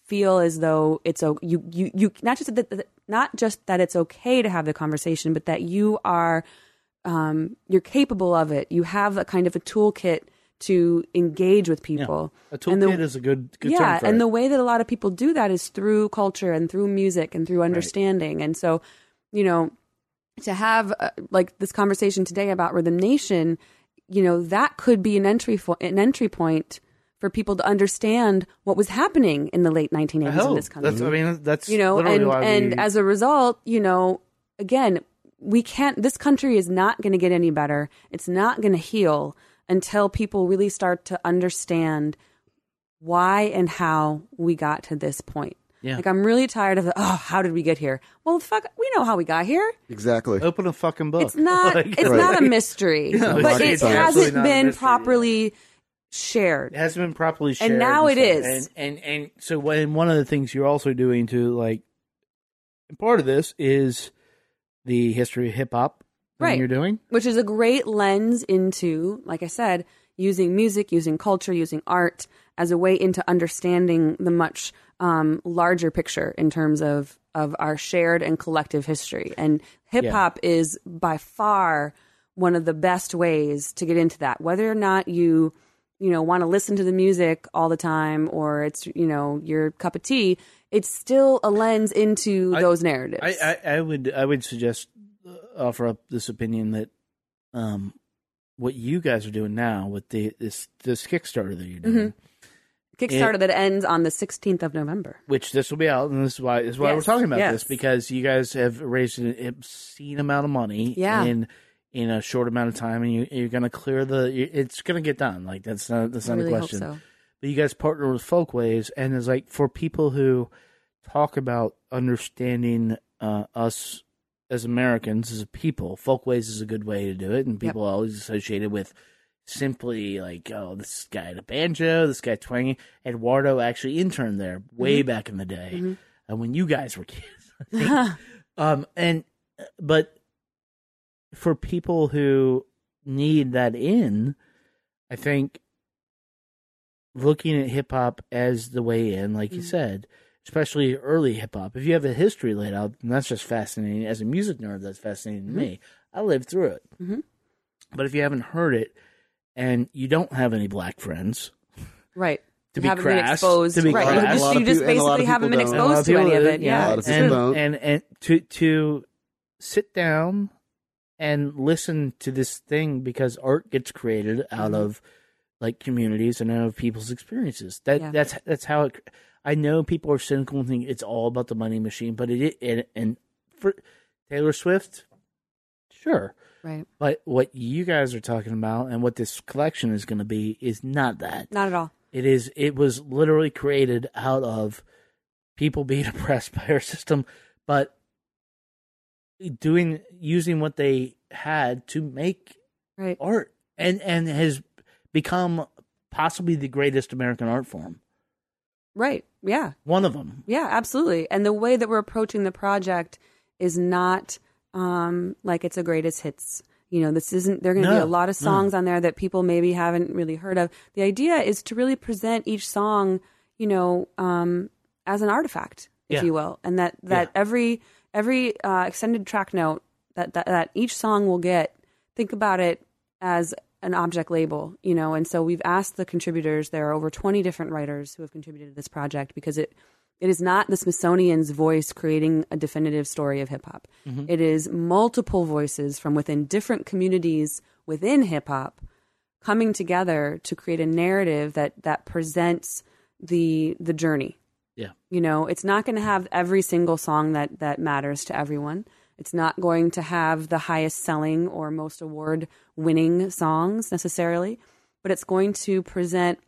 feel as though it's o- you you you not just that- not just that it's okay to have the conversation, but that you are um, you're capable of it. You have a kind of a toolkit to engage with people. A And the- toolkit is a good good yeah, term for and it. the way that a lot of people do that is through culture and through music and through understanding. And so, you know, to have uh, like this conversation today about Rhythm Nation, you know, that could be an entry fo- an entry point for people to understand what was happening in the late 1980s in this country That's, I mean, that's you know and and we, as a result you know again we can't this country is not going to get any better it's not going to heal until people really start to understand why and how we got to this point Yeah. like i'm really tired of the oh how did we get here well fuck we know how we got here Exactly. open a fucking book. it's not Like, it's Right. not a mystery Yeah, but it absolutely hasn't been mystery, properly shared It hasn't been properly shared, And now it stuff. is. And, and and so when one of the things you're also doing to like, and part of this is the history of hip hop. Right. You're doing. which is a great lens into, like I said, using music, using culture, using art as a way into understanding the much um, larger picture in terms of of our shared and collective history. And hip hop is by far one of the best ways to get into that. Whether or not you you know want to listen to the music all the time or it's you know your cup of tea, it's still a lens into I- those narratives. I, I I would I would suggest uh, offer up this opinion that um what you guys are doing now with the this this Kickstarter that you're doing. Kickstarter it- that ends on the 16th of November. which this will be out, and this is why this is why we're talking about yes. this because you guys have raised an obscene amount of money Yeah. in in a short amount of time, and you, you're going to clear the. It's going to get done. Like that's not that's not really a question. so. But you guys partner with Folkways, and it's like for people who talk about understanding uh, us as Americans as a people, Folkways is a good way to do it, and people always associated with simply like, oh, this guy had a banjo, this guy twanging. Eduardo actually interned there way Mm-hmm. back in the day, uh, when you guys were kids. Um, and but for people who need that in, I think looking at hip hop as the way in, like you Mm-hmm. said, especially early hip hop, if you have a history laid out, then that's just fascinating. As a music nerd, that's fascinating Mm-hmm. to me. I lived through it. Mhm. But if you haven't heard it and you don't have any black friends, Right. To You be haven't been crass, exposed. to be right. crass. You A just, lot you of just peop- and a lot basically haven't been people don't. And a lot exposed to any of it. yeah, Yeah. A lot of and, don't. and and to to sit down and listen to this thing because art gets created out Mm-hmm. of like communities and out of people's experiences. That Yeah. that's that's how it. I know people are cynical and think it's all about the money machine, but it and, and for Taylor Swift, sure. Right. But what you guys are talking about and what this collection is going to be is not that. Not at all. It is. It was literally created out of people being oppressed by our system, but doing using what they had to make Right. art, and and has become possibly the greatest American art form. Right. Yeah. One of them. Yeah, absolutely. And the way that we're approaching the project is not um, like it's a greatest hits. You know, this isn't. There are going to be a lot of no. songs on there that people maybe haven't really heard of. The idea is to really present each song, you know, um, as an artifact, if Yeah. you will, and that that every every uh, extended track note that, that that each song will get. Think about it as an object label, you know. And so we've asked the contributors. There are over twenty different writers who have contributed to this project because it it is not the Smithsonian's voice creating a definitive story of hip hop. It is multiple voices from within different communities within hip hop coming together to create a narrative that that presents the the journey. Yeah. You know, it's not going to have every single song that that matters to everyone. It's not going to have the highest selling or most award winning songs necessarily, but it's going to present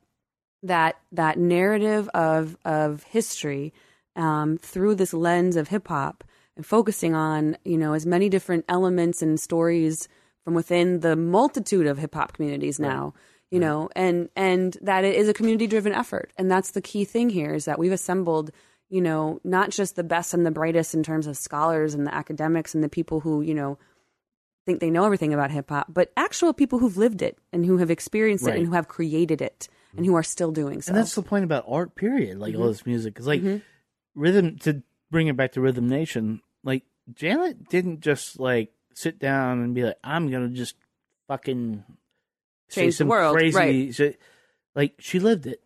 that that narrative of of history um, through this lens of hip hop and focusing on you know as many different elements and stories from within the multitude of hip hop communities now you know and and that it is a community driven effort and that's the key thing here is that we've assembled you know, not just the best and the brightest in terms of scholars and the academics and the people who, you know, think they know everything about hip hop, but actual people who've lived it and who have experienced it and who have created it and who are still doing so. And that's the point about art, period. Like Mm-hmm. all this music, because like rhythm to bring it back to Rhythm Nation. Like Janet didn't just like sit down and be like, "I'm gonna just fucking Change the some world," crazy." right. shit." Like she lived it.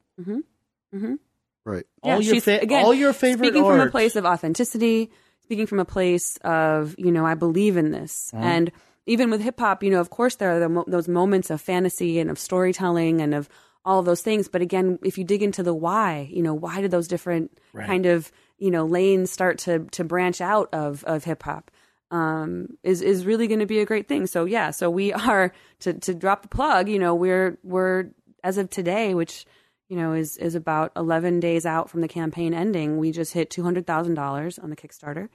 Right. Yeah, all your fa- again, all your favorite speaking from a place of authenticity speaking from a place of you know i believe in this Uh-huh. and even with hip hop you know of course there are the mo- those moments of fantasy and of storytelling and of all of those things but again if you dig into the why you know why did those different Right. kind of you know lanes start to to branch out of of hip hop um, is is really going to be a great thing. So yeah, so we are to to drop the plug. You know, we're we're as of today, which you know is is about eleven days out from the campaign ending. We just hit two hundred thousand dollars on the Kickstarter,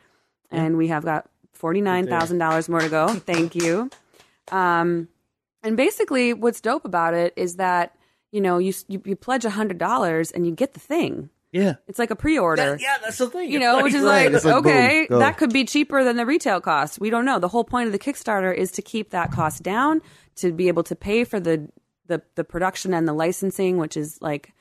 and we have got forty nine thousand dollars more to go. Thank you. Um, and basically, what's dope about it is that you know you you, you pledge hundred dollars and you get the thing. Yeah. It's like a pre order yeah, that's the thing. you know, which is Right, like, like, okay, go. that could be cheaper than the retail cost. We don't know. The whole point of the Kickstarter is to keep that cost down, to be able to pay for the the, the production and the licensing, which is like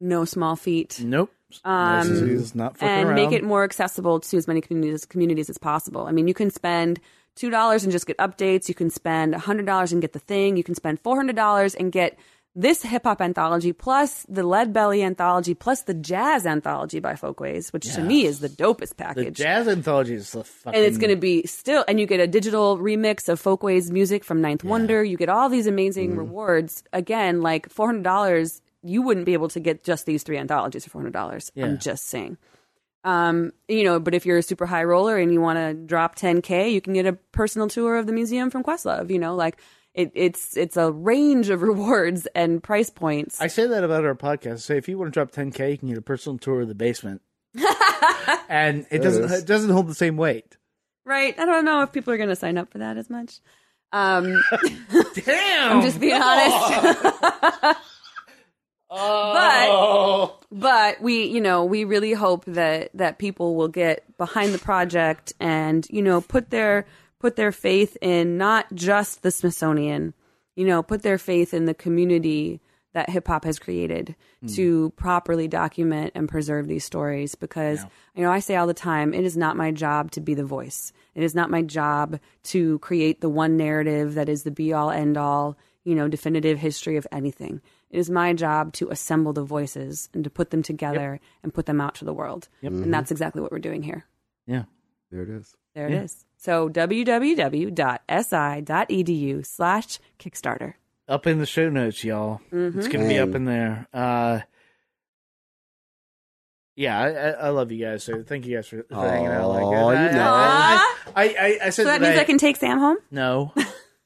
no small feat, Nope. Um, is not and around. make it more accessible to as many communities communities as possible. I mean, you can spend two dollars and just get updates. You can spend hundred dollars and get the thing. You can spend four hundred dollars and get this hip hop anthology plus the Lead Belly anthology plus the jazz anthology by Folkways, which to me is the dopest package. the jazz anthology is the fucking. and it's going to be still and you get a digital remix of folkways music from 9th Wonder you get all these amazing Mm. rewards again like $400 you wouldn't be able to get just these three anthologies for $400 Yeah. i'm just saying um you know but if you're a super high roller and you want to drop 10k you can get a personal tour of the museum from questlove you know like it, it's it's a range of rewards and price points I say that about our podcast. I say if you want to drop 10k, you can get a personal tour of the basement, and it doesn't is. it doesn't hold the same weight. right i don't know if people are going to sign up for that as much um Damn. i'm just being honest Oh. but we you know we really hope that that people will get behind the project and you know put their put their faith in not just the smithsonian you know put their faith in the community that hip hop has created hmm. to properly document and preserve these stories because you know I say all the time it is not my job to be the voice. It is not my job to create the one narrative that is the be all end all you know definitive history of anything. It is my job to assemble the voices and to put them together and put them out to the world. And that's exactly what we're doing here. Yeah. There it is. there it is so www.si.edu slash kickstarter Up in the show notes, y'all. It's gonna be up in there. Uh, yeah, I, I, I love you guys. So thank you guys for, for hanging out. Like Aw, I, you know. I, I, I, I said so that today, means i can take sam home no.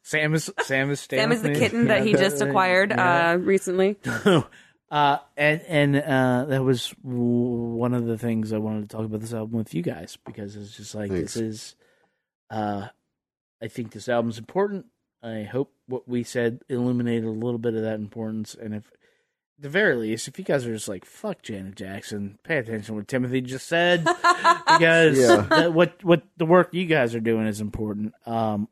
Sam is Sam is sam is the me. kitten that he just acquired Yeah. uh, recently uh, and and uh, that was w- one of the things I wanted to talk about this album with you guys because it's just like Thanks. this is. Uh, I think this album's important. I hope what we said illuminated a little bit of that importance. And if, at the very least, if you guys are just like fuck Janet Jackson, pay attention to what Timothy just said because Yeah. that- what what the work you guys are doing is important. Um,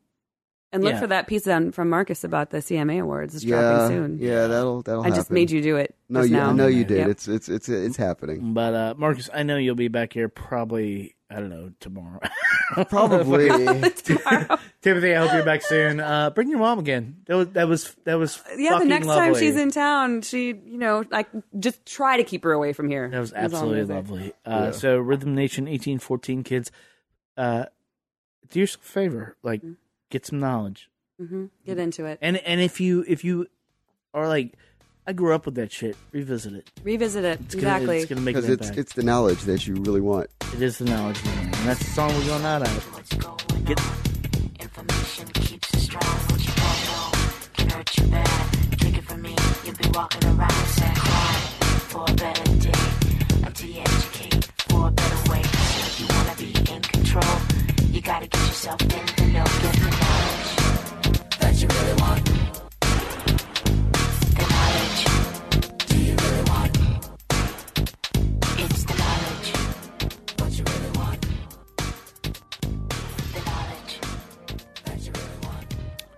and look Yeah. for that piece on, from marcus about the cma awards it's Yeah, dropping soon yeah, that'll that'll. i just made you do it No, you, now. I know you did. Yep. It's it's it's it's happening. but uh, Marcus, I know you'll be back here probably. I don't know tomorrow. Probably. Timothy, I hope you're back soon. Uh, bring your mom again. That was that was that was yeah, the fucking next time she's in town, she, you know, like just try to keep her away from here. That was That's all I'm absolutely gonna lovely. Uh, So, Rhythm Nation, eighteen fourteen kids, uh, do yourself a favor, like Mm-hmm. Get some knowledge, mm-hmm. Get into it. and and if you if you are like, I grew up with that shit, revisit it. Revisit it. It's gonna, exactly. It's gonna make Because an it's impact. it's the knowledge that you really want. It is the knowledge, we need, and that's the song we're going out of. Get Information keeps you strong. What you don't know can hurt you bad. Take it from me, you'll be walking around sad cry for a better day. Until you educate for a better way. If you wanna be in control, you gotta get yourself in the know, get the knowledge that you really want. The knowledge. Do you really want? It's the knowledge. What you really want. The knowledge that you really want.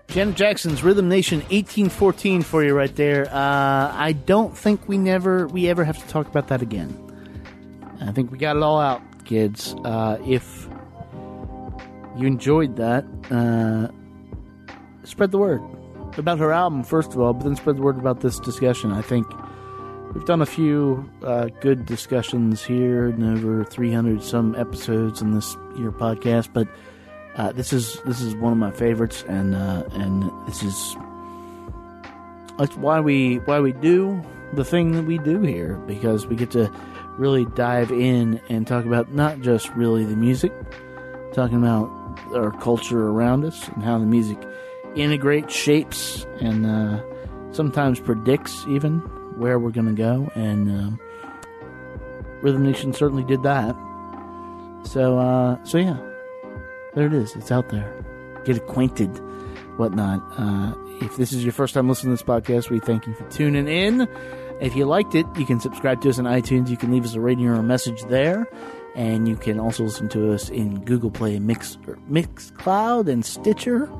Janet Jackson's Rhythm Nation 1814 for you right there. Uh, I don't think we never we ever have to talk about that again. I think we got it all out, kids. Uh, if you enjoyed that, uh, spread the word about her album first of all, but then spread the word about this discussion. I think we've done a few uh, good discussions here and over 300 some episodes in this year podcast, but uh, this is this is one of my favorites, and uh, and this is that's why we why we do the thing that we do here because we get to really dive in and talk about not just really the music, talking about our culture around us and how the music integrates, shapes, and uh, sometimes predicts even where we're going to go. And um, Rhythm Nation certainly did that. So uh, so yeah, there it is. It's out there. Get acquainted, whatnot. Uh, if this is your first time listening to this podcast, we thank you for tuning in. If you liked it, you can subscribe to us on iTunes. You can leave us a rating or a message there. And you can also listen to us in Google Play, Mix, Mixcloud, and Stitcher.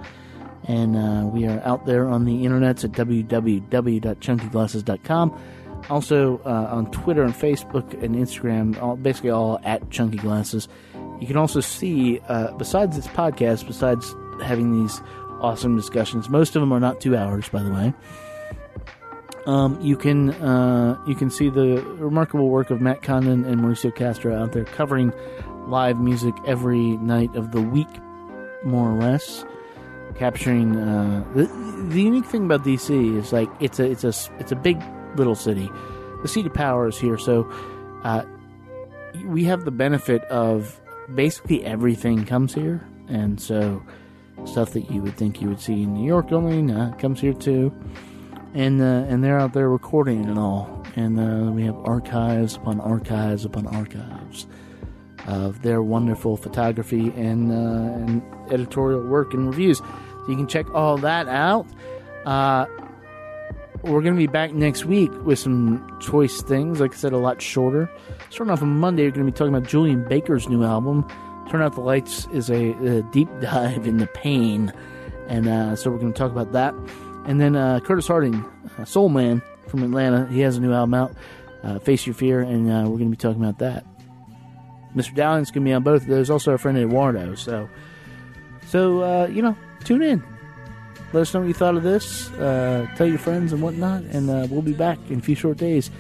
And uh, we are out there on the internets at www.chunkyglasses.com. Also uh, on Twitter and Facebook and Instagram, all, basically all at Chunky Glasses. You can also see, uh, besides this podcast, besides having these awesome discussions, most of them are not two hours, by the way. Um, you can uh, you can see the remarkable work of Matt Condon and Mauricio Castro out there covering live music every night of the week, more or less, capturing. Uh, the, the unique thing about DC is like it's a it's a it's a big little city. The seat of power is here, so uh, we have the benefit of basically everything comes here, and so stuff that you would think you would see in New York only comes here too and uh, and they're out there recording and all. And uh, we have archives upon archives upon archives of their wonderful photography and uh, and editorial work and reviews. So you can check all that out. Uh, we're going to be back next week with some choice things. Like I said, a lot shorter. Starting off on Monday, we're going to be talking about Julien Baker's new album. Turn Out the Lights is a, a deep dive into pain. And uh, so we're going to talk about that. And then uh, Curtis Harding, uh, Soul Man from Atlanta, he has a new album out, uh, Face Your Fear, and uh, we're going to be talking about that. Mr. Dowling's going to be on both of those. Also, our friend Eduardo. So, so uh, you know, tune in. Let us know what you thought of this. Uh, tell your friends and whatnot, and we'll be back in a few short days.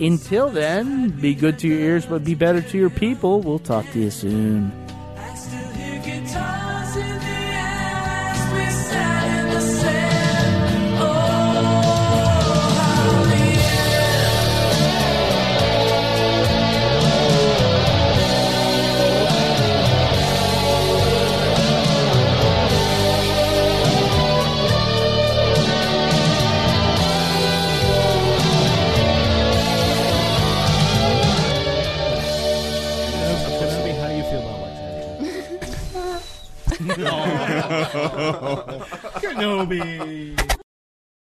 Until then, be good to your ears, but be better to your people. We'll talk to you soon. be